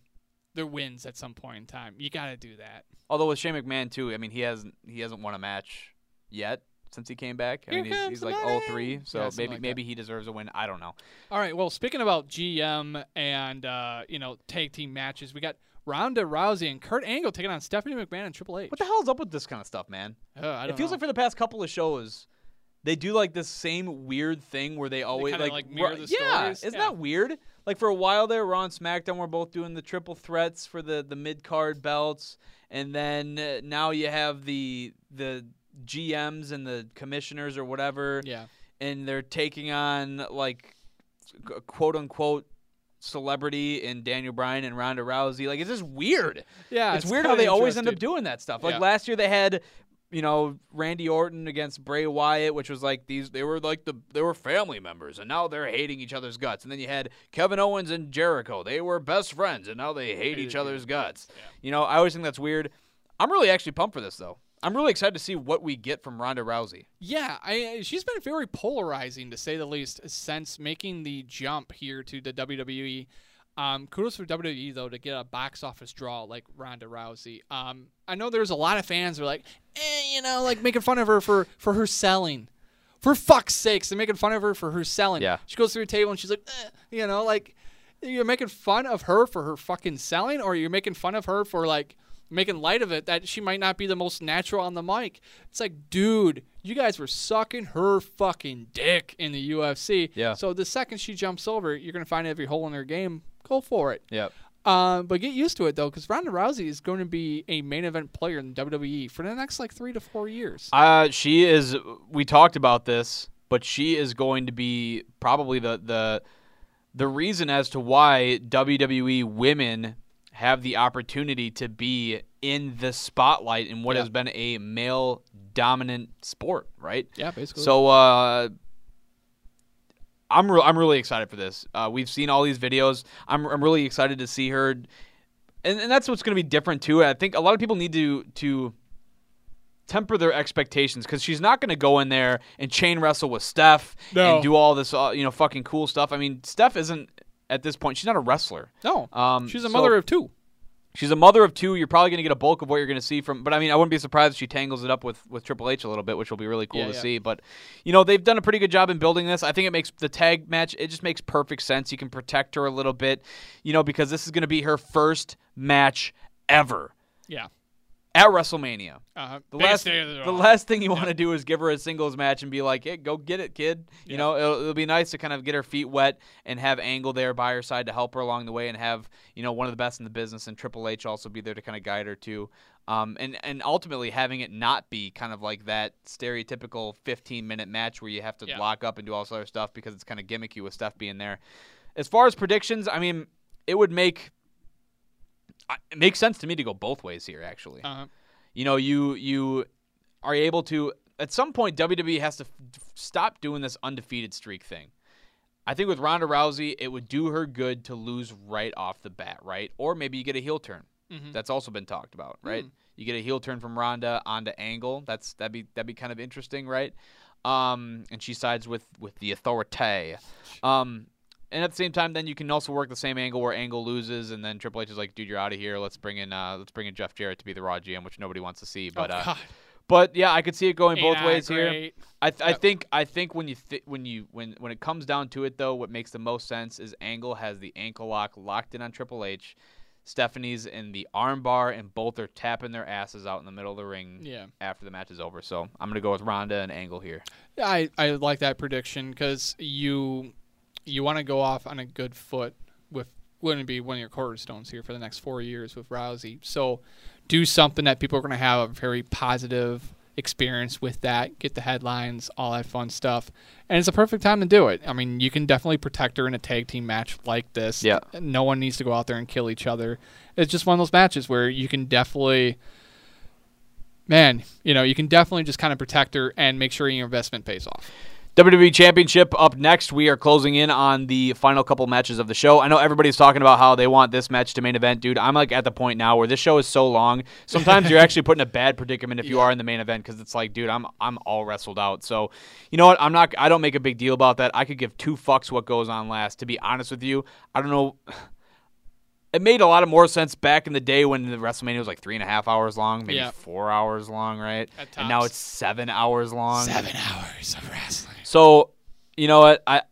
their wins at some point in time. You got to do that. Although with Shane McMahon too, I mean he hasn't he hasn't won a match yet since he came back. I Here mean he's, he's like money. 0-3, so Yeah, maybe like maybe he deserves a win. I don't know. All right. Well, speaking about GM and uh, you know tag team matches, we got Ronda Rousey and Kurt Angle taking on Stephanie McMahon and Triple H. What the hell's up with this kind of stuff, man? Uh, I don't It feels know. like for the past couple of shows, they do like this same weird thing where they always kinda, like, like, mirror the yeah, stories. isn't Yeah. that weird? Like for a while there, Raw and SmackDown were both doing the triple threats for the the mid card belts, and then uh, now you have the the GMs and the commissioners or whatever, yeah. and they're taking on like quote unquote celebrity in Daniel Bryan and Ronda Rousey. Like it's just weird. Yeah, it's, it's weird how they always end up doing that stuff. Like Yeah. last year they had you know Randy Orton against Bray Wyatt, which was like these they were like the they were family members, and now they're hating each other's guts. And then you had Kevin Owens and Jericho, they were best friends, and now they hate each other's guts. You know, I always think that's weird. I'm really actually pumped for this though. I'm really excited to see what we get from Ronda Rousey. Yeah, I she's been very polarizing to say the least since making the jump here to the WWE. Um, kudos for WWE though to get a box office draw like Ronda Rousey. Um, I know there's a lot of fans who are like, eh, you know, like making fun of her for for her selling. For fuck's sakes, they're making fun of her for her selling. Yeah. She goes through a table and she's like, eh, you know, like you're making fun of her for her fucking selling, or you're making fun of her for like making light of it that she might not be the most natural on the mic. It's like, dude, you guys were sucking her fucking dick in the UFC. Yeah. So the second she jumps over, you're gonna find every hole in her game. Go for it. Yep. Um, but get used to it though, because Ronda Rousey is going to be a main event player in WWE for the next like three to four years. Uh, she is. We talked about this, but she is going to be probably the the the reason as to why WWE women have the opportunity to be in the spotlight in what Yeah. has been a male dominant sport, right? yeah, basically. So uh, I'm re- I'm really excited for this. Uh, we've seen all these videos. I'm I'm really excited to see her, and, and that's what's going to be different too. I think a lot of people need to to temper their expectations because she's not going to go in there and chain wrestle with Steph No. and do all this uh, you know fucking cool stuff. I mean, Steph isn't at this point. She's not a wrestler. no, Um, she's a so- mother of two. She's a mother of two. You're probably going to get a bulk of what you're going to see from. But I mean, I wouldn't be surprised if she tangles it up with with Triple H a little bit, which will be really cool Yeah, to yeah. see. But you know, they've done a pretty good job in building this. I think it makes the tag match. It just makes perfect sense. You can protect her a little bit, you know, because this is going to be her first match ever Yeah. At WrestleMania. Uh, The biggest last, the draw. last thing you want to do is give her a singles match and be like, "Hey, go get it, kid." You Yeah. know, it'll, it'll be nice to kind of get her feet wet and have Angle there by her side to help her along the way, and have you know one of the best in the business and Triple H also be there to kind of guide her too. Um, and and ultimately having it not be kind of like that stereotypical 15 minute match where you have to Yeah. lock up and do all this other stuff because it's kind of gimmicky with Steph being there. As far as predictions, I mean, it would make it makes sense to me to go both ways here. Actually, Uh, you know, you you are able to at some point WWE has to f- stop doing this undefeated streak thing. I think with Ronda Rousey, it would do her good to lose right off the bat, right? Or maybe you get a heel turn. Mhm. That's also been talked about, right? Mm. You get a heel turn from Ronda onto Angle. That's that'd be that'd be kind of interesting, right? Um, and she sides with with the authority. Um, and at the same time, then you can also work the same angle where Angle loses, and then Triple H is like, "Dude, you're out of here. Let's bring in uh, let's bring in Jeff Jarrett to be the Raw GM," which nobody wants to see. But oh, uh, but yeah, I could see it going both Ain't ways here. I, th- I think I think when you th- when you when when it comes down to it though, what makes the most sense is Angle has the ankle lock locked in on Triple H. Stephanie's in the armbar, and both are tapping their asses out in the middle of the ring Yeah. after the match is over. So I'm gonna go with Ronda and Angle here. I, I like that prediction because you you want to go off on a good foot with wouldn't be one of your cornerstones here for the next four years with Rousey. So do something that people are going to have a very positive experience with that. Get the headlines, all that fun stuff, and it's a perfect time to do it. I mean, you can definitely protect her in a tag team match like this. Yeah. no one needs to go out there and kill each other. It's just one of those matches where you can definitely man, you know, you can definitely just kind of protect her and make sure your investment pays off. WWE Championship up next. We are closing in on the final couple matches of the show. I know everybody's talking about how they want this match to main event, dude. I'm like at the point now where this show is so long. Sometimes you're [LAUGHS] actually put in a bad predicament if you Yeah. are in the main event because it's like, dude, I'm I'm all wrestled out. So, you know what? I'm not. I don't make a big deal about that. I could give two fucks what goes on last. To be honest with you, I don't know. [SIGHS] It made a lot of more sense back in the day when the WrestleMania was like three and a half hours long, maybe Yeah. four hours long, right? And now it's seven hours long. Seven hours of wrestling. So, you know what? I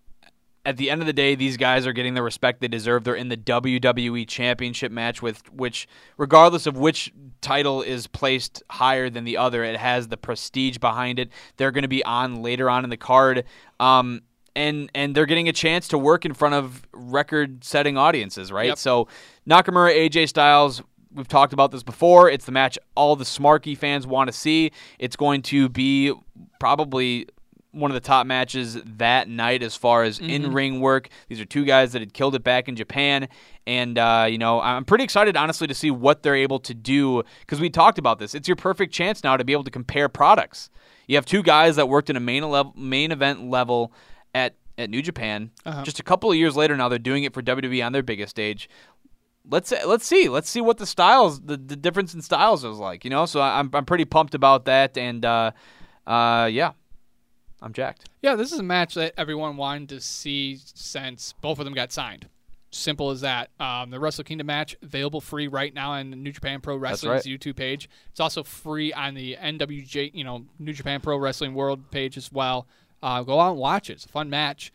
at the end of the day, these guys are getting the respect they deserve. They're in the WWE Championship match with which, regardless of which title is placed higher than the other, it has the prestige behind it. They're going to be on later on in the card. Um, and, and they're getting a chance to work in front of record-setting audiences, right? Yep. So Nakamura, AJ Styles, we've talked about this before. It's the match all the Smarky fans want to see. It's going to be probably one of the top matches that night as far as in ring work. These are two guys that had killed it back in Japan. And, uh, you know, I'm pretty excited, honestly, to see what they're able to do because we talked about this. It's your perfect chance now to be able to compare products. You have two guys that worked in a main, level, main event level at, at New Japan. Uh-huh. Just a couple of years later now, they're doing it for WWE on their biggest stage let's let's see let's see what the styles the, the difference in styles is like you know so I'm I'm pretty pumped about that and uh uh yeah I'm jacked Yeah, this is a match that everyone wanted to see since both of them got signed. Simple as that. Um, the Wrestle Kingdom match available free right now on the New Japan Pro Wrestling's right. YouTube page. It's also free on the NWJ, you know, New Japan Pro Wrestling World page as well. Uh, go out and watch it. It's a fun match.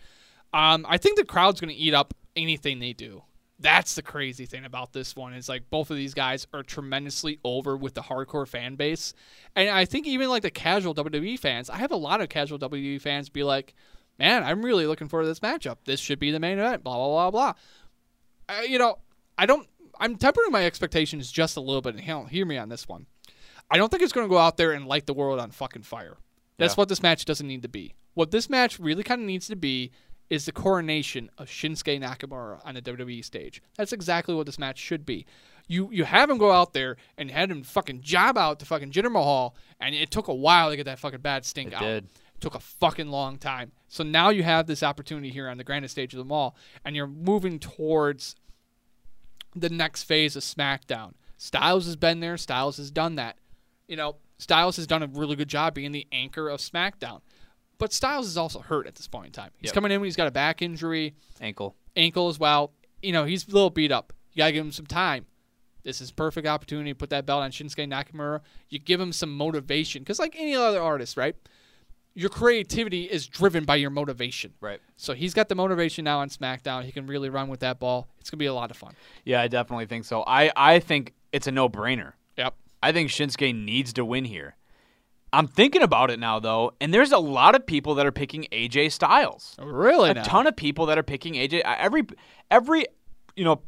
Um, I think the crowd's going to eat up anything they do. That's the crazy thing about this one is like both of these guys are tremendously over with the hardcore fan base, and I think even like the casual WWE fans, I have a lot of casual WWE fans be like, "Man, I'm really looking forward to this matchup. This should be the main event." Blah blah blah blah. Uh, you know, I don't. I'm tempering my expectations just a little bit. And hear- hear me on this one. I don't think it's going to go out there and light the world on fucking fire. That's Yeah. what this match doesn't need to be. What this match really kind of needs to be is the coronation of Shinsuke Nakamura on the WWE stage. That's exactly what this match should be. You you have him go out there and had him fucking job out to fucking Jinder Mahal, and it took a while to get that fucking bad stink It out. did. It took a fucking long time. So now you have this opportunity here on the grandest stage of them all, and you're moving towards the next phase of SmackDown. Styles has been there. Styles has done that. You know, Styles has done a really good job being the anchor of SmackDown. But Styles is also hurt at this point in time. He's Yep. coming in when he's got a back injury, Ankle. ankle as well. You know, he's a little beat up. You gotta give him some time. This is perfect opportunity to put that belt on Shinsuke Nakamura. You give him some motivation, because like any other artist, right? Your creativity is driven by your motivation. Right. So he's got the motivation now on SmackDown. He can really run with that ball. It's gonna be a lot of fun. Yeah, I definitely think so. I, I think it's a no brainer. Yep. I think Shinsuke needs to win here. I'm thinking about it now though, and there's a lot of people that are picking AJ Styles. Really? a now? ton of people that are picking AJ. uh, Every every you know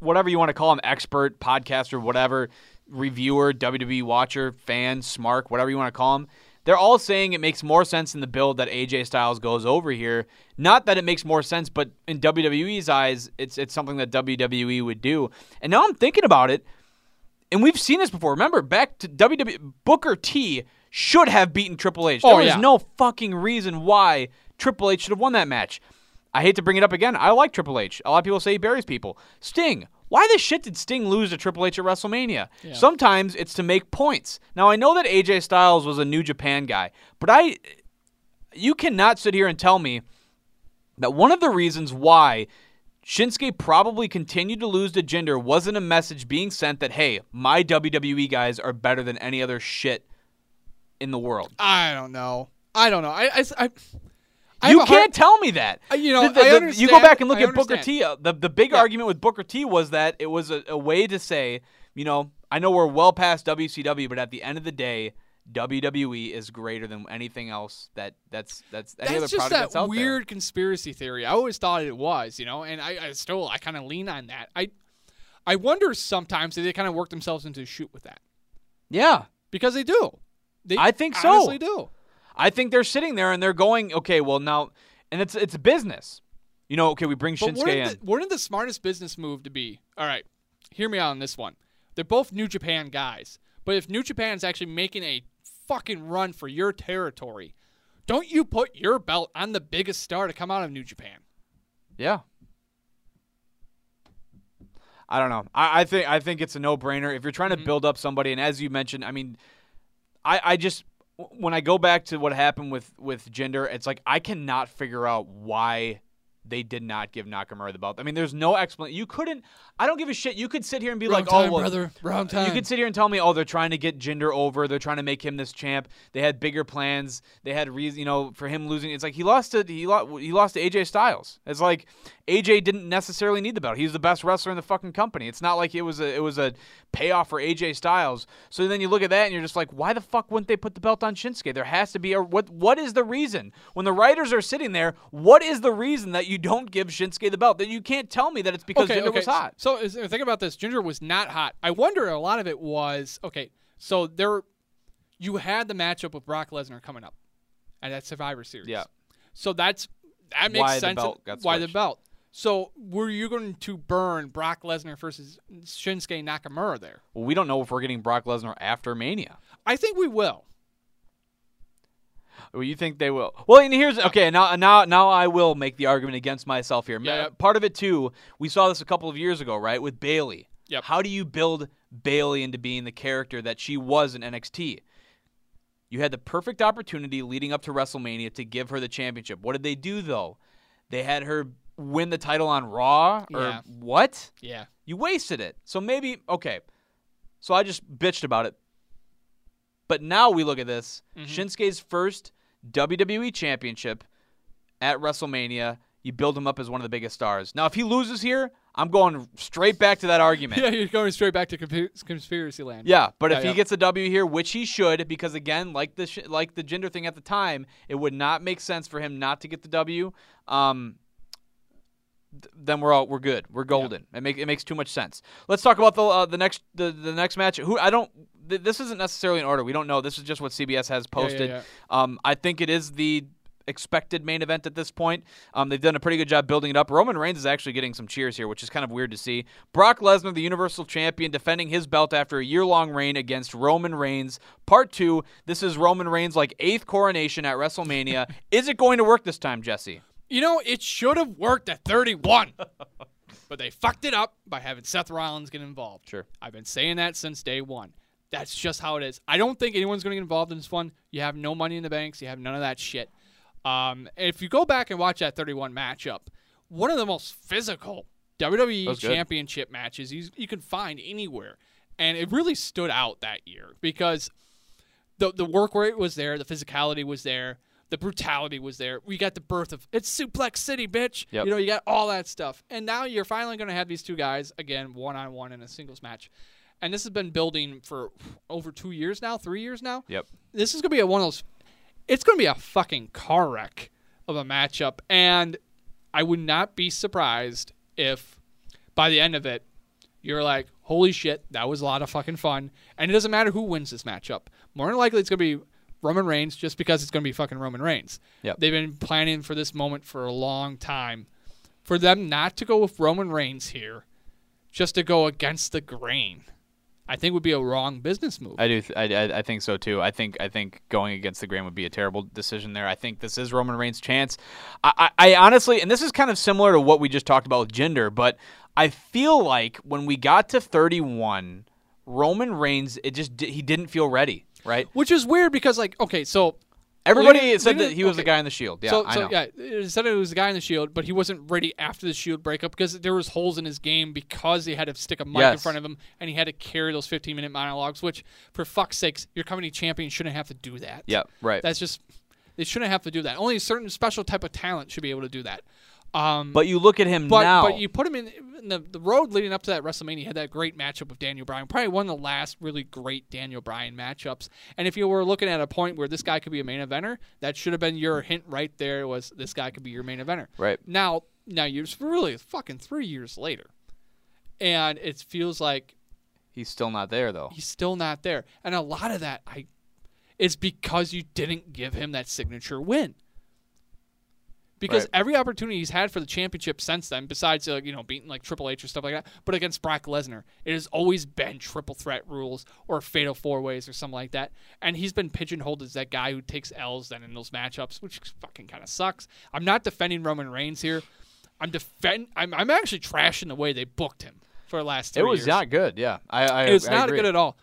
whatever you want to call him, expert, podcaster, whatever, reviewer, WWE watcher, fan, smart, whatever you want to call him. They're all saying it makes more sense in the build that AJ Styles goes over here. Not that it makes more sense, but in WWE's eyes, it's it's something that WWE would do. And now I'm thinking about it, and we've seen this before. Remember, back to WWE, Booker T should have beaten Triple H. Oh, there Oh, was yeah. no fucking reason why Triple H should have won that match. I hate to bring it up again. I like Triple H. A lot of people say he buries people. Sting. Why the shit did Sting lose to Triple H at WrestleMania? Sometimes it's to make points. Now I know that AJ Styles was a New Japan guy, but I you cannot sit here and tell me that one of the reasons why Shinsuke probably continued to lose to Jinder wasn't a message being sent that hey, my WWE guys are better than any other shit in the world. I don't know. I don't know. I, I, I, I you a hard- can't tell me that. Uh, you know, The- the- I the- you go back and look I at Booker. T. uh, The the big Yeah. argument with Booker T was that it was a, a way to say, you know, I know we're well past WCW, but at the end of the day, WWE is greater than anything else that that's that's any other that's just product that that's out weird conspiracy theory. I always thought it was, you know, and I, I still I kind of lean on that. I I wonder sometimes if they kind of work themselves into a shoot with that. Yeah, because they do. They I think so. honestly do. I think they're sitting there and they're going, okay, well now, and it's it's a business. You know, okay, we bring But Shinsuke in. the, wouldn't the smartest business move to be? All right, hear me out on this one. They're both New Japan guys, but if New Japan's actually making a fucking run for your territory, don't you put your belt on the biggest star to come out of New Japan? Yeah. I don't know. I, I think I think it's a no brainer if you're trying Mm-hmm. to build up somebody. And as you mentioned, I mean, I I just when I go back to what happened with with Jinder, it's like I cannot figure out why they did not give Nakamura the belt. I mean, there's no explanation. You couldn't. I don't give a shit. You could sit here and be Wrong like, oh, time, oh well, brother. Wrong time. you could sit here and tell me, oh, they're trying to get Jinder over. They're trying to make him this champ. They had bigger plans. They had reason, you know, for him losing. It's like he lost to he lost he lost to AJ Styles. It's like AJ didn't necessarily need the belt. He's the best wrestler in the fucking company. It's not like it was a it was a payoff for AJ Styles. So then you look at that and you're just like, why the fuck wouldn't they put the belt on Shinsuke? There has to be a what what is the reason? When the writers are sitting there, what is the reason that you don't give Shinsuke the belt? That you can't tell me that it's because Jinder was hot. So is- think about this. Jinder was not hot. I wonder a lot of it was okay. So there, you had the matchup with Brock Lesnar coming up, at that Survivor Series. Yeah. So that's that makes Why the sense. got why the belt? So were you going to burn Brock Lesnar versus Shinsuke Nakamura there? Well, we don't know if we're getting Brock Lesnar after Mania. I think we will. Well, you think they will? Well, and here's okay. Now, now, now, I will make the argument against myself here. Yeah, Part of it too. We saw this a couple of years ago, right, with Bayley. Yep. How do you build Bayley into being the character that she was in NXT? You had the perfect opportunity leading up to WrestleMania to give her the championship. What did they do though? They had her win the title on Raw or Yeah. what? Yeah. You wasted it. So maybe okay. So I just bitched about it. But now we look at this. Shinsuke's first WWE championship at WrestleMania. You build him up as one of the biggest stars. Now if he loses here, I'm going straight back to that argument. [LAUGHS] Yeah, you're going straight back to consp- conspiracy land. Yeah, but Yeah, if yeah. he gets a W here, which he should, because again, like the sh- like the Jinder thing at the time, it would not make sense for him not to get the W. Um, then we're all we're good. We're golden. It make it makes too much sense. Let's talk about the uh, the next the, the next match. Who I don't. Th- this isn't necessarily in order. We don't know. This is just what CBS has Yeah, yeah, posted. yeah. Um, I think it is the expected main event at this point. Um, they've done a pretty good job building it up. Roman Reigns is actually getting some cheers here, which is kind of weird to see. Brock Lesnar, the Universal Champion, defending his belt after a year-long reign against Roman Reigns. Part two. This is Roman Reigns' like eighth coronation at WrestleMania. [LAUGHS] is it going to work this time, Jesse? You know, it should have worked at 31. [LAUGHS] but they fucked it up by having Seth Rollins get involved. Sure. I've been saying that since day one. That's just how it is. I don't think anyone's going to get involved in this one. You have no money in the banks. You have none of that shit. Um, if you go back and watch that 31 matchup, one of the most physical WWE. Championship matches you, you can find anywhere. And it really stood out that year because the the work rate was there, the physicality was there, the brutality was there. We got the birth of it's Suplex City, bitch. Yep. You know, you got all that stuff, and now you're finally going to have these two guys again, one on one in a singles match, and this has been building for over two years now, three years now. Yep. This is going to be a, one of those. It's going to be a fucking car wreck of a matchup, and I would not be surprised if by the end of it, you're like, holy shit, that was a lot of fucking fun. And it doesn't matter who wins this matchup. More than likely, it's going to be Roman Reigns just because it's going to be fucking Roman Reigns. Yep. They've been planning for this moment for a long time. For them not to go with Roman Reigns here, just to go against the grain, I think would be a wrong business move. I do. Th- I, I, I think so too. I think. I think going against the grain would be a terrible decision there. I think this is Roman Reigns' chance. I, I, I honestly, and this is kind of similar to what we just talked about with Jinder, but I feel like when we got to 31, Roman Reigns, it just he didn't feel ready. Right. Which is weird because, like, okay, so Everybody said that he was the guy in the Shield. Yeah, so, I so know. yeah, it said it was the guy in the Shield, but he wasn't ready after the Shield breakup because there was holes in his game because he had to stick a mic in front of him and he had to carry those 15 minute monologues. Which, for fuck's sakes, your company champion shouldn't have to do that. Yeah. Right. that's just they shouldn't have to do that. Only a certain special type of talent should be able to do that. Um, but you look at him but now. but you put him in, in the the road leading up to that WrestleMania. He had that great matchup with Daniel Bryan, probably one of the last really great Daniel Bryan matchups. And if you were looking at a point where this guy could be a main eventer, that should have been your hint right there. Was this guy could be your main eventer? Right. now, now you're really fucking three years later, and it feels like He's still not there though. he's still not there. And a lot of that, I, is because you didn't give him that signature win. Because Right. every opportunity he's had for the championship since then, besides uh, you know beating like Triple H or stuff like that, but against Brock Lesnar, it has always been triple threat rules or fatal four ways or something like that. And he's been pigeonholed as that guy who takes L's then in those matchups, which fucking kind of sucks. I'm not defending Roman Reigns here. I'm defend. I'm, I'm actually trashing the way they booked him for the last It was years. not good. Yeah. I. I It's I not agree. good at all.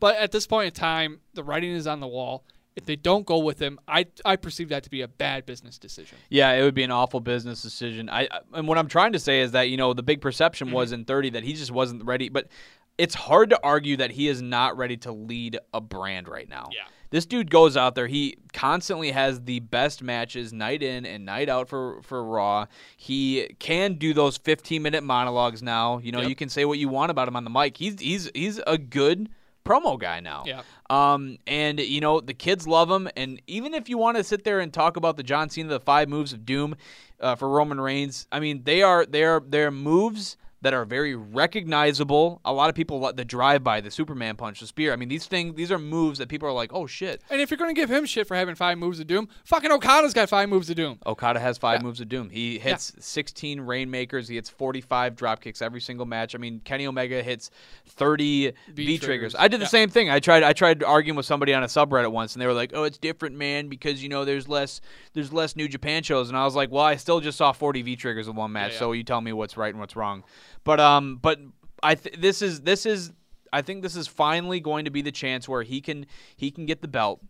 But at this point in time, the writing is on the wall. If they don't go with him, I I perceive that to be a bad business decision. Yeah, it would be an awful business decision. I and what I'm trying to say is that you know the big perception was mm-hmm. in 30 that he just wasn't ready, but it's hard to argue that he is not ready to lead a brand right now. Yeah. This dude goes out there. He constantly has the best matches night in and night out for for Raw. He can do those 15 minute monologues now. You know, Yep. you can say what you want about him on the mic. He's he's he's a good promo guy now. Yeah. Um, and you know the kids love him, and even if you want to sit there and talk about the John Cena, the five moves of doom, uh, for Roman Reigns, I mean they are they are they are moves that are very recognizable. A lot of people like the drive by, the Superman punch, the spear. I mean these things these are moves that people are like, oh shit. And if you're gonna give him shit for having five moves of doom, fucking Okada's got five moves of doom. Okada has five Yeah. moves of doom. He hits 16 rainmakers. He hits 45 drop kicks every single match. I mean, Kenny Omega hits 30 V V-triggers. I did the Yeah. same thing. I tried. I tried arguing with somebody on a subreddit once, and they were like, "Oh, it's different, man, because you know there's less there's less New Japan shows." And I was like, "Well, I still just saw 40 V triggers in one match, yeah. so you tell me what's right and what's wrong." But um, but I th- this is this is I think this is finally going to be the chance where he can he can get the belt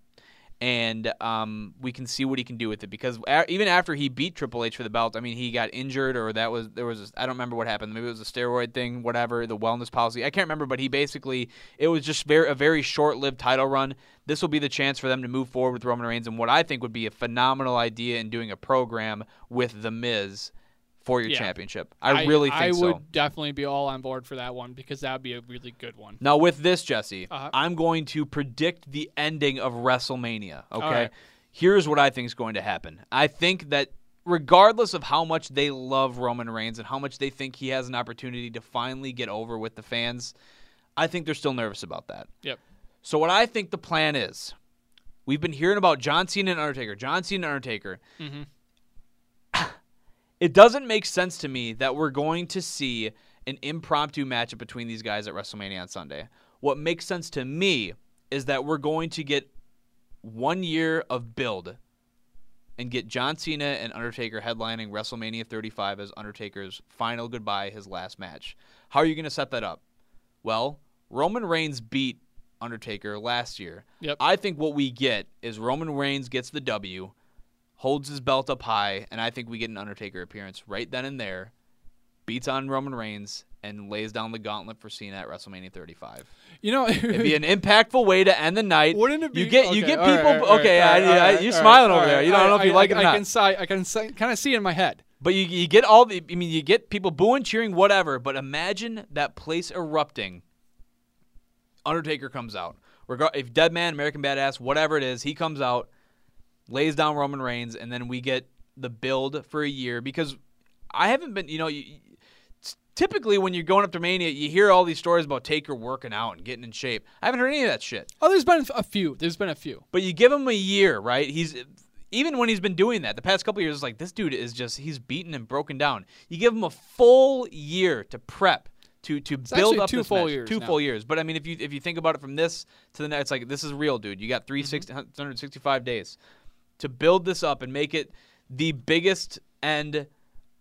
and um, we can see what he can do with it. Because a- even after he beat Triple H for the belt, I mean, he got injured, or that was there was I I don't remember what happened. Maybe it was a steroid thing, whatever, the wellness policy. I can't remember, but he basically it was just very a very short lived title run. This will be the chance for them to move forward with Roman Reigns, and what I think would be a phenomenal idea in doing a program with the Miz for your Yeah. championship. I, really think I so. would definitely be all on board for that one because that would be a really good one. Now with this, Jesse, Uh-huh. I'm going to predict the ending of WrestleMania. Okay, right. here's what I think is going to happen. I think that regardless of how much they love Roman Reigns and how much they think he has an opportunity to finally get over with the fans, I think they're still nervous about that. Yep. So what I think the plan is, we've been hearing about John Cena and Undertaker, John Cena and Undertaker. Mm-hmm. It doesn't make sense to me that we're going to see an impromptu matchup between these guys at WrestleMania on Sunday. What makes sense to me is that we're going to get one year of build and get John Cena and Undertaker headlining WrestleMania 35 as Undertaker's final goodbye, his last match. How are you going to set that up? Well, Roman Reigns beat Undertaker last year. Yep. I think what we get is Roman Reigns gets the W, holds his belt up high, and I think we get an Undertaker appearance right then and there, beats on Roman Reigns, and lays down the gauntlet for Cena at WrestleMania 35. You know, [LAUGHS] It'd be an impactful way to end the night. Wouldn't it be? You get you get right, people. all right, okay, I, right, I- right, you're smiling right, over there. right, You don't know if right, you like I, it or I can si- I can si- kind of see it in my head. But you, you get all the, I mean, you get people booing, cheering, whatever. But imagine that place erupting. Undertaker comes out. Regar- if Dead Man, American Badass, whatever it is, he comes out, lays down Roman Reigns, and then we get the build for a year. Because I haven't been, you know, you, typically when you're going up to Mania, you hear all these stories about Taker working out and getting in shape. I haven't heard any of that shit. Oh, there's been a few. There's been a few. But you give him a year, right? He's even when he's been doing that the past couple years, it's like this dude is just he's beaten and broken down. You give him a full year to prep to to build actually up two this full match. years two now. full years. But I mean, if you if you think about it from this to the next, it's like this is real, dude. You got 360 Mm-hmm. 365 days to build this up and make it the biggest end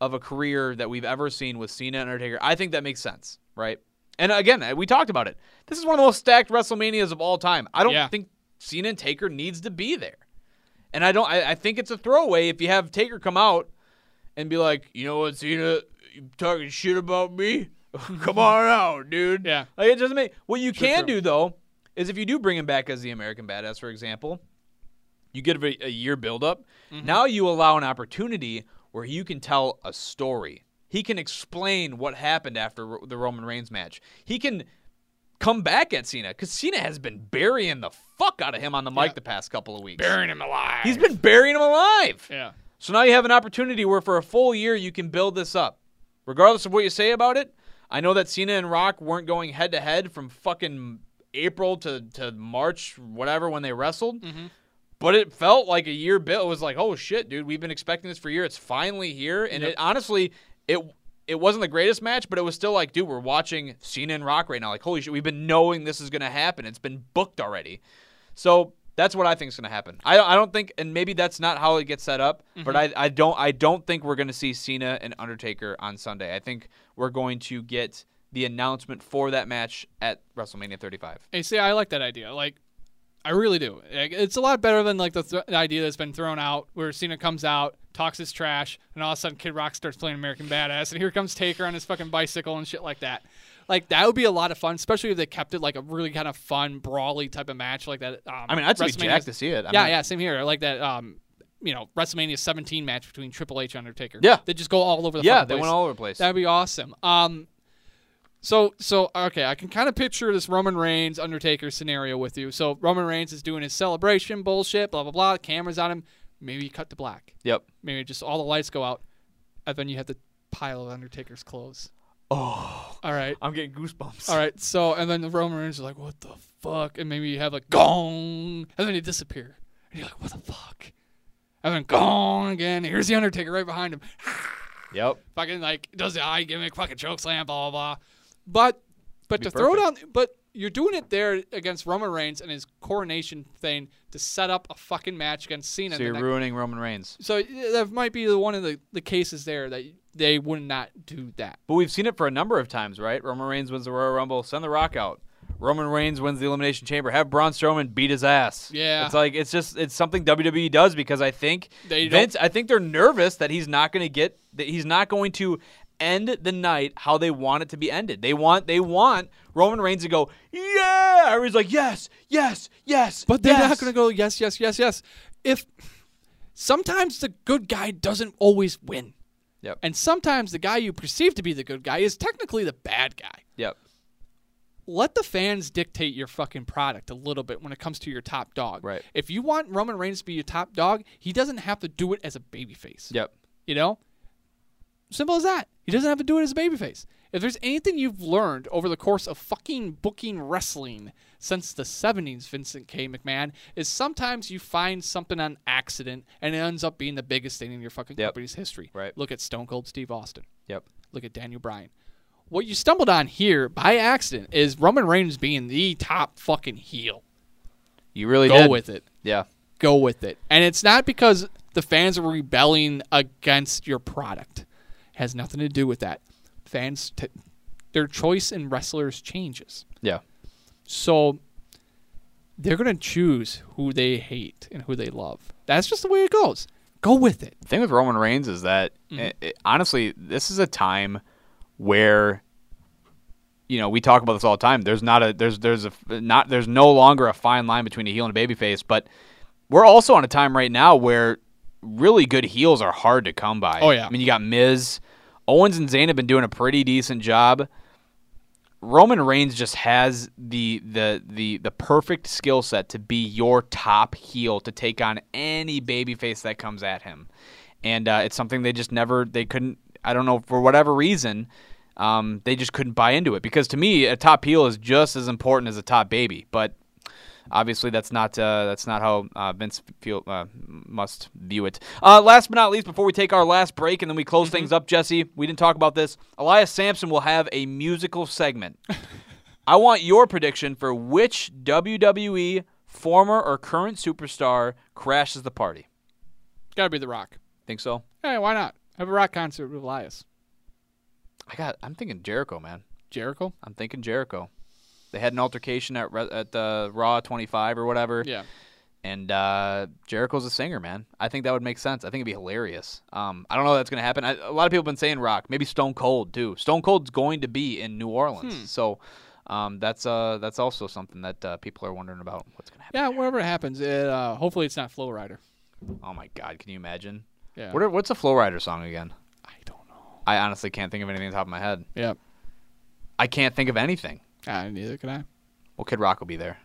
of a career that we've ever seen with Cena and Undertaker. I think that makes sense, right? And again, uh, we talked about it. This is one of the most stacked WrestleManias of all time. I don't Yeah. think Cena and Taker needs to be there. And I don't. I, I think it's a throwaway if you have Taker come out and be like, you know what, Cena, you talking shit about me? [LAUGHS] come on out, dude. Yeah. Like it doesn't make. What you can true. do though is if you do bring him back as the American Badass, for example, you get a, a year buildup. Mm-hmm. Now you allow an opportunity where you can tell a story. He can explain what happened after the Roman Reigns match. He can come back at Cena because Cena has been burying the fuck out of him on the mic Yeah. the past couple of weeks. Burying him alive. He's been burying him alive. Yeah. So now you have an opportunity where for a full year you can build this up. Regardless of what you say about it, I know that Cena and Rock weren't going head to head from fucking April to, to March, whatever, when they wrestled. But it felt like a year build. It was like, oh shit, dude, we've been expecting this for a year. It's finally here. And Yep. it honestly, it it wasn't the greatest match, but it was still like, dude, we're watching Cena and Rock right now. Like, holy shit, we've been knowing this is gonna happen. It's been booked already. So that's what I think is going to happen. I, I don't think, and maybe that's not how it gets set up, but mm-hmm. I, I don't I don't think we're going to see Cena and Undertaker on Sunday. I think we're going to get the announcement for that match at WrestleMania 35. Hey, see, I like that idea. Like, I really do. It's a lot better than like the, th- idea that's been thrown out, where Cena comes out, talks his trash, and all of a sudden Kid Rock starts playing American Badass, and here comes Taker on his fucking bicycle and shit like that. Like that would be a lot of fun, especially if they kept it like a really kind of fun, brawly type of match like that. Um, I mean, I'd be jacked to see it. I yeah, mean, yeah, same here. I like that. Um, you know, WrestleMania 17 match between Triple H and Undertaker. Yeah. they just go all over the Yeah, they place. went all over the place. That'd be awesome. Um, so so okay, I can kind of picture this Roman Reigns Undertaker scenario with you. So Roman Reigns is doing his celebration bullshit, blah blah blah. Cameras on him. Maybe you cut to black. Yep. Maybe just all the lights go out, and then you have the pile of Undertaker's clothes. Oh, All right. I'm getting goosebumps. All right, so and then the Roman Reigns is like, "What the fuck?" And maybe you have like gong, and then he disappear, and you're like, "What the fuck?" And then gong again. Here's the Undertaker right behind him. Yep. fucking like does the eye gimmick, fucking choke slam, blah blah blah. But but to throw it on, but you're doing it there against Roman Reigns and his coronation thing to set up a fucking match against Cena. So you're ruining Roman Reigns. so that might be the one of the, the cases there that they would not do that. But we've seen it for a number of times, right? Roman Reigns wins the Royal Rumble, send the Rock out. Roman Reigns wins the Elimination Chamber, have Braun Strowman beat his ass. Yeah. it's like it's just it's something WWE does because I think They Vince, I think they're nervous that he's not going to get that he's not going to end the night how they want it to be ended. They want they want Roman Reigns to go, yeah. Everybody's like, yes, yes, yes. But they're yes. not going to go yes, yes, yes, yes. If sometimes the good guy doesn't always win. Yep. And sometimes the guy you perceive to be the good guy is technically the bad guy. Yep. Let the fans dictate your fucking product a little bit when it comes to your top dog. Right. If you want Roman Reigns to be your top dog, he doesn't have to do it as a babyface. Yep. You know? Simple as that. He doesn't have to do it as a babyface. If there's anything you've learned over the course of fucking booking wrestling since the 70s, Vincent K. McMahon, is sometimes you find something on accident and it ends up being the biggest thing in your fucking Yep. company's history. Right. Look at Stone Cold Steve Austin. Yep. Look at Daniel Bryan. What you stumbled on here by accident is Roman Reigns being the top fucking heel. You really Go did. with it Yeah. go with it. And it's not because the fans are rebelling against your product. It has nothing to do with that. Fans, t- their choice in wrestlers changes. Yeah. So they're going to choose who they hate and who they love. That's just the way it goes. Go with it. The thing with Roman Reigns is that Mm-hmm. i- i- honestly, this is a time where you know we talk about this all the time. There's not a there's there's a not there's no longer a fine line between a heel and a babyface, but we're also on a time right now where really good heels are hard to come by. Oh, yeah. I mean you got Miz, Owens and Zayn have been doing a pretty decent job. Roman Reigns just has the the the the perfect skill set to be your top heel to take on any babyface that comes at him, and uh, it's something they just never they couldn't. I don't know for whatever reason, um, they just couldn't buy into it because to me a top heel is just as important as a top baby, but. Obviously, that's not uh, that's not how uh, Vince feel, uh, must view it. Uh, last but not least, before we take our last break and then we close things up, Jesse, we didn't talk about this. Elias Samson will have a musical segment. [LAUGHS] I want your prediction for which WWE former or current superstar crashes the party. Got to be The Rock. Think so? Hey, why not? Have a rock concert with Elias. I got. I'm thinking Jericho, man. Jericho? I'm thinking Jericho. They had an altercation at at uh, Raw 25 or whatever. Yeah. And uh, Jericho's a singer, man. I think that would make sense. I think it'd be hilarious. Um, I don't know if that's going to happen. I, a lot of people have been saying Rock, maybe Stone Cold too. Stone Cold's going to be in New Orleans, so um, that's uh, that's also something that uh, people are wondering about. What's going to happen? Yeah, whatever happens. It, uh, hopefully it's not Flo Rida. Oh my God, can you imagine? Yeah. What are, what's a Flo Rida song again? I don't know. I honestly can't think of anything on top of my head. Yeah. I can't think of anything. Uh, neither can I. Well, Kid Rock will be there.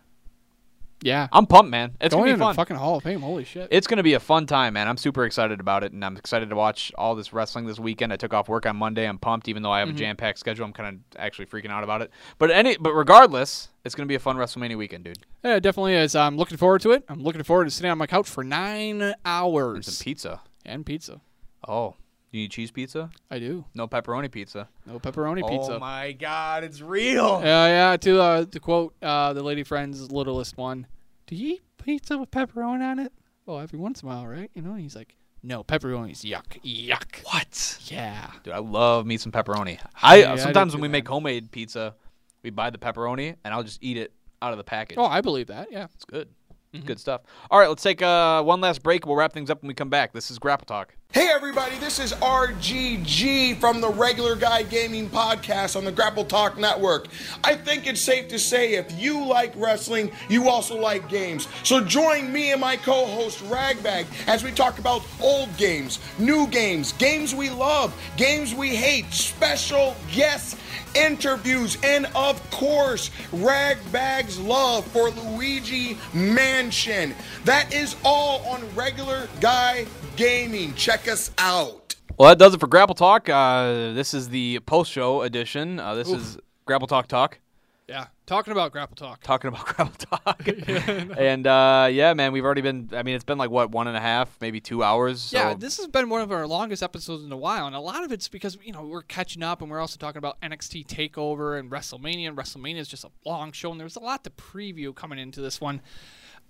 Yeah. I'm pumped, man. It's Going gonna be fun. fucking Hall of Fame. Holy shit. It's going to be a fun time, man. I'm super excited about it, and I'm excited to watch all this wrestling this weekend. I took off work on Monday. I'm pumped, even though I have Mm-hmm. a jam-packed schedule. I'm kind of actually freaking out about it. But any, but regardless, it's going to be a fun WrestleMania weekend, dude. Yeah, it definitely is. I'm looking forward to it. I'm looking forward to sitting on my couch for nine And hours. some pizza. and pizza. Oh, you need cheese pizza? I do. No pepperoni pizza. No pepperoni pizza. Oh my God, it's real. Yeah, yeah. To uh, to quote uh, the lady friend's littlest one, "Do you eat pizza with pepperoni on it?" Well, every once in a while, right? You know. He's like, "No, pepperoni's yuck, yuck." What? Yeah. Dude, I love me some pepperoni. I Yeah, sometimes too, when we make homemade pizza, we buy the pepperoni, and I'll just eat it out of the package. Oh, I believe that. Yeah. It's good. Good stuff. All right, let's take uh, one last break. We'll wrap things up when we come back. This is Grapple Talk. Hey everybody, this is RGG from the Regular Guy Gaming Podcast on the Grapple Talk Network. I think it's safe to say if you like wrestling, you also like games. So join me and my co-host Ragbag as we talk about old games, new games, games we love, games we hate, special guests, interviews, and of course, Ragbag's love for Luigi Mansion. That is all on Regular Guy Gaming. Check us out. Well, that does it for Grapple Talk. Uh, this is the post-show edition. Uh, this is Grapple Talk Talk, Yeah. Talking about grapple talk. talking about [LAUGHS] Grapple Talk. [LAUGHS] and uh, yeah, man, we've already been. I mean, it's been like what one and a half, maybe two hours. So Yeah, this has been one of our longest episodes in a while, and a lot of it's because you know we're catching up, and we're also talking about NXT Takeover and WrestleMania. And WrestleMania is just a long show, and there's a lot to preview coming into this one.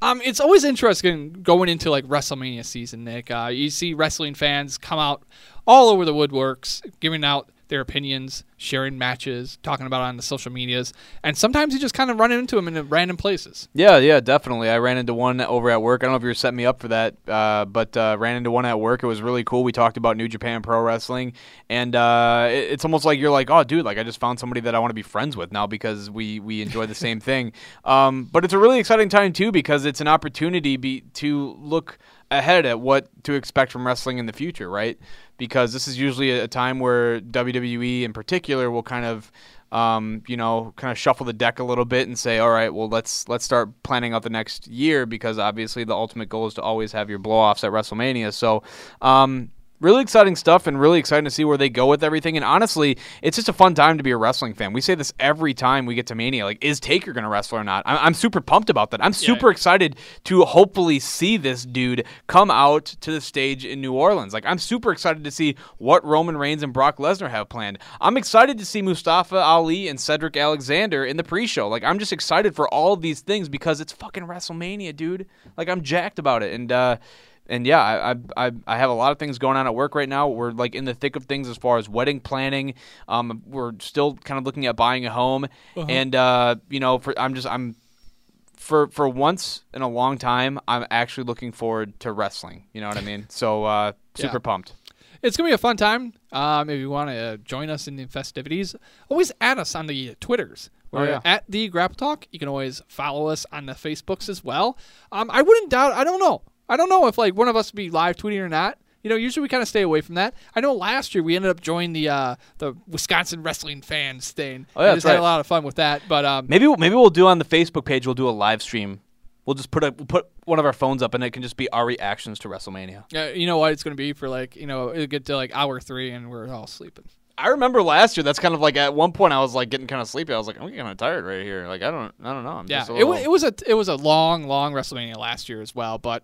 Um, it's always interesting going into like WrestleMania season, Nick. Uh, you see wrestling fans come out all over the woodworks, giving out their opinions, sharing matches, talking about it on the social medias, and sometimes you just kind of run into them in random places. Yeah, yeah, definitely. I ran into one over at work. I don't know if you were setting me up for that, uh, but uh, ran into one at work. It was really cool. We talked about New Japan Pro Wrestling, and uh, it- it's almost like you're like, oh, dude, like I just found somebody that I want to be friends with now because we we enjoy the same thing. [LAUGHS] Um, but it's a really exciting time too because it's an opportunity be, to look ahead at what to expect from wrestling in the future, right? Because this is usually a time where WWE in particular will kind of um, you know, kind of shuffle the deck a little bit and say, all right, well, let's let's start planning out the next year because obviously the ultimate goal is to always have your blowoffs at WrestleMania. So, um, really exciting stuff and really exciting to see where they go with everything. And honestly, it's just a fun time to be a wrestling fan. We say this every time we get to Mania. Like, is Taker going to wrestle or not? I'm, I'm, super pumped about that. I'm super excited to hopefully see this dude come out to the stage in New Orleans. Like, I'm super excited to see what Roman Reigns and Brock Lesnar have planned. I'm excited to see Mustafa Ali and Cedric Alexander in the pre-show. Like, I'm just excited for all of these things because it's fucking WrestleMania, dude. Like, I'm jacked about it. And, uh, and yeah, I, I I have a lot of things going on at work right now. We're like in the thick of things as far as wedding planning. Um, we're still kind of looking at buying a home, and uh, you know, for I'm just I'm for for once in a long time, I'm actually looking forward to wrestling. You know what I mean? So uh, [LAUGHS] super Yeah. pumped. It's gonna be a fun time. Um, if you want to join us in the festivities, always add us on the Twitters. We're yeah. at the Grapple Talk. You can always follow us on the Facebooks as well. Um, I wouldn't doubt. I don't know. I don't know if like one of us would be live tweeting or not. You know, usually we kind of stay away from that. I know last year we ended up joining the uh, the Wisconsin wrestling fans thing. Oh, yeah, We just had a lot of fun with that. But um, Maybe we'll- maybe we'll do on the Facebook page. We'll do a live stream. We'll just put a we'll put one of our phones up, and it can just be our reactions to WrestleMania. uh, you know what it's gonna be for like you know it'll get to like hour three and we're all sleeping. I remember last year. That's kind of like at one point I was like getting kind of sleepy. I was like, I'm getting kind of tired right here. Like I don't, I don't know. I'm Yeah, just a it, wa- little- it was a it was a long, long WrestleMania last year as well. But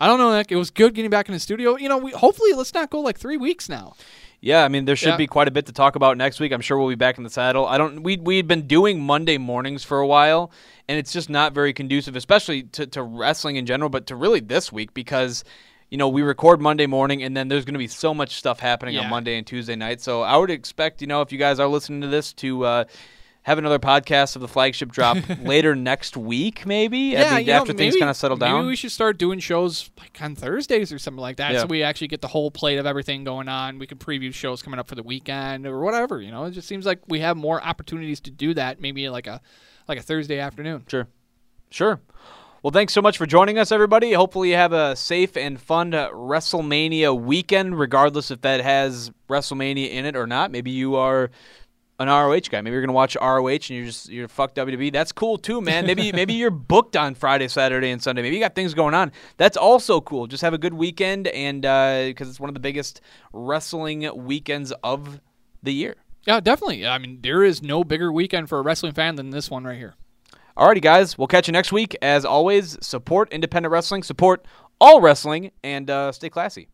I don't know, Nick. It was good getting back in the studio. You know, we hopefully let's not go like three weeks now. Yeah, I mean there should Yeah. be quite a bit to talk about next week. I'm sure we'll be back in the saddle. I don't. We we'd been doing Monday mornings for a while, and it's just not very conducive, especially to, to wrestling in general, but to really this week because. You know, we record Monday morning, and then there's going to be so much stuff happening on Monday and Tuesday night. So I would expect, you know, if you guys are listening to this, to uh, have another podcast of the flagship drop [LAUGHS] later next week, maybe. I think you know, after things kind of settle down. Maybe we should start doing shows like on Thursdays or something like that, Yeah. so we actually get the whole plate of everything going on. We can preview shows coming up for the weekend or whatever. You know, it just seems like we have more opportunities to do that. Maybe like a like a Thursday afternoon. Sure. Sure. Well, thanks so much for joining us, everybody. Hopefully, you have a safe and fun uh, WrestleMania weekend, regardless if that has WrestleMania in it or not. Maybe you are an ROH guy. Maybe you're gonna watch ROH and you're just you're fuck WWE. That's cool too, man. Maybe [LAUGHS] maybe you're booked on Friday, Saturday, and Sunday. Maybe you got things going on. That's also cool. Just have a good weekend, and because it's one of the biggest wrestling weekends of the year. Yeah, definitely. I mean, there is no bigger weekend for a wrestling fan than this one right here. Alrighty, guys. We'll catch you next week. As always, support independent wrestling, support all wrestling, and uh, stay classy.